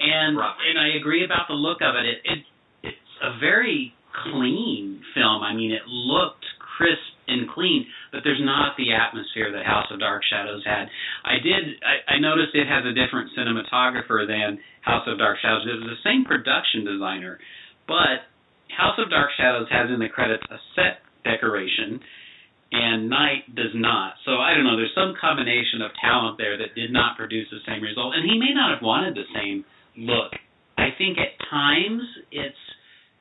and rough. and I agree about the look of it. It it it's a very clean film. I mean, it looked crisp and clean, but there's not the atmosphere that House of Dark Shadows had. I did I, I noticed it has a different cinematographer than House of Dark Shadows. It was the same production designer, but House of Dark Shadows has in the credits a set decoration and Night does not. So I don't know. There's some combination of talent there that did not produce the same result, and he may not have wanted the same look. I think at times it's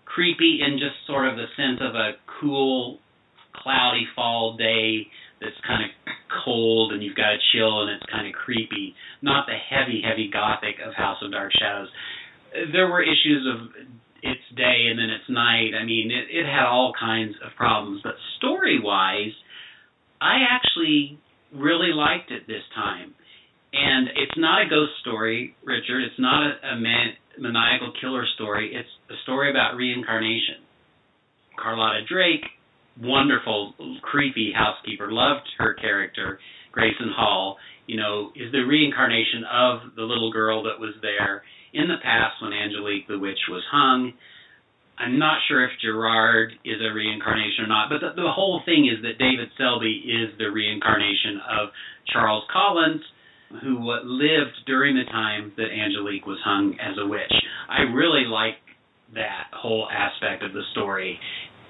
creepy in just sort of the sense of a cool, cloudy fall day that's kind of cold and you've got to chill and it's kind of creepy. Not the heavy, heavy gothic of House of Dark Shadows. There were issues of it's day and then it's night. I mean, it, it had all kinds of problems. But story wise, I actually really liked it this time. And it's not a ghost story, Richard. It's not a, a man, maniacal killer story. It's a story about reincarnation. Carlotta Drake, wonderful, creepy housekeeper, loved her character. Grayson Hall, you know, is the reincarnation of the little girl that was there in the past when Angelique the Witch was hung. I'm not sure if Gerard is a reincarnation or not, but the, the whole thing is that David Selby is the reincarnation of Charles Collins, who lived during the time that Angelique was hung as a witch. I really like that whole aspect of the story,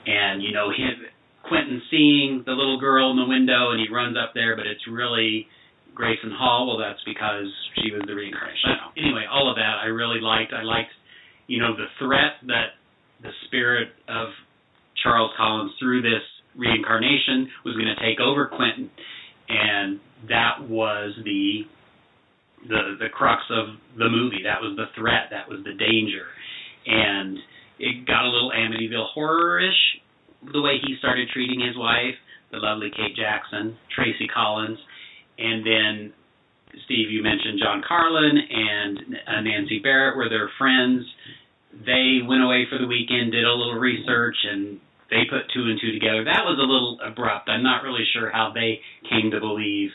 and you know him, Quentin seeing the little girl in the window, and he runs up there, but it's really Grayson Hall. Well, that's because she was the reincarnation. I. Anyway, all of that I really liked. I liked, you know, the threat that the spirit of Charles Collins through this reincarnation was going to take over Quentin, and that was the the the crux of the movie. That was the threat. That was the danger, and it got a little Amityville horror-ish the way he started treating his wife, the lovely Kate Jackson, Tracy Collins, and then Steve, you mentioned John Karlen and uh, Nancy Barrett were their friends. They went away for the weekend, did a little research, and they put two and two together. That was a little abrupt. I'm not really sure how they came to believe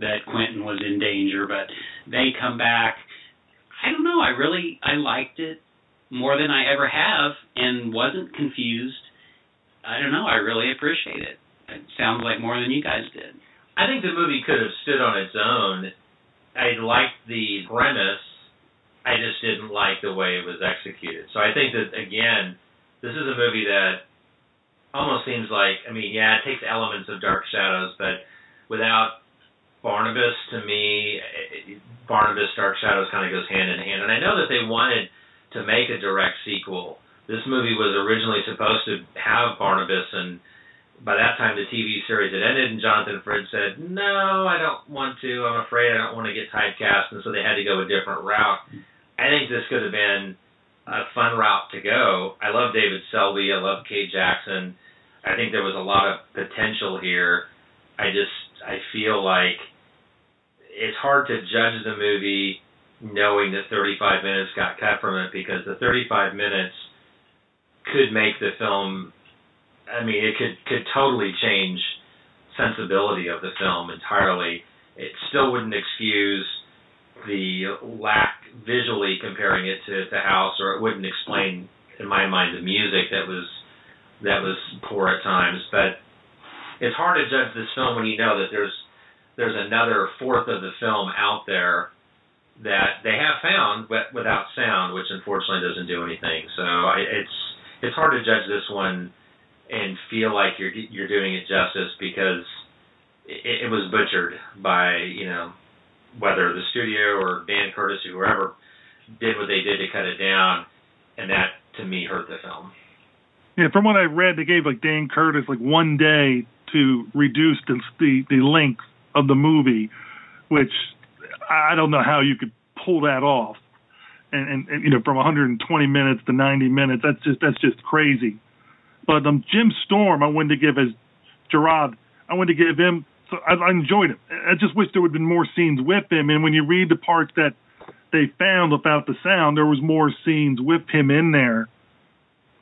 that Quentin was in danger, but they come back. I don't know. I really I liked it more than I ever have, and wasn't confused. I don't know. I really appreciate it. It sounds like more than you guys did. I think the movie could have stood on its own. I liked the premise. I just didn't like the way it was executed. So I think that again, this is a movie that almost seems like I mean, yeah, it takes elements of Dark Shadows, but without Barnabas, to me, Barnabas Dark Shadows kind of goes hand in hand. And I know that they wanted to make a direct sequel. This movie was originally supposed to have Barnabas and by that time the TV series had ended, and Jonathan Frid said, "No, I don't want to. I'm afraid I don't want to get typecast," and so they had to go a different route. I think this could have been a fun route to go. I love David Selby. I love Kate Jackson. I think there was a lot of potential here. I just I feel like it's hard to judge the movie knowing that 35 minutes got cut from it because the 35 minutes could make the film I mean, it could could totally change sensibility of the film entirely. It still wouldn't excuse the lack visually comparing it to the house, or it wouldn't explain, in my mind, the music that was that was poor at times. But it's hard to judge this film when you know that there's there's another fourth of the film out there that they have found, but without sound, which unfortunately doesn't do anything. So it's it's hard to judge this one and feel like you're you're doing it justice because it, it was butchered by you know whether the studio or Dan Curtis or whoever did what they did to cut it down, and that to me hurt the film. Yeah, from what I read, they gave like Dan Curtis like one day to reduce the the, the length of the movie, which I don't know how you could pull that off. And, and, and you know, from 120 minutes to 90 minutes, that's just that's just crazy. But um, Jim Storm, I wanted to give as Gerard, I wanted to give him. So I, I enjoyed him. I just wish there would have been more scenes with him. And when you read the parts that they found without the sound, there was more scenes with him in there.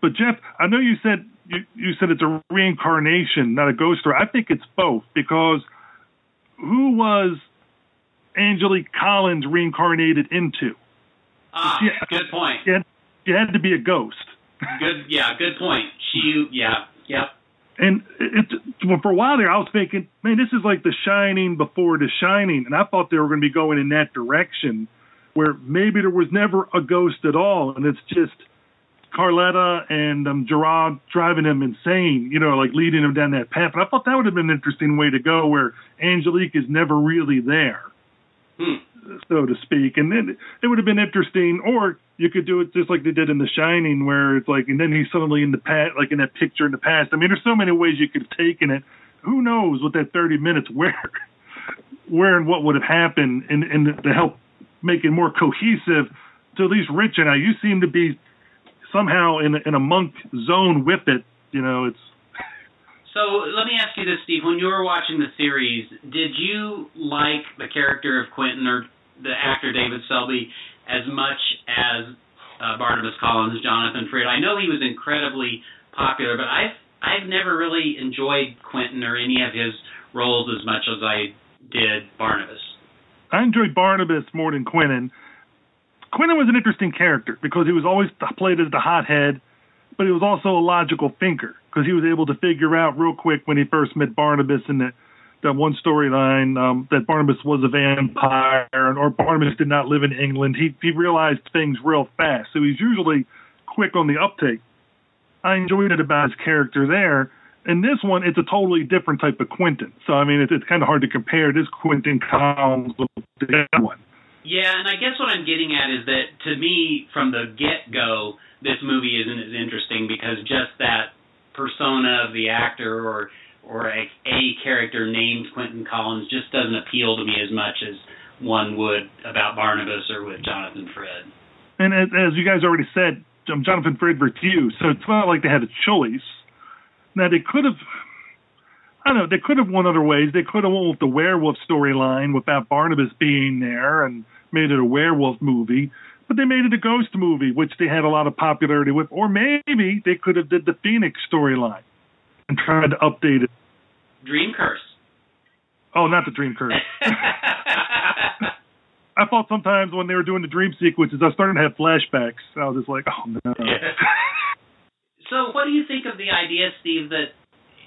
But Jeff, I know you said you, you said it's a reincarnation, not a ghost story. I think it's both because who was Angelique Collins reincarnated into? Ah, She- good point. It, it had to be a ghost. Good, yeah, good point. She, yeah, yep. And it, it, for a while there, I was thinking, man, this is like The Shining before The Shining, and I thought they were going to be going in that direction, where maybe there was never a ghost at all, and it's just Carlotta and um, Gerard driving him insane, you know, like leading him down that path. But I thought that would have been an interesting way to go, where Angelique is never really there, Hmm. So to speak, and then it would have been interesting. Or you could do it just like they did in The Shining, where it's like, and then he's suddenly in the past, like in that picture in the past. I mean, there's so many ways you could have taken it. Who knows what that 30 minutes <laughs> where, where and what would have happened, and and to help make it more cohesive. To at least Rich and I, you seem to be somehow in in a monk zone with it. You know, it's <laughs> So let me ask you this, Steve. When you were watching the series, did you like the character of Quentin or the actor David Selby as much as uh, Barnabas Collins, Jonathan Frid? I know he was incredibly popular, but I've I've never really enjoyed Quentin or any of his roles as much as I did Barnabas. I enjoyed Barnabas more than Quentin. Quentin was an interesting character because he was always played as the hothead, but he was also a logical thinker because he was able to figure out real quick when he first met Barnabas in the that one storyline um, that Barnabas was a vampire or Barnabas did not live in England. He he realized things real fast, so he's usually quick on the uptake. I enjoyed it about his character there. In this one, it's a totally different type of Quentin. So I mean, it's, it's kind of hard to compare this Quentin Collins with other one. Yeah, and I guess what I'm getting at is that to me, from the get go, this movie isn't as interesting because just that persona of the actor or or a, a character named Quentin Collins just doesn't appeal to me as much as one would about Barnabas or with Jonathan Frid. And as, as you guys already said, um, Jonathan Frid you, so it's not like they had a choice. Now they could have, I don't know, they could have won other ways. They could have went with the werewolf storyline without Barnabas being there and made it a werewolf movie. But they made it a ghost movie, which they had a lot of popularity with. Or maybe they could have did the Phoenix storyline and tried to update it. Dream Curse. Oh, not the Dream Curse. <laughs> I thought sometimes when they were doing the dream sequences, I was starting to have flashbacks. I was just like, oh no. So, what do you think of the idea, Steve, that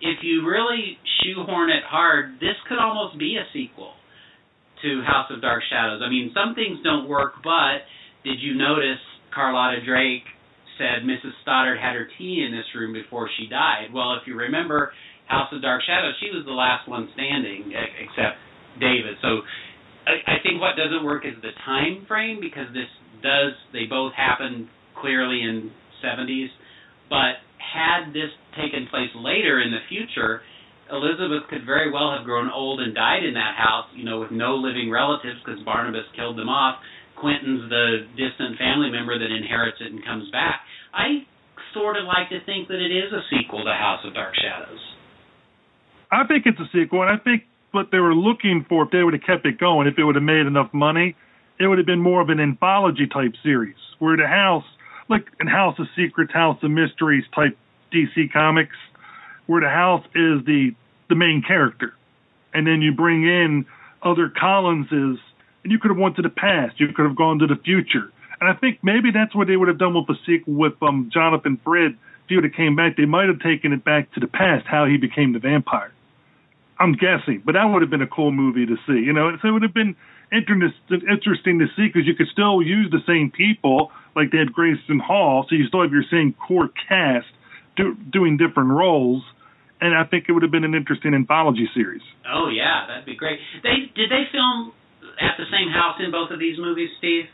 if you really shoehorn it hard, this could almost be a sequel to House of Dark Shadows? I mean, some things don't work, but did you notice Carlotta Drake said Mrs. Stoddard had her tea in this room before she died? Well, if you remember House of Dark Shadows, she was the last one standing, except David. So, I, I think what doesn't work is the time frame because this does they both happen clearly in 70s but had this taken place later in the future, Elizabeth could very well have grown old and died in that house, you know, with no living relatives because Barnabas killed them off. Quentin's the distant family member that inherits it and comes back. I sort of like to think that it is a sequel to House of Dark Shadows. I think it's a sequel, and I think what they were looking for, if they would have kept it going, if it would have made enough money, it would have been more of an anthology type series, where the house, like in House of Secrets, House of Mysteries type DC comics, where the house is the the main character, and then you bring in other Collinses, and you could have went to the past, you could have gone to the future, and I think maybe that's what they would have done with the sequel with um, Jonathan Frid. If he would have came back, they might have taken it back to the past, how he became the vampire. I'm guessing, but that would have been a cool movie to see. You know, so it would have been interesting interesting to see because you could still use the same people, like they had Grayson Hall, so you still have your same core cast do, doing different roles. And I think it would have been an interesting anthology series. Oh yeah, that'd be great. They did they film at the same house in both of these movies, Steve?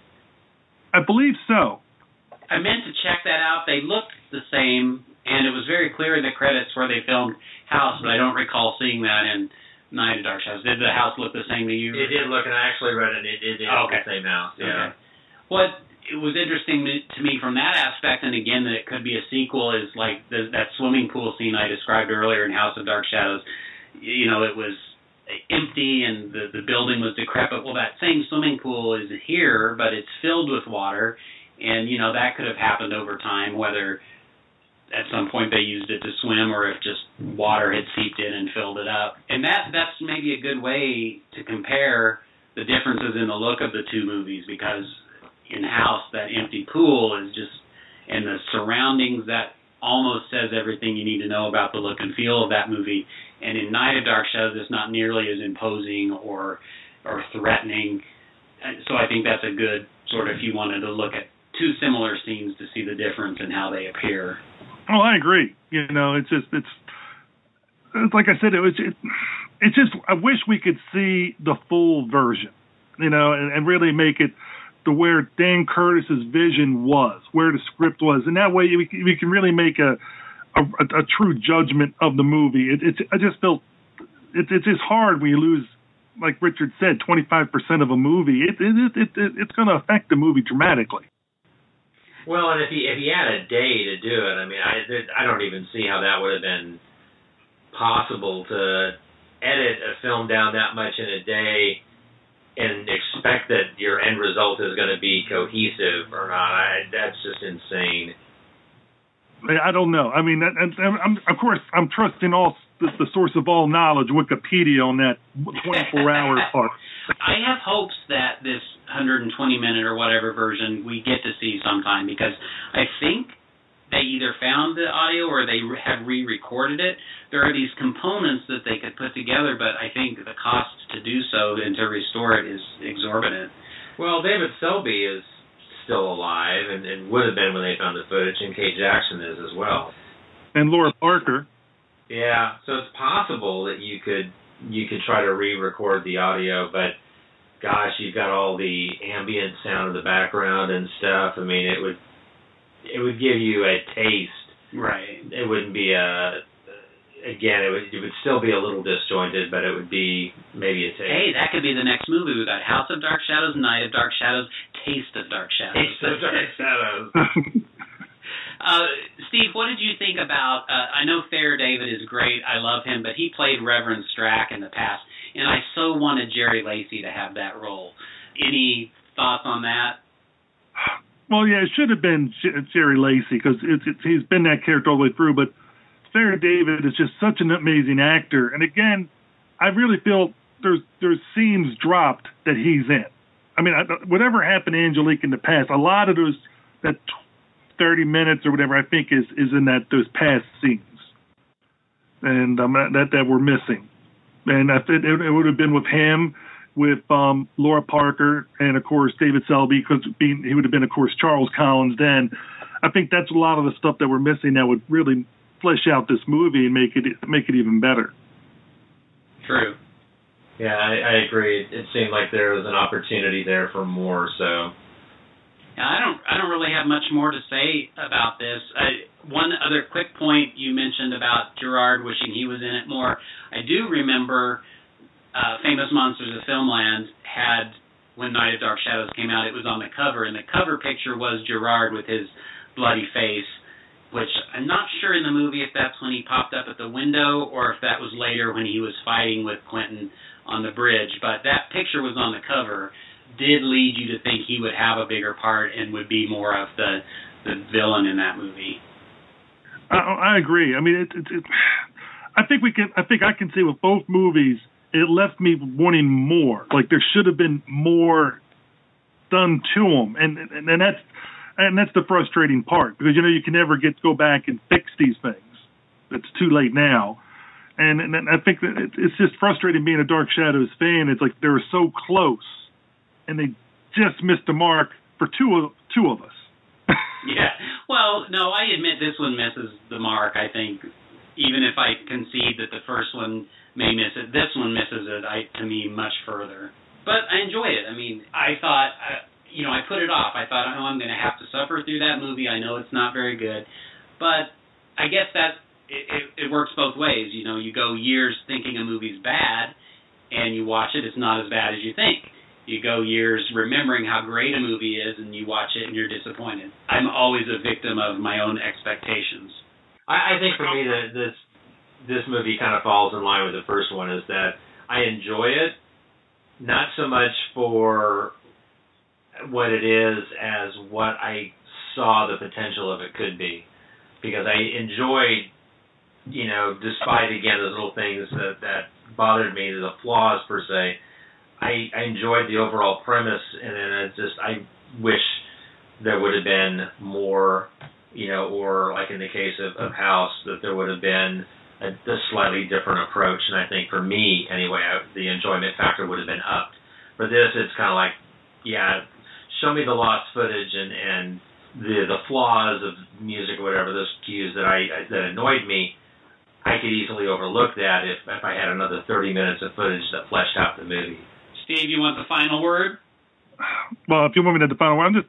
I believe so. I meant to check that out. They looked the same, and it was very clear in the credits where they filmed House, but I don't recall seeing that in Night of Dark Shadows. Did the house look the same to you? It did look, and I actually read it. It, did Oh, okay. the same house. Yeah. Okay. What it was interesting to- to me from that aspect, and again that it could be a sequel, is like the, that swimming pool scene I described earlier in House of Dark Shadows. You know, it was empty and the the building was decrepit. Well, that same swimming pool is here, but it's filled with water, and you know that could have happened over time, whether at some point they used it to swim or if just water had seeped in and filled it up. And that that's maybe a good way to compare the differences in the look of the two movies because in house that empty pool is just and the surroundings that almost says everything you need to know about the look and feel of that movie. And in Night of Dark Shadows it's not nearly as imposing or or threatening. So I think that's a good sort of if you wanted to look at two similar scenes to see the difference in how they appear. Oh, I agree. You know, it's just it's, it's like I said, it was it, it's just I wish we could see the full version, you know, and, and really make it to where Dan Curtis's vision was, where the script was, and that way we we can really make a a, a true judgment of the movie. It, it's I just felt it, it's just hard when you lose. Like Richard said, 25% of a movie, it, it, it, it it's going to affect the movie dramatically. Well, and if he if he had a day to do it, I mean, I I don't even see how that would have been possible to edit a film down that much in a day and expect that your end result is going to be cohesive or not. I, that's just insane. I don't know. I mean, and, and, I'm, of course, I'm trusting all the, the source of all knowledge, Wikipedia, on that 24 hour <laughs> part. I have hopes that this 120 minute or whatever version we get to see sometime because I think they either found the audio or they re- have re-recorded it. There are these components that they could put together, but I think the cost to do so and to restore it is exorbitant. Well, David Selby is still alive and, and would have been when they found the footage, and Kate Jackson is as well. And Laura Parker. Yeah, so it's possible that you could you could try to re-record the audio, but gosh, you've got all the ambient sound in the background and stuff. I mean, it would it would give you a taste. Right. It wouldn't be a again, it would it would still be a little disjointed, but it would be maybe a taste. Hey, that could be the next movie. We got House of Dark Shadows, Night of Dark Shadows, Taste of Dark Shadows. Taste of Dark <laughs> Shadows. <laughs> Uh, Steve, what did you think about? Uh, I know Thayer David is great. I love him, but he played Reverend Strack in the past, and I so wanted Jerry Lacy to have that role. Any thoughts on that? Well, yeah, it should have been Jerry Lacy because it's, it's, he's been that character all the way through. But Thayer David is just such an amazing actor, and again, I really feel there's there's scenes dropped that he's in. I mean, I, whatever happened to Angelique in the past, a lot of those that 30 minutes or whatever I think is is in that those past scenes, and um, that that we're missing. And I think it, it would have been with him, with um, Laura Parker, and of course David Selby, because being he would have been of course Charles Collins. Then I think that's a lot of the stuff that we're missing that would really flesh out this movie and make it make it even better. True. Yeah, I, I agree. It, it seemed like there was an opportunity there for more. So Yeah, I don't. I don't really have much more to say about this. I, one other quick point you mentioned about Gerard wishing he was in it more. I do remember uh, Famous Monsters of Filmland had when Night of Dark Shadows came out. It was on the cover, and the cover picture was Gerard with his bloody face. Which I'm not sure in the movie if that's when he popped up at the window or if that was later when he was fighting with Quentin on the bridge. But that picture was on the cover did lead you to think he would have a bigger part and would be more of the the villain in that movie. I, I agree. I mean, it, it, it, I think we can. I think I can say with both movies, it left me wanting more. Like there should have been more done to them, and and, and that's and that's the frustrating part because you know you can never get to go back and fix these things. It's too late now. And, and I think that it's just frustrating being a Dark Shadows fan. It's like they're so close and they just missed the mark for two of two of us. <laughs> yeah. Well, no, I admit this one misses the mark. I think even if I concede that the first one may miss it, this one misses it. I to me much further. But I enjoy it. I mean, I thought, uh, you know, I put it off. I thought, oh, I'm going to have to suffer through that movie. I know it's not very good, but I guess that it, it, it works both ways. You know, you go years thinking a movie's bad, and you watch it, it's not as bad as you think. You go years remembering how great a movie is, and you watch it and you're disappointed. I'm always a victim of my own expectations. I, I think for me that this this movie kind of falls in line with the first one is that I enjoy it, not so much for what it is as what I saw the potential of it could be, because I enjoyed, you know, despite again those little things that that bothered me, the flaws per se. I, I enjoyed the overall premise, and then it just I wish there would have been more, you know, or like in the case of, of House, that there would have been a, a slightly different approach. And I think for me, anyway, I, the enjoyment factor would have been upped. For this, it's kind of like, yeah, show me the lost footage and and the the flaws of music or whatever those cues that I that annoyed me. I could easily overlook that if if I had another 30 minutes of footage that fleshed out the movie. Steve, you want the final word? Well, if you want me to the final word, I'm just,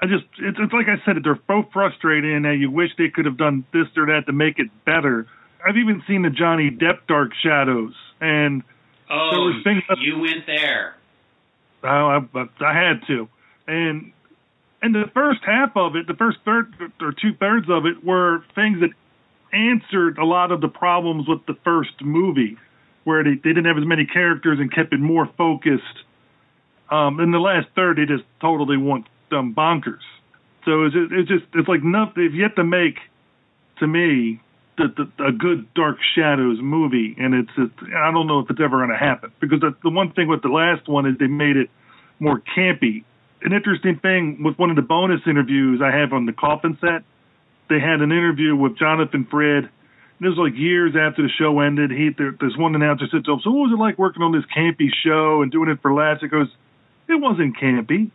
I just, it's, it's like I said, they're both frustrating, and you wish they could have done this or that to make it better. I've even seen the Johnny Depp Dark Shadows, and oh, there were things you went there. Oh, I, I had to, and and the first half of it, the first third or two thirds of it, were things that answered a lot of the problems with the first movie where they, they didn't have as many characters and kept it more focused. Um, in the last third, they just totally went um, bonkers. So it's just, it's just it's like nothing. They've yet to make, to me, the, the, a good Dark Shadows movie, and it's just, I don't know if it's ever going to happen because the, the one thing with the last one is they made it more campy. An interesting thing with one of the bonus interviews I have on the coffin set, they had an interview with Jonathan Frid it was like years after the show ended. He there, this one announcer said to him, "So what was it like working on this campy show and doing it for laughs?" He goes, "It wasn't campy.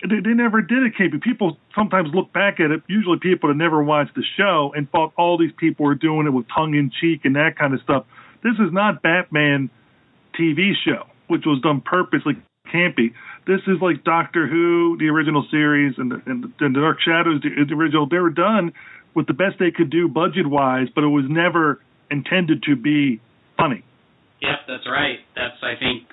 They, they never did it campy. People sometimes look back at it. Usually, people that never watched the show and thought all these people were doing it with tongue in cheek and that kind of stuff. This is not Batman TV show, which was done purposely campy. This is like Doctor Who, the original series, and the, and the, and the Dark Shadows, the, the original. They were done." with the best they could do budget wise, but it was never intended to be funny. Yep, that's right. That's I think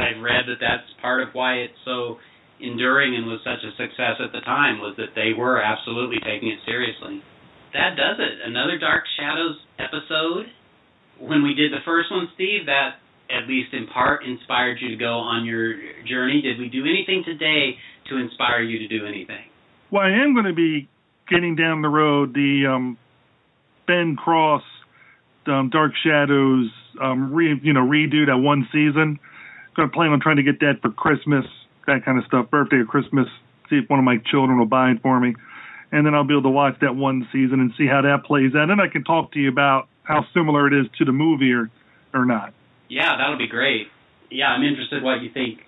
I've read that that's part of why it's so enduring and was such a success at the time was that they were absolutely taking it seriously. That does it. Another Dark Shadows episode. When we did the first one, Steve, that at least in part inspired you to go on your journey. Did we do anything today to inspire you to do anything? Well, I am going to be getting down the road, the um, Ben Cross um, Dark Shadows um, re, you know redo that one season. Going to plan on trying to get that for Christmas, that kind of stuff, birthday or Christmas. See if one of my children will buy it for me, and then I'll be able to watch that one season and see how that plays out. And I can talk to you about how similar it is to the movie or or not. Yeah, that'll be great. Yeah, I'm interested what you think.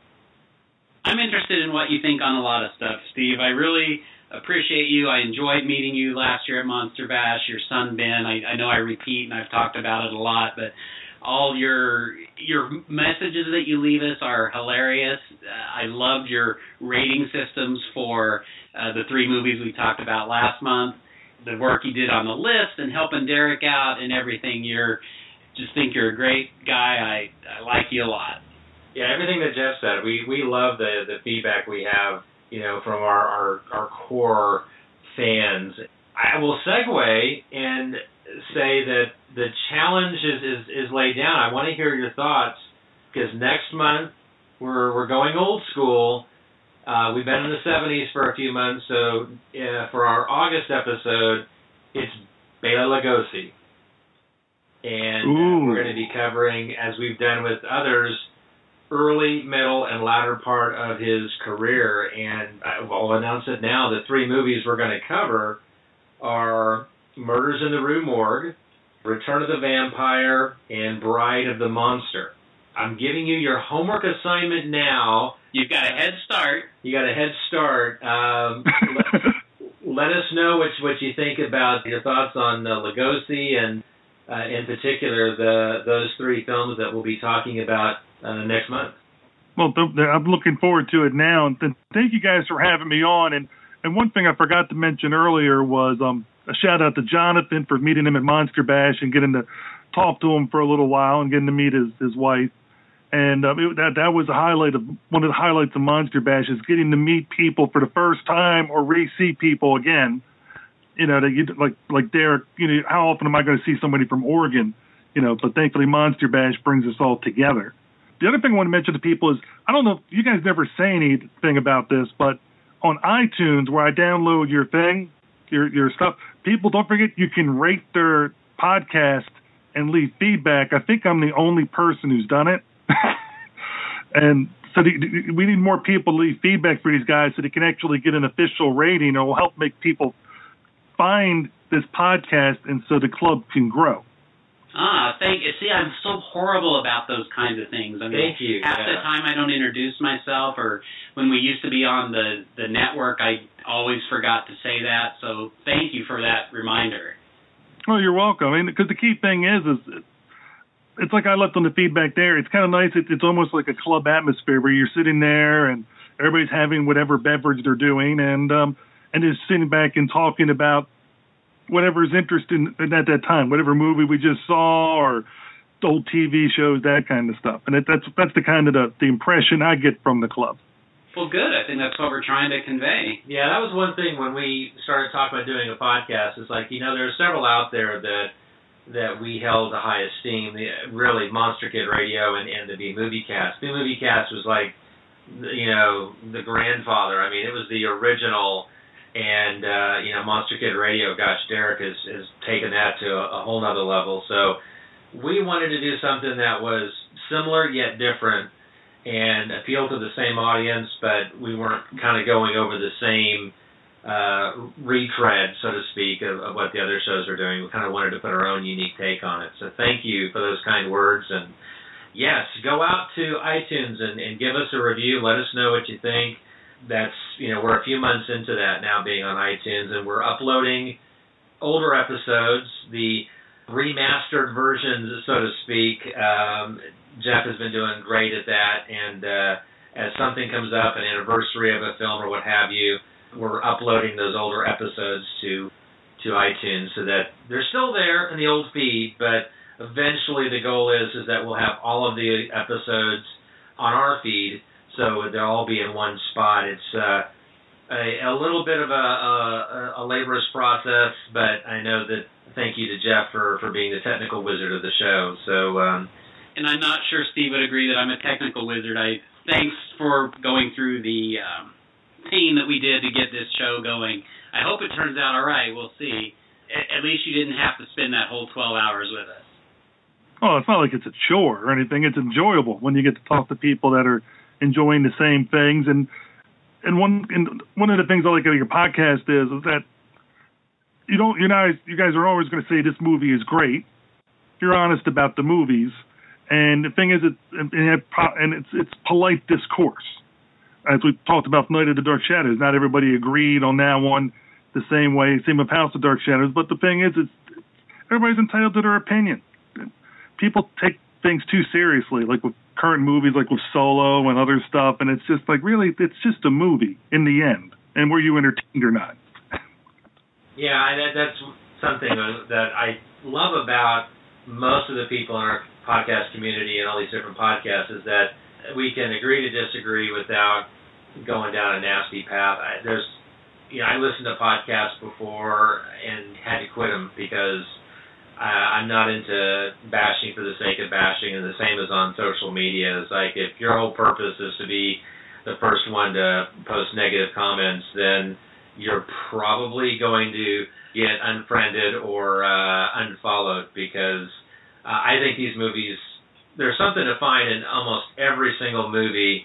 I'm interested in what you think on a lot of stuff, Steve. I really appreciate you. I enjoyed meeting you last year at Monster Bash. Your son Ben. I, I know I repeat and I've talked about it a lot, but all your your messages that you leave us are hilarious. Uh, I loved your rating systems for uh, the three movies we talked about last month. The work you did on the list and helping Derek out and everything. You're just think you're a great guy. I I like you a lot. Yeah, everything that Jeff said. We we love the the feedback we have you know, from our, our, our core fans. I will segue and say that the challenge is, is, is laid down. I want to hear your thoughts because next month we're, we're going old school. Uh, we've been in the 70s for a few months, so uh, for our August episode, it's Bela Lugosi. And Ooh. we're going to be covering, as we've done with others, early, middle, and latter part of his career. And I'll announce it now. The three movies we're going to cover are Murders in the Rue Morgue, Return of the Vampire, and Bride of the Monster. I'm giving you your homework assignment now You've got a head start. You got a head start. Um, <laughs> let, let us know what what you think about your thoughts on uh, Lugosi and uh, in particular the those three films that we'll be talking about uh, next month. Well, th- I'm looking forward to it now. And th- thank you guys for having me on. And and one thing I forgot to mention earlier was um, a shout out to Jonathan for meeting him at Monster Bash and getting to talk to him for a little while and getting to meet his his wife. And um, it, that that was a highlight of one of the highlights of Monster Bash is getting to meet people for the first time or re-see people again. You know, you like like Derek. You know, how often am I going to see somebody from Oregon? You know, but thankfully Monster Bash brings us all together. The other thing I want to mention to people is I don't know if you guys never say anything about this, but on iTunes where I download your thing, your your stuff, people don't forget you can rate their podcast and leave feedback. I think I'm the only person who's done it. <laughs> and so the, we need more people to leave feedback for these guys so they can actually get an official rating. It will help make people find this podcast and so the club can grow. Ah, thank you. See, I'm so horrible about those kinds of things. I mean, Thank you, Half the time I don't introduce myself, or when we used to be on the the network, I always forgot to say that. So thank you for that reminder. Well, you're welcome. I mean, because the key thing is, is it's like I left on the feedback there. It's kind of nice. It's, it's almost like a club atmosphere where you're sitting there and everybody's having whatever beverage they're doing, and um, and just sitting back and talking about whatever is interesting at that time, whatever movie we just saw or old TV shows, that kind of stuff. And it, that's that's the kind of the, the impression I get from the club. Well, good. I think that's what we're trying to convey. Yeah, that was one thing when we started talking about doing a podcast. It's like you know there are several out there that that we held to high esteem. The, really, Monster Kid Radio and, and the B Movie Cast. B Movie Cast was like you know the grandfather. I mean, it was the original. And uh, you know, Monster Kid Radio, gosh, Derek has has taken that to a, a whole nother level. So we wanted to do something that was similar yet different and appeal to the same audience, but we weren't kind of going over the same uh, retread, so to speak, of, of what the other shows are doing. We kind of wanted to put our own unique take on it. So thank you for those kind words. And yes, go out to iTunes and, and give us a review. Let us know what you think. That's, you know, we're a few months into that now being on iTunes, and we're uploading older episodes, the remastered versions, so to speak. Um, Jeff has been doing great at that, and uh, as something comes up, an anniversary of a film or what have you, we're uploading those older episodes to to iTunes so that they're still there in the old feed, but eventually the goal is is that we'll have all of the episodes on our feed, so they'll all be in one spot. It's uh, a, a little bit of a, a, a laborious process, but I know that. Thank you to Jeff for for being the technical wizard of the show. So. Um, And I'm not sure Steve would agree that I'm a technical wizard. I thanks for going through the um, pain that we did to get this show going. I hope it turns out all right. We'll see. At, at least you didn't have to spend that whole 12 hours with us. Oh, it's not like it's a chore or anything. It's enjoyable when you get to talk to people that are enjoying the same things. And and one and one of the things I like about your podcast is is that you don't you're not you guys are always going to say this movie is great. You're honest about the movies, and the thing is, it and, it, and it's it's polite discourse. As we talked about Night of the Dark Shadows, not everybody agreed on that one the same way. Same with House of Dark Shadows, but the thing is, it's everybody's entitled to their opinion. People take things too seriously, like with current movies, like with Solo and other stuff, and it's just like really, it's just a movie in the end, and were you entertained or not? Yeah, that, that's something that I love about most of the people in our podcast community and all these different podcasts is that we can agree to disagree without going down a nasty path. I, there's, you know, I listened to podcasts before and had to quit them because uh, I'm not into bashing for the sake of bashing, and the same as on social media. It's like if your whole purpose is to be the first one to post negative comments, then you're probably going to get unfriended or uh, unfollowed because uh, I think these movies, there's something to find in almost every single movie,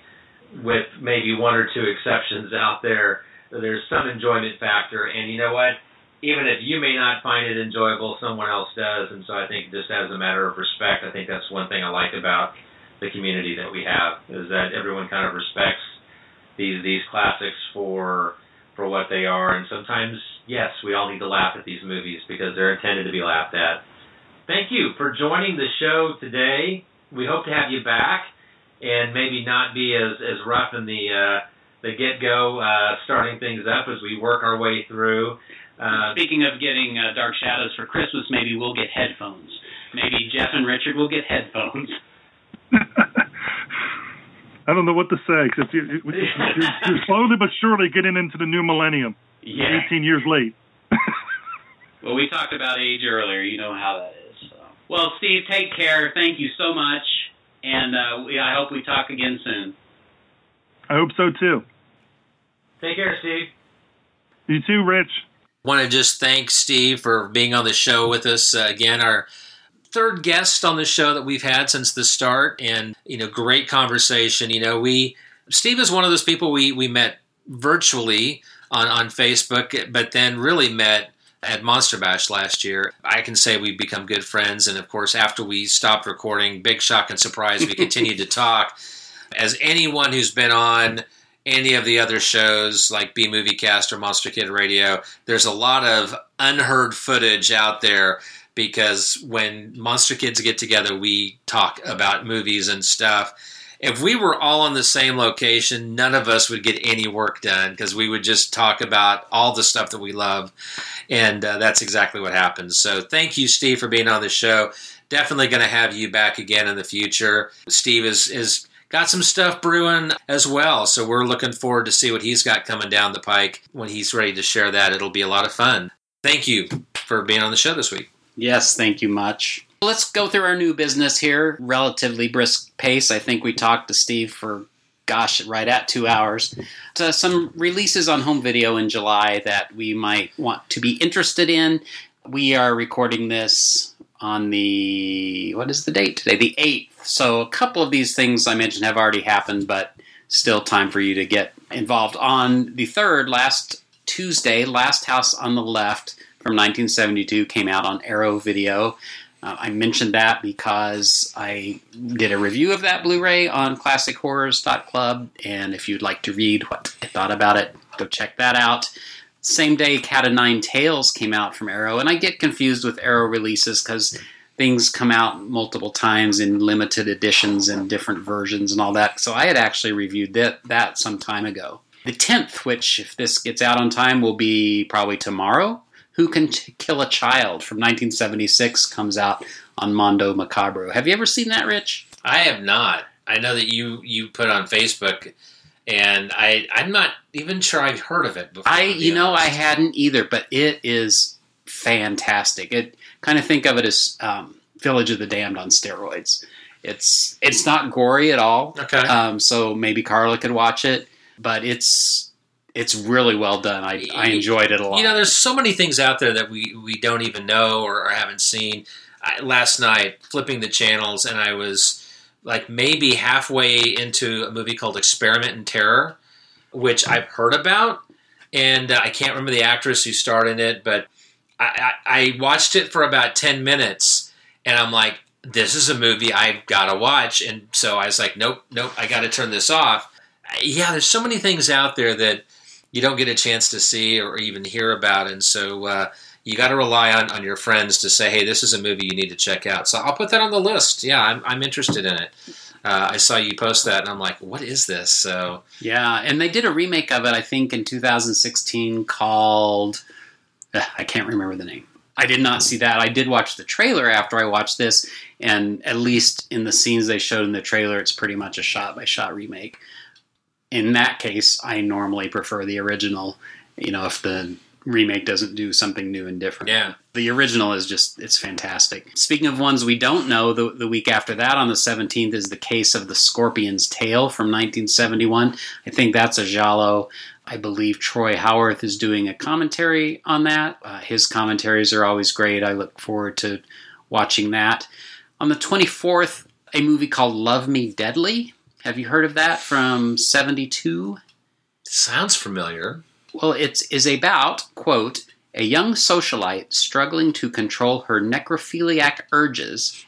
with maybe one or two exceptions out there. There's some enjoyment factor, and you know what? Even if you may not find it enjoyable, someone else does, and so I think just as a matter of respect, I think that's one thing I like about the community that we have is that everyone kind of respects these these classics for for what they are. And sometimes, yes, we all need to laugh at these movies because they're intended to be laughed at. Thank you for joining the show today. We hope to have you back and maybe not be as as rough in the uh, the get go uh, starting things up as we work our way through. Uh, Speaking of getting uh, Dark Shadows for Christmas, maybe we'll get headphones. Maybe Jeff and Richard will get headphones. <laughs> I don't know what to say because you, you, you're, you're slowly but surely getting into the new millennium. Yeah. 18 years late. <laughs> Well, we talked about age earlier. You know how that is. So. Well, Steve, take care. Thank you so much, and uh, we, I hope we talk again soon. I hope so too. take care, Steve. You too, Rich. Want to just thank Steve for being on the show with us uh, again. Our third guest on the show that we've had since the start, and you know, great conversation. You know, we Steve is one of those people we we met virtually on on Facebook, but then really met at Monster Bash last year. I can say we've become good friends, and of course, after we stopped recording, big shock and surprise, we <laughs> continued to talk. As anyone who's been on any of the other shows like B Movie Cast or Monster Kid Radio, there's a lot of unheard footage out there because when Monster Kids get together, we talk about movies and stuff. If we were all in the same location, none of us would get any work done because we would just talk about all the stuff that we love. And uh, that's exactly what happens. So thank you, Steve, for being on the show. Definitely going to have you back again in the future. Steve is, is got some stuff brewing as well. So we're looking forward to see what he's got coming down the pike when he's ready to share that. It'll be a lot of fun. Thank you for being on the show this week. Yes, thank you much. Let's go through our new business here. Relatively brisk pace. I think we talked to Steve for, gosh, right at two hours. To some releases on home video in July that we might want to be interested in. We are recording this on the, what is the date today? The 8th. So a couple of these things I mentioned have already happened, but still time for you to get involved. On the 3rd, last Tuesday, Last House on the Left from 1972 came out on Arrow Video. Uh, I mentioned that because I did a review of that Blu-ray on ClassicHorrors.club, and if you'd like to read what I thought about it, go check that out. Same day, Cat of Nine Tails came out from Arrow, and I get confused with Arrow releases because things come out multiple times in limited editions and different versions and all that. So I had actually reviewed that, that some time ago. The 10th, which if this gets out on time, will be probably tomorrow. Who Can T- Kill a Child from 1976 comes out on Mondo Macabro. Have you ever seen that, Rich? I have not. I know that you you put on Facebook, and I I'm not even sure I've heard of it before. I, you know, I hadn't either, but it is fantastic. It kind of think of it as um, Village of the Damned on steroids. It's it's not gory at all. Okay. Um, so maybe Carla could watch it, but it's it's really well done. I I enjoyed it a lot. You know, there's so many things out there that we we don't even know or, or haven't seen. I, last night, flipping the channels, and I was like maybe halfway into a movie called Experiment in Terror, which I've heard about, and uh, I can't remember the actress who starred in it, but I, I, I watched it for about ten minutes, and I'm like, this is a movie I've got to watch, and so I was like, nope, nope, I got to turn this off. Yeah, there's so many things out there that you don't get a chance to see or even hear about, and so uh, you got to rely on, on your friends to say, hey, this is a movie you need to check out. So I'll put that on the list. Yeah, I'm, I'm interested in it. Uh, I saw you post that, and I'm like, what is this? So Yeah, and they did a remake of it, I think, in 2016 called. Ugh, I can't remember the name. I did not see that. I did watch the trailer after I watched this, and at least in the scenes they showed in the trailer, it's pretty much a shot by shot remake. In that case, I normally prefer the original, you know, if the remake doesn't do something new and different. Yeah. The original is just, it's fantastic. Speaking of ones we don't know, the, the week after that, on the 17th, is the case of the Scorpion's Tail from 1971. I think that's a Giallo. I believe Troy Howarth is doing a commentary on that. Uh, his commentaries are always great. I look forward to watching that. On the 24th, a movie called Love Me Deadly. Have you heard of that from 72? sounds familiar. Well, it is about, quote, a young socialite struggling to control her necrophiliac urges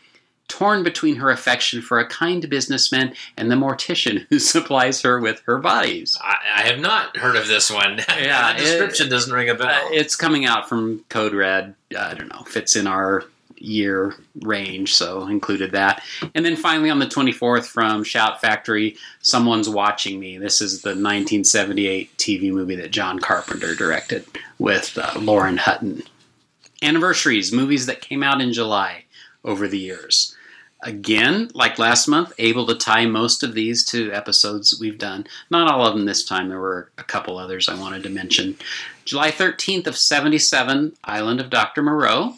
torn between her affection for a kind businessman and the mortician who <laughs> supplies her with her bodies. I, I have not heard of this one. <laughs> Yeah, the description doesn't ring a bell. Uh, it's coming out from Code Red. I don't know, fits in our year range, so included that. And then finally on the 24th from Shout Factory, Someone's Watching Me. This is the 1978 TV movie that John Carpenter directed with uh, Lauren Hutton. Anniversaries, movies that came out in July over the years. Again, like last month, able to tie most of these to episodes we've done. Not all of them this time. There were a couple others I wanted to mention. July 13th of 77, Island of Dr. Moreau.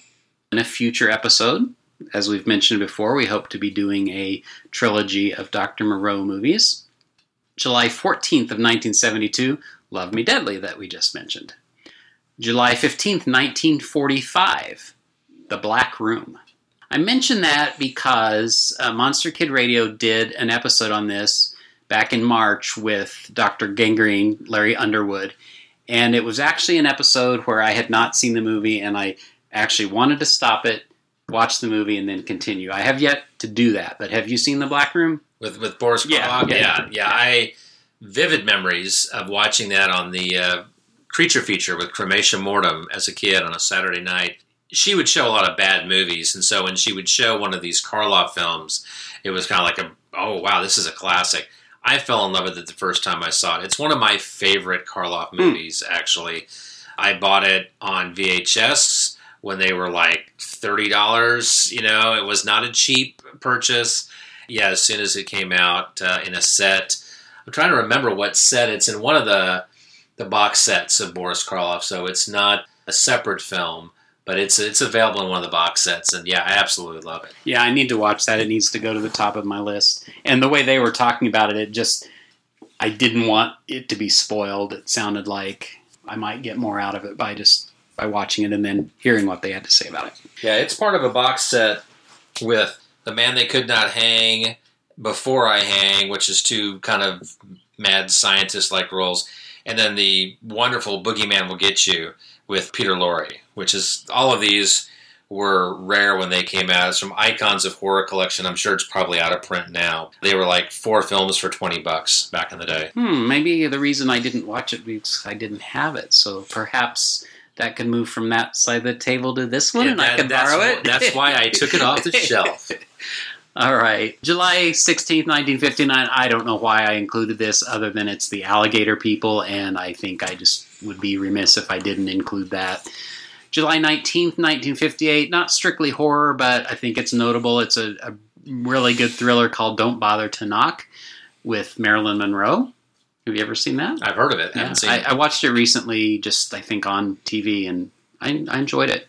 In a future episode, as we've mentioned before, we hope to be doing a trilogy of Dr. Moreau movies. July 14th of 1972, Love Me Deadly, that we just mentioned. July 15th, 1945, The Black Room. I mention that because uh, Monster Kid Radio did an episode on this back in March with Dr. Gangrene, Larry Underwood. And it was actually an episode where I had not seen the movie and I actually wanted to stop it, watch the movie, and then continue. I have yet to do that, but have you seen The Black Room? with with Boris Yeah, Karloff? yeah. yeah, yeah. I vivid memories of watching that on the uh, creature feature with Crematia Mortem as a kid on a Saturday night. She would show a lot of bad movies, and so when she would show one of these Karloff films, it was kind of like a oh wow, this is a classic. I fell in love with it the first time I saw it. It's one of my favorite Karloff movies, actually. I bought it on VHS when they were like thirty dollars. You know, it was not a cheap purchase. Yeah, as soon as it came out uh, in a set, I'm trying to remember what set it's in. One of the the box sets of Boris Karloff, so it's not a separate film, but it's it's available in one of the box sets. And yeah, I absolutely love it. Yeah, I need to watch that. It needs to go to the top of my list. And the way they were talking about it, it just, I didn't want it to be spoiled. It sounded like I might get more out of it by just by watching it and then hearing what they had to say about it. Yeah, it's part of a box set with The Man They Could Not Hang, Before I Hang, which is two kind of mad scientist like roles, and then the wonderful Boogeyman Will Get You with Peter Lorre, which is all of these were rare when they came out. It's from Icons of Horror collection. I'm sure it's probably out of print now. They were like four films for 20 bucks back in the day. Hmm, maybe the reason I didn't watch it because I didn't have it. So perhaps that could move from that side of the table to this one Yeah, and I that- could that's borrow it. that's why I took it off the <laughs> shelf. All right. July 16th, 1959. I don't know why I included this other than it's the alligator people, and I think I just would be remiss if I didn't include that. July 19th, 1958. Not strictly horror, but I think it's notable. It's a, a really good thriller called Don't Bother to Knock with Marilyn Monroe. Have you ever seen that? I've heard of it. Yeah, haven't seen I, it. I watched it recently, just I think on TV, and I, I enjoyed it.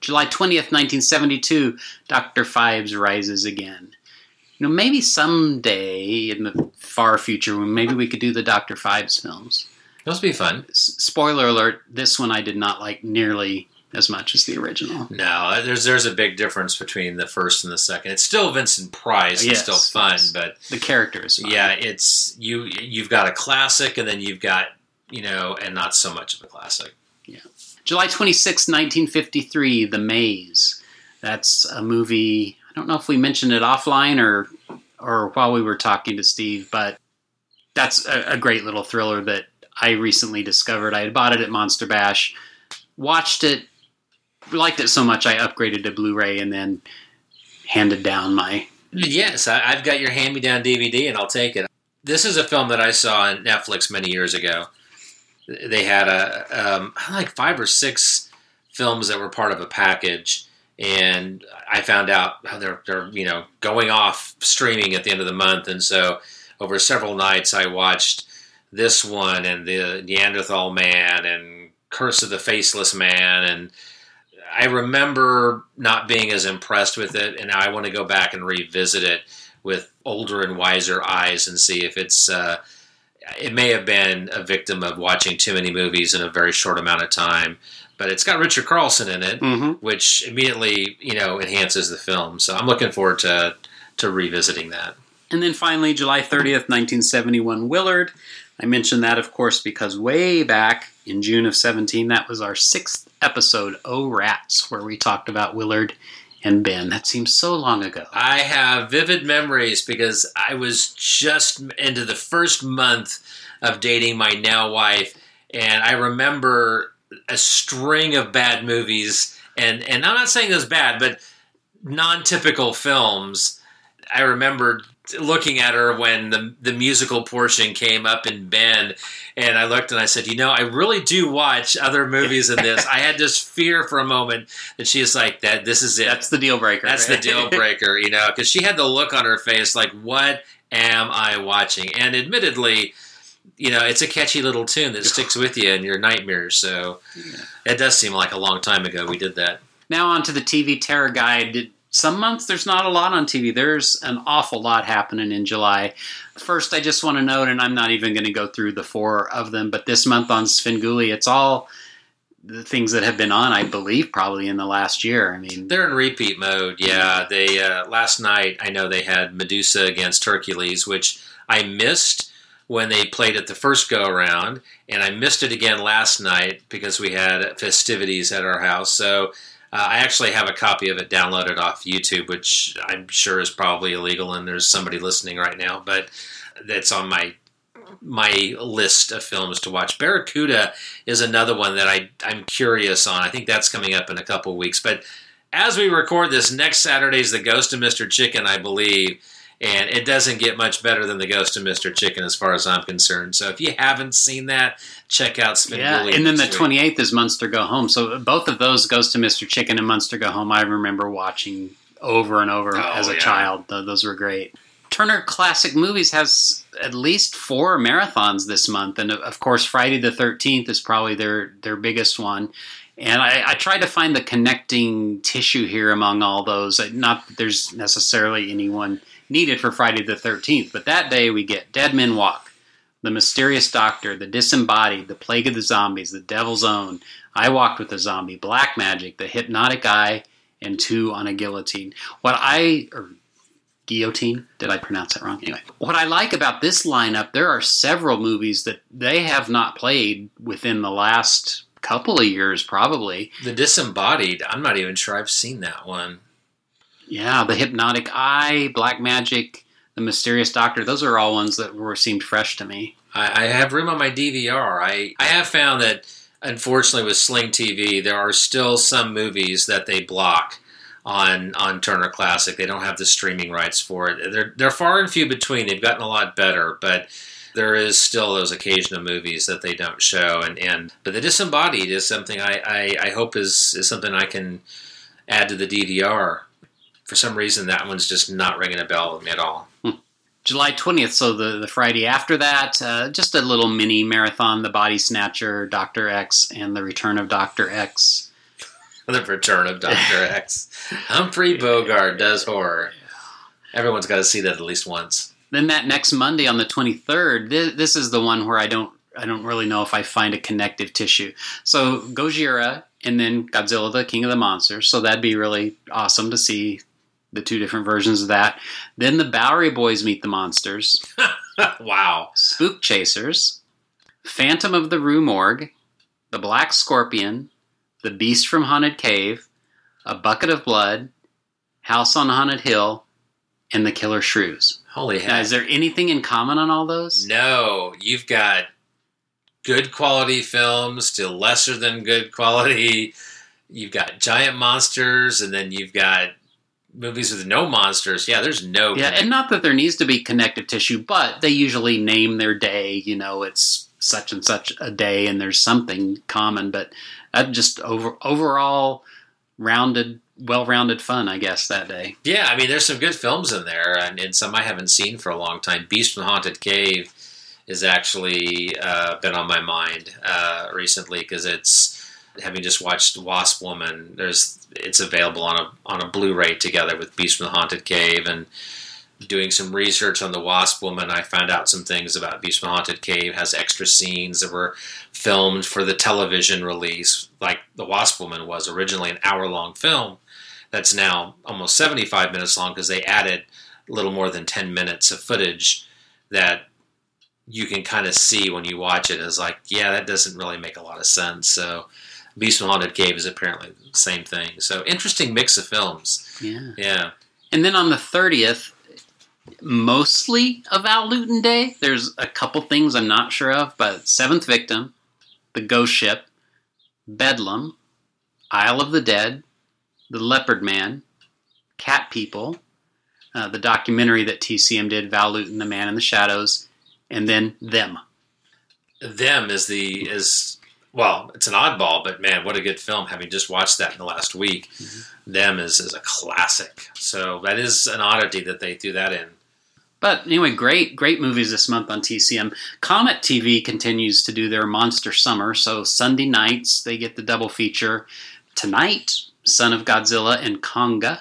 July 20th, 1972, Dr. Phibes rises again. You know, maybe someday in the far future, when maybe we could do the Dr. Phibes films. Those would be fun. S- spoiler alert, this one I did not like nearly as much as the original. No, uh, there's there's a big difference between the first and the second. It's still Vincent Price. It's still fun, but The characters. yeah, it's you. You've got a classic, and then you've got you know, and not so much of a classic. Yeah, July 26, 1953, The Maze. That's a movie. I don't know if we mentioned it offline or or while we were talking to Steve, but that's a, a great little thriller that I recently discovered. I had bought it at Monster Bash, watched it, liked it so much I upgraded to Blu-ray and then handed down my Yes, I, I've got your hand-me-down DVD, and I'll take it. This is a film that I saw on Netflix many years ago. They had a um, like five or six films that were part of a package, and I found out how they're they're you know going off streaming at the end of the month, and so over several nights I watched this one and the Neanderthal Man and Curse of the Faceless Man and I remember not being as impressed with it, and now I want to go back and revisit it with older and wiser eyes and see if it's. Uh, it may have been a victim of watching too many movies in a very short amount of time, but it's got Richard Carlson in it, Mm-hmm. which immediately you know enhances the film. So I'm looking forward to to revisiting that. And then finally, July 30th, 1971, Willard. I mentioned that, of course, because way back in June of 17, that was our sixth episode, Oh Rats, where we talked about Willard and Ben. That seems so long ago. I have vivid memories because I was just into the first month of dating my now wife, and I remember a string of bad movies. And and I'm not saying it was bad, but non-typical films. I remember looking at her when the the musical portion came up in Ben, and I looked and I said, you know, I really do watch other movies than this. I had this fear for a moment that she is like that. This is it. That's the deal breaker. That's right? the deal <laughs> breaker, you know, because she had the look on her face like, what am I watching? And admittedly, you know, it's a catchy little tune that sticks with you in your nightmares. So it does seem like a long time ago we did that. Now on to the TV terror guide. Some months there's not a lot on TV. There's an awful lot happening in July. First, I just want to note, and I'm not even going to go through the four of them, but this month on Svengoolie, it's all the things that have been on, I believe, probably in the last year. I mean, They're in repeat mode. Yeah, they uh, last night I know they had Medusa against Hercules, which I missed when they played it the first go around, and I missed it again last night because we had festivities at our house. So uh, I actually have a copy of it downloaded off YouTube, which I'm sure is probably illegal, and there's somebody listening right now, but that's on my my list of films to watch. Barracuda is another one that I I'm curious on. I think that's coming up in a couple weeks. But as we record this, next Saturday is the Ghost of Mr. Chicken, I believe, and it doesn't get much better than the Ghost of Mr. Chicken as far as I'm concerned. So if you haven't seen that, check out Spin yeah, and then the 28th is Munster Go Home. So both of those, Ghost of Mr. Chicken and Munster Go Home, I remember watching over and over Oh, as a yeah. child. Those were great. Turner Classic Movies has at least four marathons this month, and of- course, Friday the Thirteenth is probably their their biggest one. And I, I tried to find the connecting tissue here among all those. Not that there's necessarily anyone needed for Friday the Thirteenth, but that day we get Dead Men Walk, The Mysterious Doctor, The Disembodied, The Plague of the Zombies, The Devil's Own, I Walked with a Zombie, Black Magic, The Hypnotic Eye, and Two on a Guillotine. What I or guillotine. Did I pronounce that wrong? Anyway, what I like about this lineup, there are several movies that they have not played within the last couple of years, probably. The Disembodied, I'm not even sure I've seen that one. Yeah, The Hypnotic Eye, Black Magic, The Mysterious Doctor. Those are all ones that were seemed fresh to me. I, I have room on my DVR. I, I have found that, unfortunately, with Sling TV, there are still some movies that they block on on Turner Classic. They don't have the streaming rights for it. They're they're far and few between. They've gotten a lot better, but there is still those occasional movies that they don't show. And, and but the Disembodied is something I, I, I hope is is something I can add to the DVR. For some reason, that one's just not ringing a bell with me at all. July 20th, so the, the Friday after that, uh, just a little mini marathon The Body Snatcher, Dr. X, and The Return of Dr. X. <laughs> The Return of Dr. <laughs> X. Humphrey Bogart does horror. Everyone's got to see that at least once. Then that next Monday on the 23rd, this, this is the one where I don't I don't really know if I find a connective tissue. So Gojira and then Godzilla the King of the Monsters. So that'd be really awesome to see the two different versions of that. Then the Bowery Boys meet the monsters. <laughs> wow. Spook Chasers, Phantom of the Rue Morgue, The Black Scorpion, The Beast from Haunted Cave, A Bucket of Blood, House on Haunted Hill, and The Killer Shrews. Holy Now, heck. is there anything in common on all those? No, you've got good quality films to lesser than good quality. You've got giant monsters, and then you've got movies with no monsters. Yeah, there's no. Yeah, and not that there needs to be connective tissue, but they usually name their day. You know, it's such and such a day, and there's something common. But that just over overall rounded, well-rounded fun, I guess that day. Yeah, I mean, there's some good films in there, and, and some I haven't seen for a long time. Beast from the Haunted Cave has actually uh, been on my mind uh, recently because it's having just watched Wasp Woman. There's it's available on a on a Blu-ray together with Beast from the Haunted Cave, and doing some research on the Wasp Woman, I found out some things about Beast from the Haunted Cave. Has extra scenes that were filmed for the television release, like the Wasp Woman was originally an hour-long film that's now almost 75 minutes long because they added a little more than 10 minutes of footage that you can kind of see when you watch it as like, yeah, that doesn't really make a lot of sense. So Beast from Haunted Cave is apparently the same thing. So interesting mix of films. Yeah. Yeah. And then on the 30th, mostly a Val Lewton Day. There's a couple things I'm not sure of, but Seventh Victim, The Ghost Ship, Bedlam, Isle of the Dead, The Leopard Man, Cat People, uh, the documentary that TCM did, Val Lewton, The Man in the Shadows, and then Them. Them is the is well, it's an oddball, but man, what a good film! Having just watched that in the last week, mm-hmm. Them is is a classic. So that is an oddity that they threw that in. But anyway, great, great movies this month on TCM. Comet TV continues to do their Monster Summer, so Sunday nights they get the double feature. Tonight, Son of Godzilla and Konga.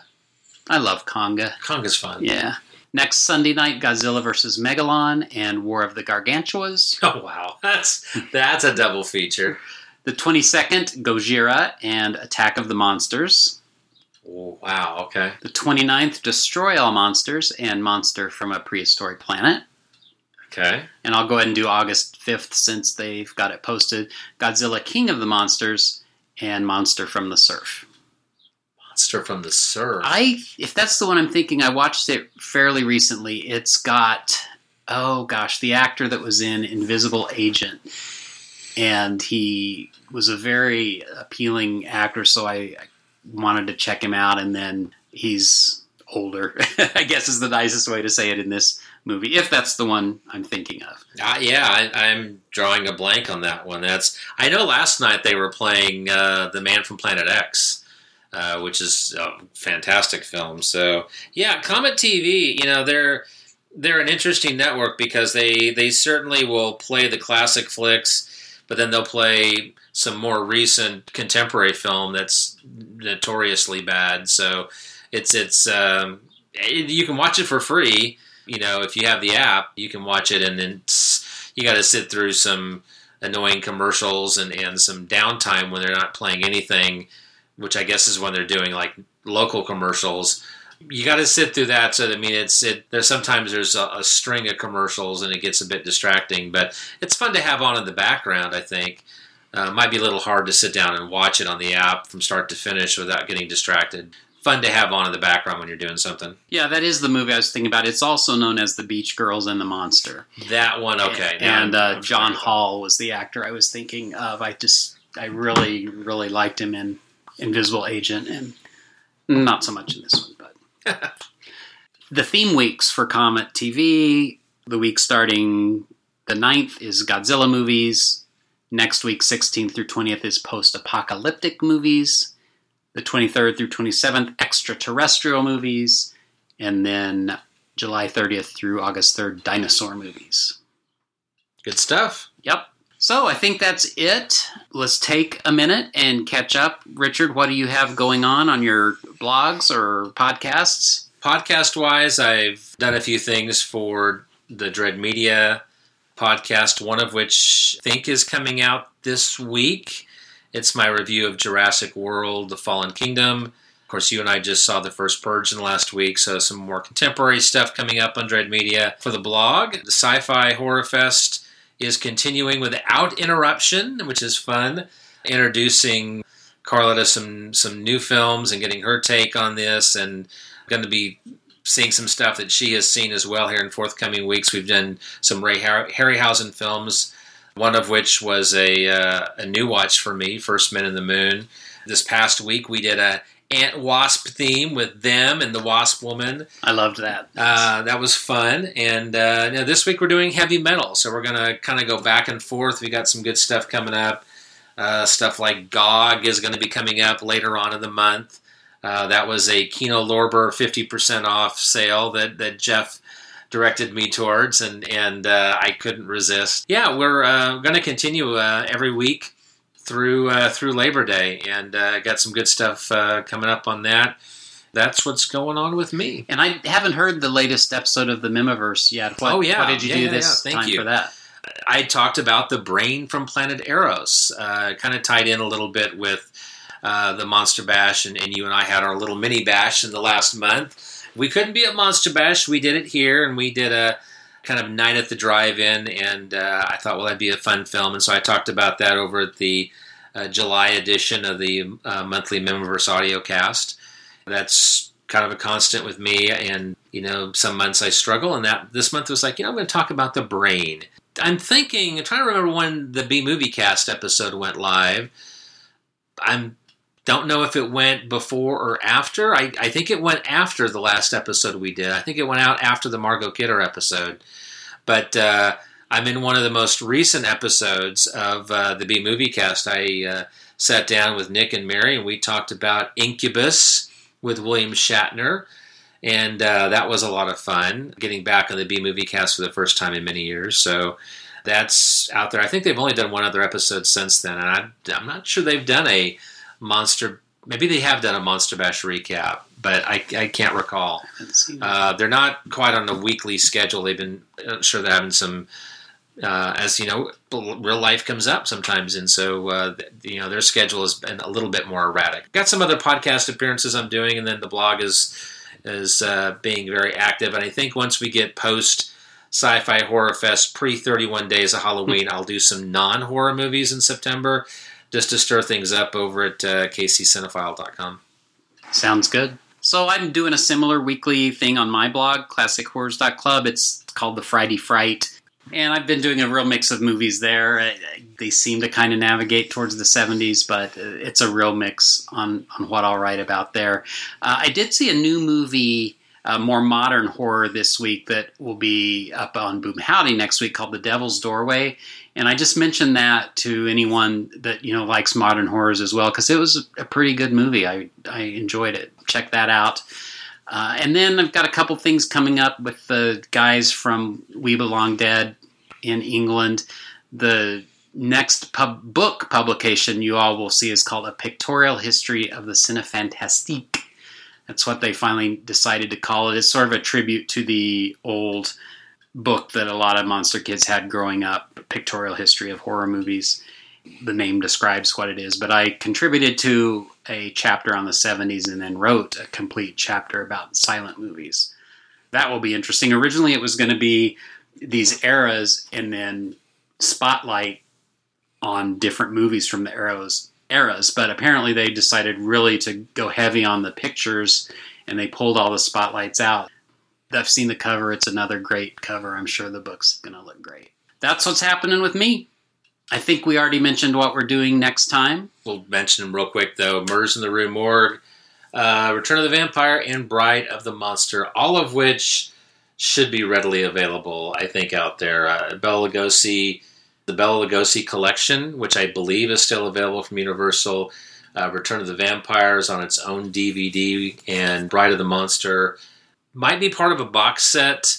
I love Konga. Konga's fun. Yeah. Next Sunday night, Godzilla versus Megalon and War of the Gargantuas. <laughs> Oh wow, that's that's a double feature. The 22nd, Gojira and Attack of the Monsters. Oh, wow, okay. The 29th, Destroy All Monsters and Monster from a Prehistoric Planet. Okay. And I'll go ahead and do August 5th since they've got it posted. Godzilla King of the Monsters and Monster from the Surf. Monster from the Surf. I if that's the one I'm thinking, I watched it fairly recently. It's got oh gosh, the actor that was in Invisible Agent. And he was a very appealing actor, so I, wanted to check him out and then he's older, <laughs> I guess is the nicest way to say it in this movie, if that's the one I'm thinking of. Uh, yeah, I, I'm drawing a blank on that one. That's I know. Last night they were playing uh, the Man from Planet X, uh, which is a fantastic film. So yeah, Comet TV. You know they're they're an interesting network because they they certainly will play the classic flicks, but then they'll play some more recent contemporary film that's notoriously bad. So it's it's um, it, you can watch it for free. You know, if you have the app, you can watch it, and then you got to sit through some annoying commercials and, and some downtime when they're not playing anything, which I guess is when they're doing like local commercials. You got to sit through that. So I mean, it's it. There's sometimes there's a, a string of commercials and it gets a bit distracting, but it's fun to have on in the background. I think uh, it might be a little hard to sit down and watch it on the app from start to finish without getting distracted. Fun to have on in the background when you're doing something. Yeah, that is the movie I was thinking about. It's also known as The Beach Girls and the Monster. That one, okay. And I'm- uh, Jon. Hall was the actor I was thinking of. I just, I really, really liked him in Invisible Agent, and hmm. not so much in this one. But <laughs> the theme weeks for Comet TV, the week starting the 9th is Godzilla movies. Next week, 16th through 20th, is post apocalyptic movies. The 23rd through 27th, extraterrestrial movies. And then July 30th through August 3rd, dinosaur movies. Good stuff. Yep. So I think that's it. Let's take a minute and catch up. Richard, what do you have going on on your blogs or podcasts? Podcast wise, I've done a few things for the Dread Media podcast, one of which I think is coming out this week. It's my review of Jurassic World The Fallen Kingdom. Of course, you and I just saw the first Purge in the last week, so some more contemporary stuff coming up on Dread Media. For the blog, the Sci Fi Horror Fest is continuing without interruption, which is fun. Introducing Carla to some, some new films and getting her take on this, and going to be seeing some stuff that she has seen as well here in forthcoming weeks. We've done some Ray Har- Harryhausen films, one of which was a uh, a new watch for me, First Men in the Moon. This past week we did a ant wasp theme with them and the Wasp Woman. I loved that. Uh, that was fun. And uh, now this week we're doing heavy metal, so we're gonna kind of go back and forth. We got some good stuff coming up. Uh, stuff like GOG is going to be coming up later on in the month. Uh, that was a Kino Lorber 50% off sale that, that Jeff directed me towards, and, and uh, I couldn't resist. Yeah, we're uh, going to continue uh, every week through uh, through Labor Day, and uh, got some good stuff uh, coming up on that. That's what's going on with me. And I haven't heard the latest episode of the Mimiverse yet. What, oh yeah, what did you Yeah, do yeah, this yeah. Thank time you. for that? I talked about the brain from Planet Arous. Uh, kind of tied in a little bit with uh, the Monster Bash, and, and you and I had our little mini bash in the last month. We couldn't be at Monster Bash. We did it here, and we did a kind of night at the drive-in, and uh, I thought, well, that'd be a fun film, and so I talked about that over at the uh, July edition of the uh, monthly Memberverse audio cast. That's kind of a constant with me, and you know, some months I struggle, and that this month was like, you know, I'm going to talk about the brain. I'm thinking, I'm trying to remember when the B Movie Cast episode went live. I'm don't know if it went before or after. I, I think it went after the last episode we did. I think it went out after the Margot Kidder episode. But uh, I'm in one of the most recent episodes of uh, the B Movie Cast. I uh, sat down with Nick and Mary and we talked about Incubus with William Shatner. And uh, that was a lot of fun getting back on the B Movie Cast for the first time in many years. So that's out there. I think they've only done one other episode since then. And I, I'm not sure they've done a monster. Maybe they have done a Monster Bash recap, but I, I can't recall. Uh, they're not quite on a weekly schedule. They've been uh, sure they're having some, uh, as you know, real life comes up sometimes, and so uh, you know their schedule has been a little bit more erratic. Got some other podcast appearances I'm doing, and then the blog is is uh, being very active. And I think once we get post Sci-Fi Horror Fest pre 31 Days of Halloween, I'll do some non horror movies in September just to stir things up over at uh, kccinephile.com. Sounds good. So I'm doing a similar weekly thing on my blog, classichorrors.club. It's called the Friday Fright. And I've been doing a real mix of movies there. Uh, They seem to kind of navigate towards the 70s, but uh, it's a real mix on, on what I'll write about there. Uh, I did see a new movie, uh, more modern horror this week that will be up on Boom Howdy next week called The Devil's Doorway. And I just mentioned that to anyone that you know likes modern horrors as well because it was a pretty good movie. I I enjoyed it. Check that out. Uh, and then I've got a couple things coming up with the guys from We Belong Dead in England. The next pub- book publication you all will see is called A Pictorial History of the Cinefantastique. That's what they finally decided to call it. It's sort of a tribute to the old book that a lot of monster kids had growing up, Pictorial History of Horror Movies. The name describes what it is, but I contributed to a chapter on the 70s and then wrote a complete chapter about silent movies. That will be interesting. Originally, it was going to be these eras and then spotlight on different movies from the eras eras but apparently they decided really to go heavy on the pictures and they pulled all the spotlights out I've seen the cover. It's another great cover. I'm sure the book's going to look great. That's what's happening with me. I think we already mentioned what we're doing next time. We'll mention them real quick though. Murders in the Rue Morgue, uh, Return of the Vampire, and Bride of the Monster, all of which should be readily available, I think, out there. Uh, Bela Lugosi, the Bela Lugosi collection, which I believe is still available from Universal. Uh, Return of the Vampire is on its own DVD, and Bride of the Monster might be part of a box set,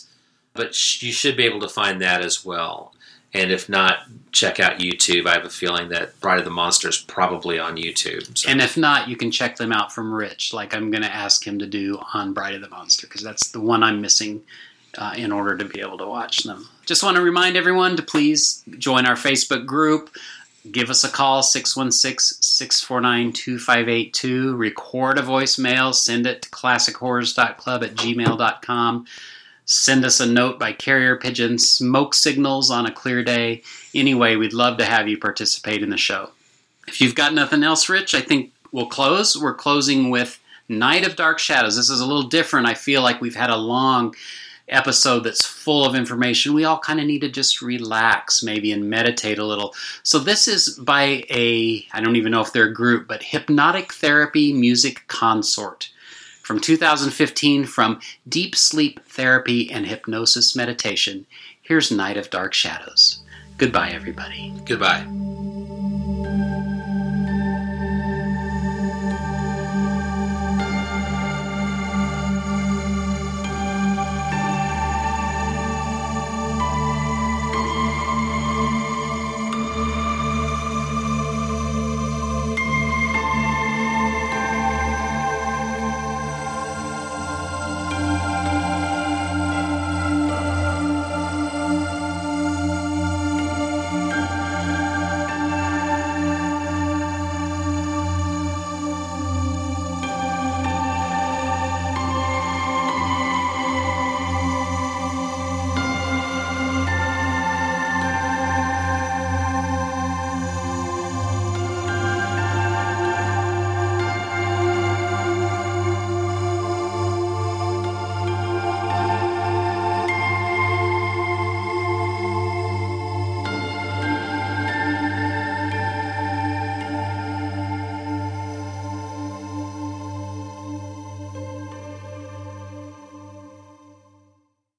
but you should be able to find that as well. And if not, check out YouTube. I have a feeling that Bride of the Monster is probably on YouTube. So. And if not, you can check them out from Rich, like I'm going to ask him to do on Bride of the Monster, because that's the one I'm missing uh, in order to be able to watch them. Just want to remind everyone to please join our Facebook group. Give us a call, 616 649 2582. Record a voicemail, send it to classichorrors.club at gmail.com. Send us a note by carrier pigeon, smoke signals on a clear day. Anyway, we'd love to have you participate in the show. If you've got nothing else, Rich, I think we'll close. We're closing with Night of Dark Shadows. This is a little different. I feel like we've had a long episode that's full of information, we all kind of need to just relax maybe and meditate a little. So this is by a I don't even know if they're a group, but Hypnotic Therapy Music Consort from 2015 from Deep Sleep Therapy and Hypnosis Meditation. Here's Night of Dark Shadows. Goodbye everybody. Goodbye.